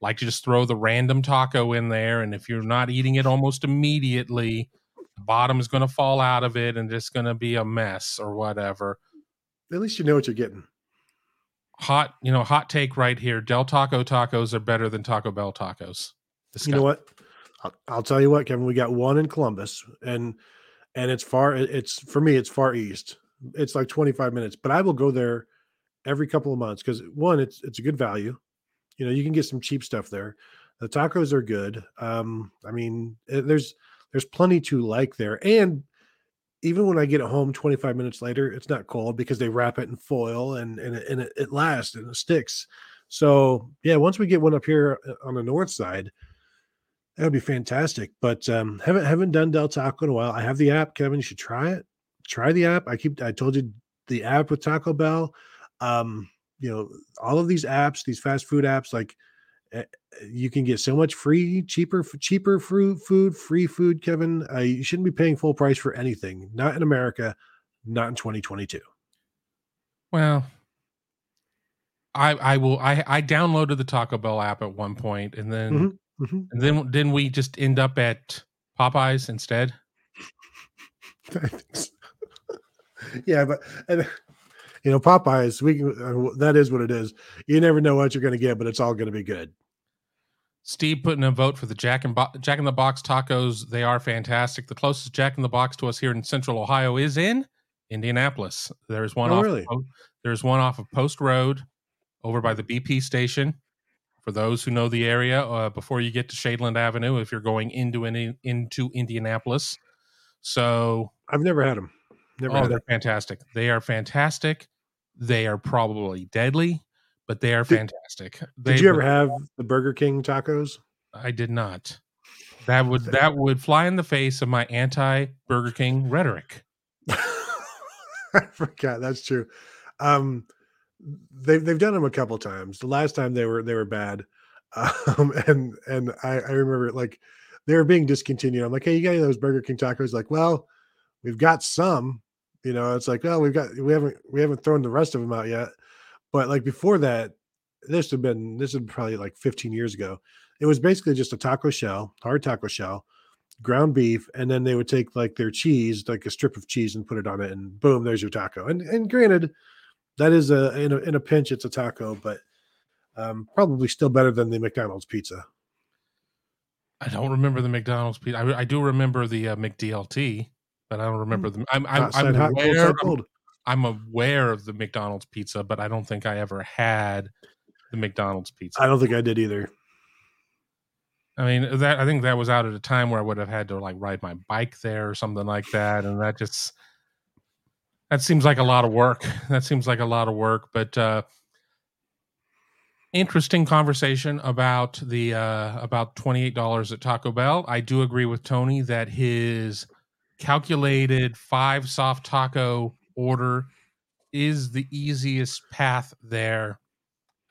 like to just throw the random taco in there. And if you're not eating it almost immediately, the bottom is going to fall out of it, and it's going to be a mess or whatever. At least you know what you're getting. Hot, you know, hot take right here. Del Taco tacos are better than Taco Bell tacos. You know what? I'll, I'll tell you what, Kevin. We got one in Columbus, and and it's far. It's for me. It's far east. It's like 25 minutes, but I will go there every couple of months because one, it's it's a good value. You know, you can get some cheap stuff there. The tacos are good. Um, I mean, eh, there's there's plenty to like there, and even when I get it home 25 minutes later, it's not cold because they wrap it in foil and and it, and it, it lasts and it sticks. So yeah, once we get one up here uh, on the north side, that would be fantastic. But um, haven't haven't done Del Taco in a while. I have the app, Kevin. You should try it. Try the app. I keep. I told you the app with Taco Bell. Um, you know, all of these apps, these fast food apps, like eh, you can get so much free, cheaper, cheaper food, food, free food. Kevin, uh, you shouldn't be paying full price for anything. Not in America. Not in 2022. Well, I I will I I downloaded the Taco Bell app at one point and then Mhm, mhm. and then didn't we just end up at Popeyes instead? I think so. yeah, but and, you know, Popeyes. We can, uh, that is what it is. You never know what you're going to get, but it's all going to be good. Steve putting a vote for the Jack and Bo- Jack in the Box tacos. They are fantastic. The closest Jack in the Box to us here in Central Ohio is in Indianapolis. There's one Oh, off. really? There's one off of Post Road, over by the BP station. For those who know the area, uh, before you get to Shadeland Avenue, if you're going into any, into Indianapolis, so I've never had them. Never oh, they're fantastic. They are fantastic. They are probably deadly, but they are Did- fantastic. Did you ever have the Burger King tacos? I did not. That would that would fly in the face of my anti Burger King rhetoric. I forgot. That's true. Um, they've they've done them a couple times. The last time they were they were bad, um, and and I, I remember like they were being discontinued. I'm like, hey, you got any of those Burger King tacos? Like, well, we've got some. You know, it's like, oh, we've got we haven't we haven't thrown the rest of them out yet. But like before that, this had been this is probably like 15 years ago. It was basically just a taco shell, hard taco shell, ground beef, and then they would take like their cheese, like a strip of cheese, and put it on it, and boom, there's your taco. And and granted, that is a in a in a pinch, it's a taco, but um, probably still better than the McDonald's pizza. I don't remember the McDonald's pizza. I, I do remember the uh, McDLT, but I don't remember the. I'm I'm, I'm side hot, aware. I'm. I'm aware of the McDonald's pizza, but I don't think I ever had the McDonald's pizza. I don't think I did either. I mean that I think that was out at a time where I would have had to like ride my bike there or something like that, and that just that seems like a lot of work. That seems like a lot of work, but uh interesting conversation about the uh about twenty eight dollars at Taco Bell. I do agree with Tony that his calculated five soft taco order is the easiest path there.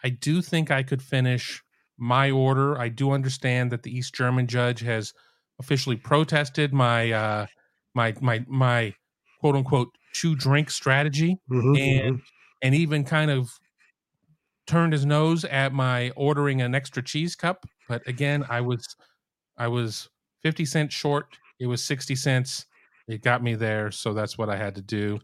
I do think I could finish my order. I do understand that the East German judge has officially protested my uh my my my quote unquote chew drink strategy Mhm, and and even kind of turned his nose at my ordering an extra cheese cup. But again, I was I was 50 cents short. It was 60 cents. It got me there, so that's what I had to do.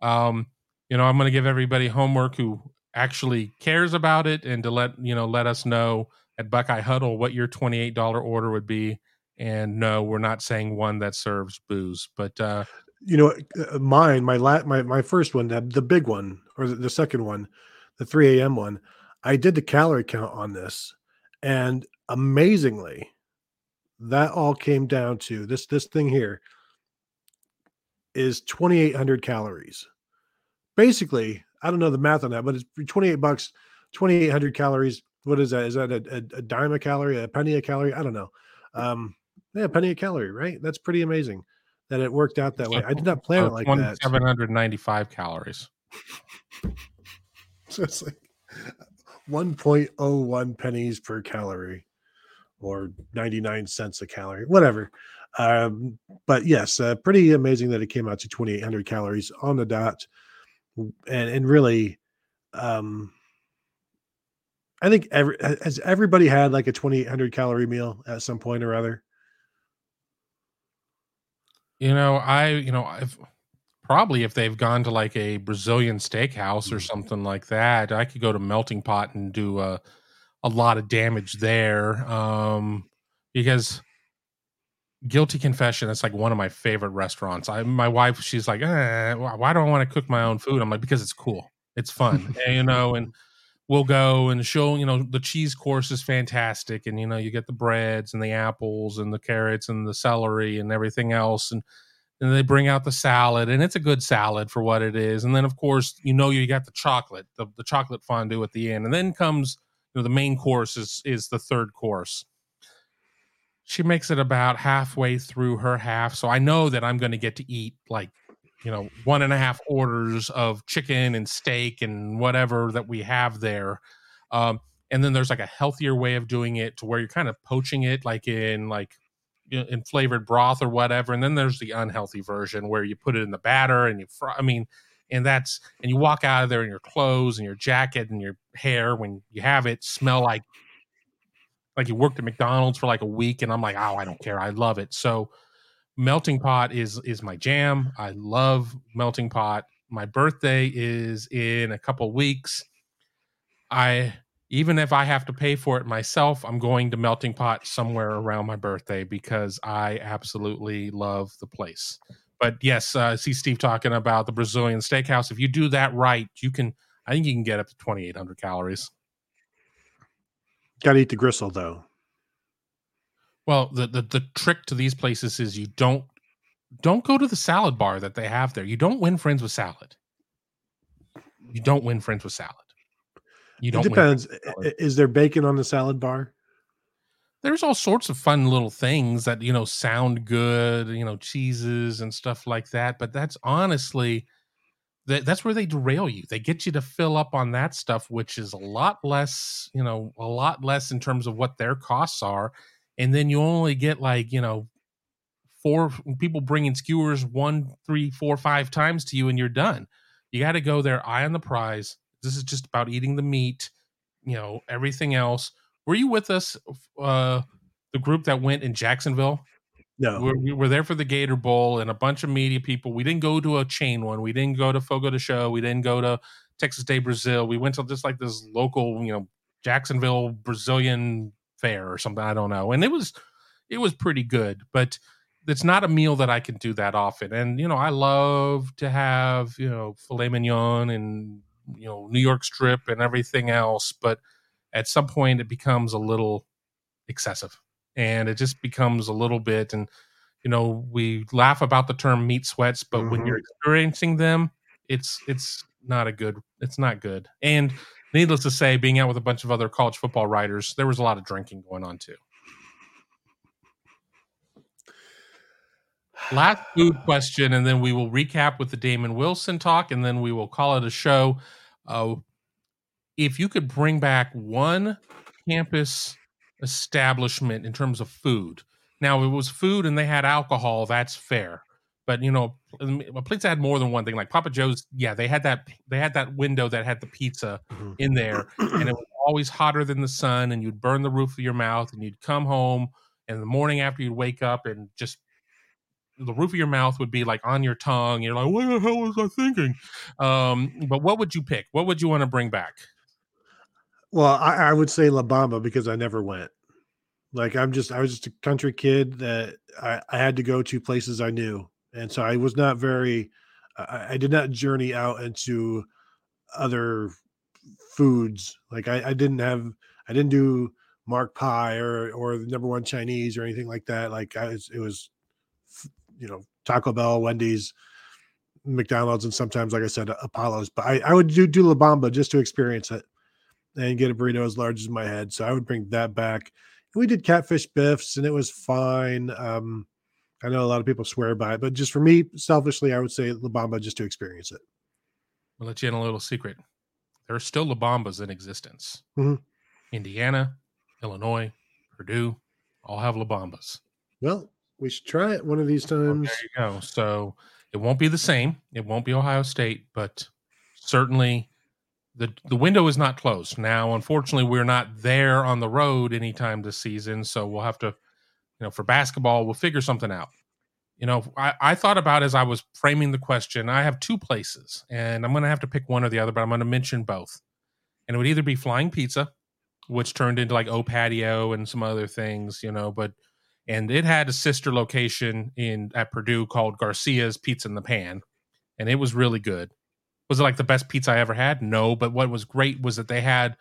Um, you know, I'm going to give everybody homework who actually cares about it and to let, you know, let us know at Buckeye Huddle what your $28 order would be. And no, we're not saying one that serves booze, but uh you know uh, mine my la- my my first one the, the big one or the, the second one the 3 a.m one i did the calorie count on this and amazingly that all came down to this this thing here is 2800 calories. Basically i don't know the math on that but it's 28 bucks 2800 calories. What is that? Is that a, a, a dime a calorie a penny a calorie? I don't know. Um yeah a penny a calorie right? That's pretty amazing that it worked out that way. I did not plan it like that. 795 calories. so it's like 1.01 pennies per calorie or 99 cents a calorie whatever um but yes uh, pretty amazing that it came out to 2800 calories on the dot and and really um i think every has everybody had like a 2800 calorie meal at some point or other You know, I, you know, I've probably if they've gone to like a Brazilian steakhouse or something like that, I could go to Melting Pot and do a, a lot of damage there. Um, because guilty confession, that's like one of my favorite restaurants. I, my wife, she's like, eh, why do I want to cook my own food? I'm like, because it's cool, it's fun, and, you know, and we'll go and show, you know, the cheese course is fantastic, and you know, you get the breads and the apples and the carrots and the celery and everything else, and and they bring out the salad, and it's a good salad for what it is, and then of course, you know, you got the chocolate, the, the chocolate fondue at the end, and then comes, you know, the main course is is the third course she makes it about halfway through her half. So I know that I'm going to get to eat like, you know, one and a half orders of chicken and steak and whatever that we have there. Um, and then there's like a healthier way of doing it to where you're kind of poaching it like in like in flavored broth or whatever. And then there's the unhealthy version where you put it in the batter and you fry. I mean, and that's and you walk out of there in your clothes and your jacket and your hair when you have it smell like like you worked at McDonald's for like a week and I'm like, "Oh, I don't care. I love it." So melting pot is is my jam. I love melting pot. My birthday is in a couple weeks. I even if I have to pay for it myself, I'm going to melting pot somewhere around my birthday because I absolutely love the place. but yes, uh, I see Steve talking about the Brazilian steakhouse. If you do that right, you can. I think you can get up to 2,800 calories. Got to eat the gristle though. Well, the, the the trick to these places is you don't don't go to the salad bar that they have there. You don't win friends with salad. You don't win friends with salad. You don't. It depends. Is there bacon on the salad bar? There's all sorts of fun little things that you know sound good, you know, cheeses and stuff like that. But that's honestly, that that's where they derail you. They get you to fill up on that stuff, which is a lot less, you know, a lot less in terms of what their costs are, and then you only get like you know four people bringing skewers one, three, four, five times to you, and you're done. You got to go there, eye on the prize. This is just about eating the meat, you know, everything else. Were you with us, uh, the group that went in Jacksonville? No, we're, we were there for the Gator Bowl and a bunch of media people. We didn't go to a chain one. We didn't go to Fogo de Chão. We didn't go to Texas de Brazil. We went to just like this local, you know, Jacksonville Brazilian fair or something. I don't know, and it was it was pretty good, but it's not a meal that I can do that often. And you know, I love to have you know filet mignon and you know New York strip and everything else, but at some point it becomes a little excessive, and it just becomes a little bit. And you know, we laugh about the term meat sweats, but mm-hmm. when you're experiencing them, it's it's not a good. It's not good. And needless to say, being out with a bunch of other college football writers, there was a lot of drinking going on too. last food question, and then we will recap with the Damon Wilson talk, and then we will call it a show. Uh, if you could bring back one campus establishment in terms of food, now it was food and they had alcohol, that's fair. But you know, a place that had more than one thing, like Papa Joe's, yeah, they had that they had that window that had the pizza mm-hmm. in there, and it was always hotter than the sun, and you'd burn the roof of your mouth, and you'd come home, and the morning after you'd wake up and just the roof of your mouth would be like on your tongue. You're like, what the hell was I thinking? Um, but what would you pick? What would you want to bring back? Well, I, I, would say La Bamba because I never went. Like I'm just I was just a country kid that I, I had to go to places I knew. And so I was not very I, I did not journey out into other foods. Like I, I didn't have I didn't do Mark Pi or or the number one Chinese or anything like that. Like I it was you know Taco Bell, Wendy's, McDonald's, and sometimes, like I said, Apollo's. But I, I would do do La Bamba just to experience it and get a burrito as large as my head. So I would bring that back. We did Catfish Biff's, and it was fine. Um, I know a lot of people swear by it, but just for me, selfishly, I would say La Bamba just to experience it. I'll let you in a little secret. There are still La Bambas in existence. Mm-hmm. Indiana, Illinois, Purdue, all have La Bambas. Well, we should try it one of these times. there you go. So it won't be the same. It won't be Ohio State, but certainly the the window is not closed. Now, unfortunately, we're not there on the road anytime this season, so we'll have to, you know, for basketball, we'll figure something out. You know, I, I thought about as I was framing the question, I have two places, and I'm going to have to pick one or the other, but I'm going to mention both. And it would either be Flying Pizza, which turned into like O Patio and some other things, you know, but and it had a sister location in at Purdue called Garcia's Pizza in the Pan, and it was really good. Was it like the best pizza I ever had? No, but what was great was that they had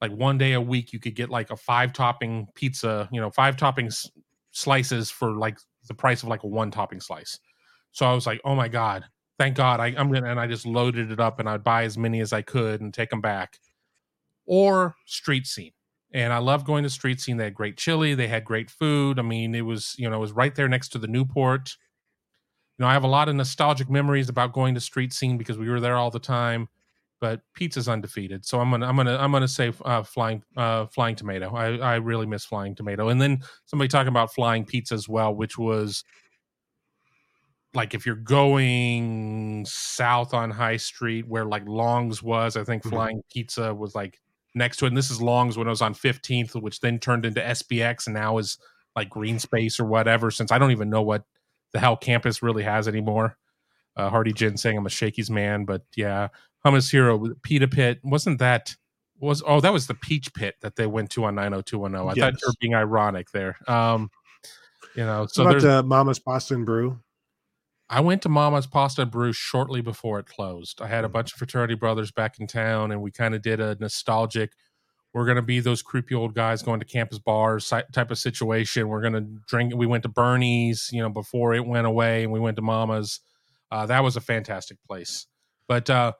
like one day a week you could get like a five topping pizza, you know, five topping slices for like the price of like a one topping slice. So I was like, oh my god, thank God I, I'm gonna, and I just loaded it up and I'd buy as many as I could and take them back. Or street scene and I love going to street scene. They had great chili, they had great food. I mean, it was you know it was right there next to the Newport. You know, I have a lot of nostalgic memories about going to street scene because we were there all the time. But pizza's undefeated, so I'm gonna I'm gonna I'm gonna say uh, flying uh, flying tomato. I I really miss flying tomato. And then somebody talking about flying pizza as well, which was like if you're going south on High Street where like Longs was, I think mm-hmm. Flying Pizza was like next to it. And this is Longs when it was on 15th, which then turned into SBX and now is like Green Space or whatever. Since I don't even know what the hell campus really has anymore. Uh, Hardy Jin saying I'm a Shakey's man, but yeah, Hummus Hero, Pita Pit wasn't that was oh that was the Peach Pit that they went to on 90210. I yes. thought you were being ironic there. Um, you know, so about the Mama's Pasta and Brew. I went to Mama's Pasta and Brew shortly before it closed. I had a bunch of fraternity brothers back in town, and we kind of did a nostalgic. We're going to be those creepy old guys going to campus bars type of situation. We're going to drink. We went to Bernie's, you know, before it went away, and we went to Mama's. Uh, that was a fantastic place. But uh,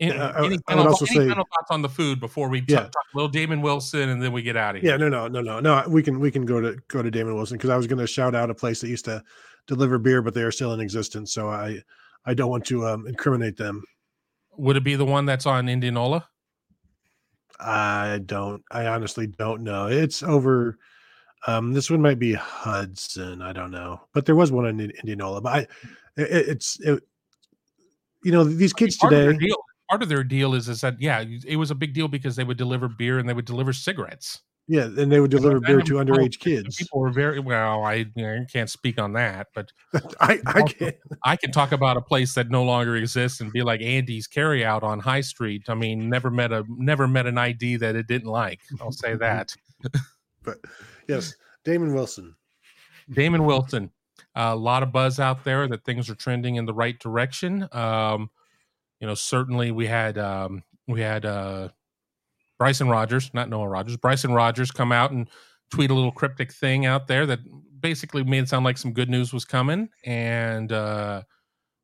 any, Yeah, I- any I would final, also any say- final thoughts on the food before we Yeah. talk, talk little Damon Wilson, and then we get out of here? Yeah, no, no, no, no, no. We can we can go to go to Damon Wilson because I was going to shout out a place that used to deliver beer, but they are still in existence. So I I don't want to um, incriminate them. Would it be the one that's on Indianola? I don't. I honestly don't know. It's over. Um, this one might be Hudson. I don't know, but there was one in Indianola. But I, it, it's it, you know these kids part of today. deal part of their deal is is that yeah it was a big deal because they would deliver beer and they would deliver cigarettes Yeah, and they would deliver beer to underage kids. people were very well i, you know, can't speak on that but I I can i can talk about a place that no longer exists and be like andy's carry out on high street i mean never met a never met an id that it didn't like i'll say that but yes, Damon Wilson. Damon Wilson. a lot of buzz out there that things are trending in the right direction. Um, you know, certainly we had um, we had uh, Bryson Rogers, not Noah Rogers, Bryson Rogers come out and tweet a little cryptic thing out there that basically made it sound like some good news was coming. And uh,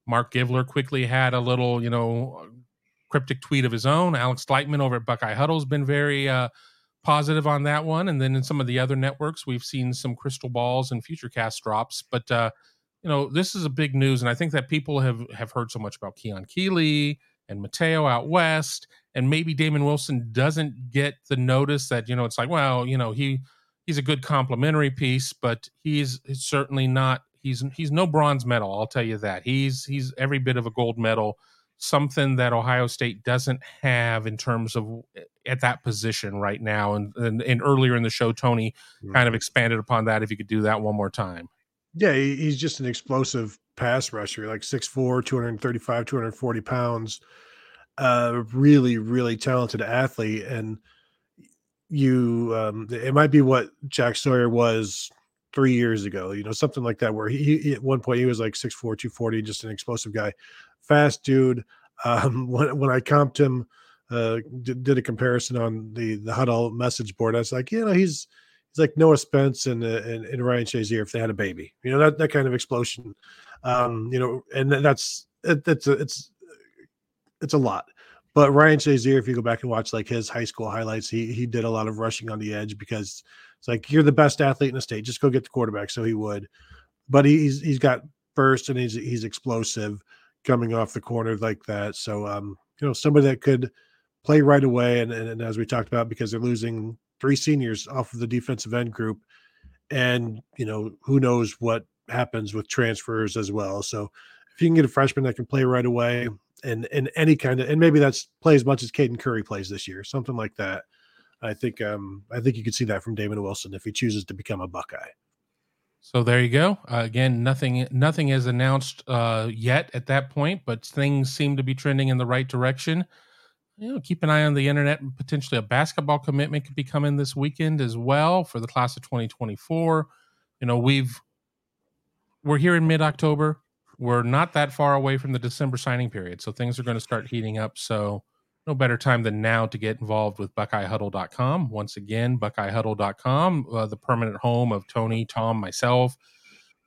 Mark Givler quickly had a little, you know, cryptic tweet of his own. Alex Gleitman over at Buckeye Huddle has been very uh, positive on that one. And then in some of the other networks, we've seen some crystal balls and future cast drops. But uh, you know, this is a big news, and I think that people have have heard so much about Keon Keeley and Mateo out west, and maybe Damon Wilson doesn't get the notice that you know it's like, well, you know, he he's a good complimentary piece, but he's, certainly not. He's he's no bronze medal. I'll tell you that. He's he's every bit of a gold medal. Something that Ohio State doesn't have in terms of eh, at that position right now. And and, and earlier in the show, Tony mm-hmm. kind of expanded upon that. If you could do that one more time. Yeah, he, he's just an explosive pass rusher, like 6'4, 235, 240 pounds. Uh, really, really talented athlete. And you, um, it might be what Jack Sawyer was three years ago, you know, something like that, where he, he at one point he was like 6'4, 240, just an explosive guy, fast dude. Um, when, when I comped him, uh, did, did a comparison on the, the huddle message board, I was like, you know, he's, he's like Noah Spence and, uh, and and Ryan Shazier if they had a baby, you know that that kind of explosion, um, you know, and that's it, that's a, it's it's a lot. But Ryan Shazier, if you go back and watch like his high school highlights, he he did a lot of rushing on the edge because it's like you're the best athlete in the state, just go get the quarterback. So he would, but he's he's got burst and he's he's explosive coming off the corner like that. So um, you know, somebody that could play right away, and, and, and as we talked about, because they're losing three seniors off of the defensive end group, and you know who knows what happens with transfers as well. So if you can get a freshman that can play right away, and and any kind of, and maybe that's play as much as Caden Curry plays this year, something like that. I think um I think you could see that from Damon Wilson if he chooses to become a Buckeye. So there you go. Uh, again, nothing nothing is announced uh, yet at that point, but things seem to be trending in the right direction. You know, keep an eye on the internet. Potentially, a basketball commitment could be coming this weekend as well for the class of 2024. You know, we've we're here in mid October. We're not that far away from the December signing period, so things are going to start heating up. So, no better time than now to get involved with BuckeyeHuddle.com. Once again, BuckeyeHuddle.com, uh, the permanent home of Tony, Tom, myself,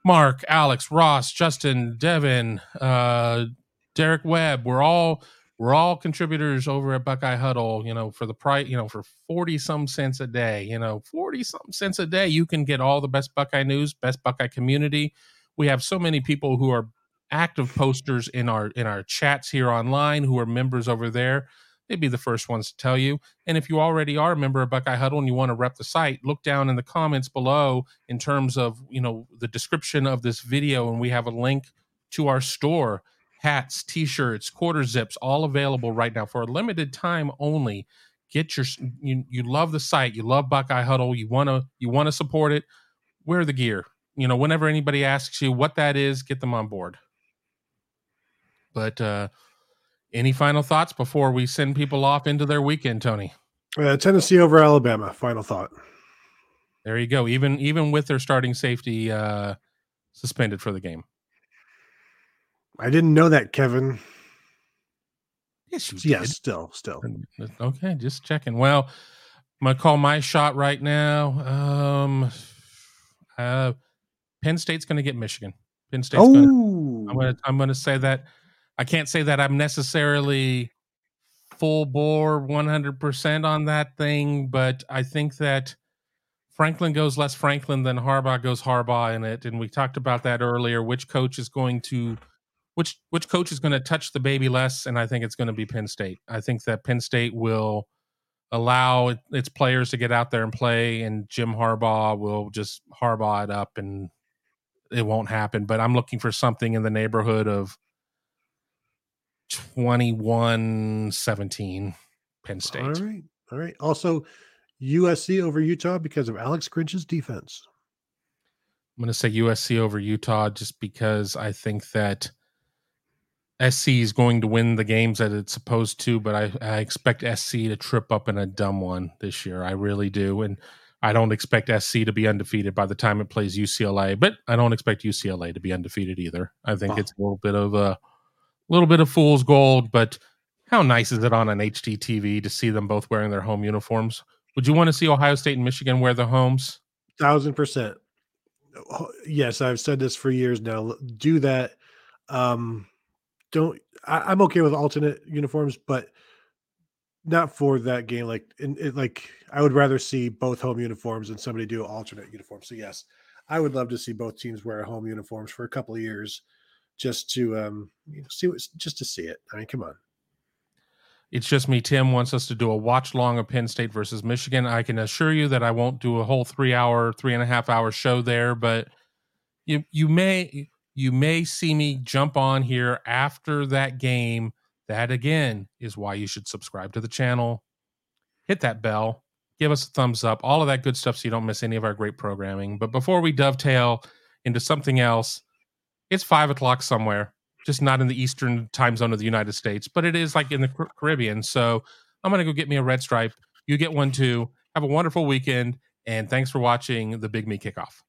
Mark, Alex, Ross, Justin, Devin, uh, Derek Webb. We're all we're all contributors over at Buckeye Huddle. You know, for the price, you know, for forty some cents a day. You know, forty some cents a day, you can get all the best Buckeye news, best Buckeye community. We have so many people who are active posters in our in our chats here online who are members over there they'd be the first ones to tell you. And if you already are a member of Buckeye Huddle and you want to rep the site, look down in the comments below in terms of you know the description of this video, and we have a link to our store. Hats, t-shirts, quarter zips, all available right now for a limited time only. Get your you, you love the site, you love Buckeye Huddle, you wanna you wanna support it. Wear the gear. You know, whenever anybody asks you what that is, get them on board. But uh any final thoughts before we send people off into their weekend, Tony? Uh, Tennessee over Alabama. Final thought. There you go. Even even with their starting safety uh, suspended for the game. I didn't know that, Kevin. Yes, you yes, did. still, still. Okay, just checking. Well, I'm gonna call my shot right now. Um, uh, Penn State's gonna get Michigan. Penn State's Oh, gonna. I'm gonna. I'm gonna say that. I can't say that I'm necessarily full bore 100 percent on that thing, but I think that Franklin goes less Franklin than Harbaugh goes Harbaugh in it, and we talked about that earlier. Which coach is going to which which coach is going to touch the baby less? And I think it's going to be Penn State. I think that Penn State will allow its players to get out there and play, and Jim Harbaugh will just Harbaugh it up, and it won't happen. But I'm looking for something in the neighborhood of 21-17 Penn State. All right, all right. Also, USC over Utah because of Alex Grinch's defense. I'm going to say USC over Utah just because I think that SC is going to win the games that it's supposed to, but I, I expect SC to trip up in a dumb one this year. I really do. And I don't expect SC to be undefeated by the time it plays UCLA, but I don't expect UCLA to be undefeated either. I think Wow. it's a little bit of a little bit of fool's gold, but how nice is it on an HDTV to see them both wearing their home uniforms? Would you want to see Ohio State and Michigan wear their homes? Thousand percent. Yes, I've said this for years now. Do that. Um, don't. I, I'm okay with alternate uniforms, but not for that game. Like, in, it, like I would rather see both home uniforms and somebody do alternate uniforms. So yes, I would love to see both teams wear home uniforms for a couple of years, just to um, you know, see what, just to see it. I mean, come on. It's just me. Tim wants us to do a watch long of Penn State versus Michigan. I can assure you that I won't do a whole three hour, three and a half hour show there, but you you may you may see me jump on here after that game. That again is why you should subscribe to the channel, hit that bell, give us a thumbs up, all of that good stuff so you don't miss any of our great programming. But before we dovetail into something else, it's five o'clock somewhere, just not in the eastern time zone of the United States, but it is like in the Car- Caribbean. So I'm going to go get me a red stripe. You get one too. Have a wonderful weekend. And thanks for watching the Big Me Kickoff.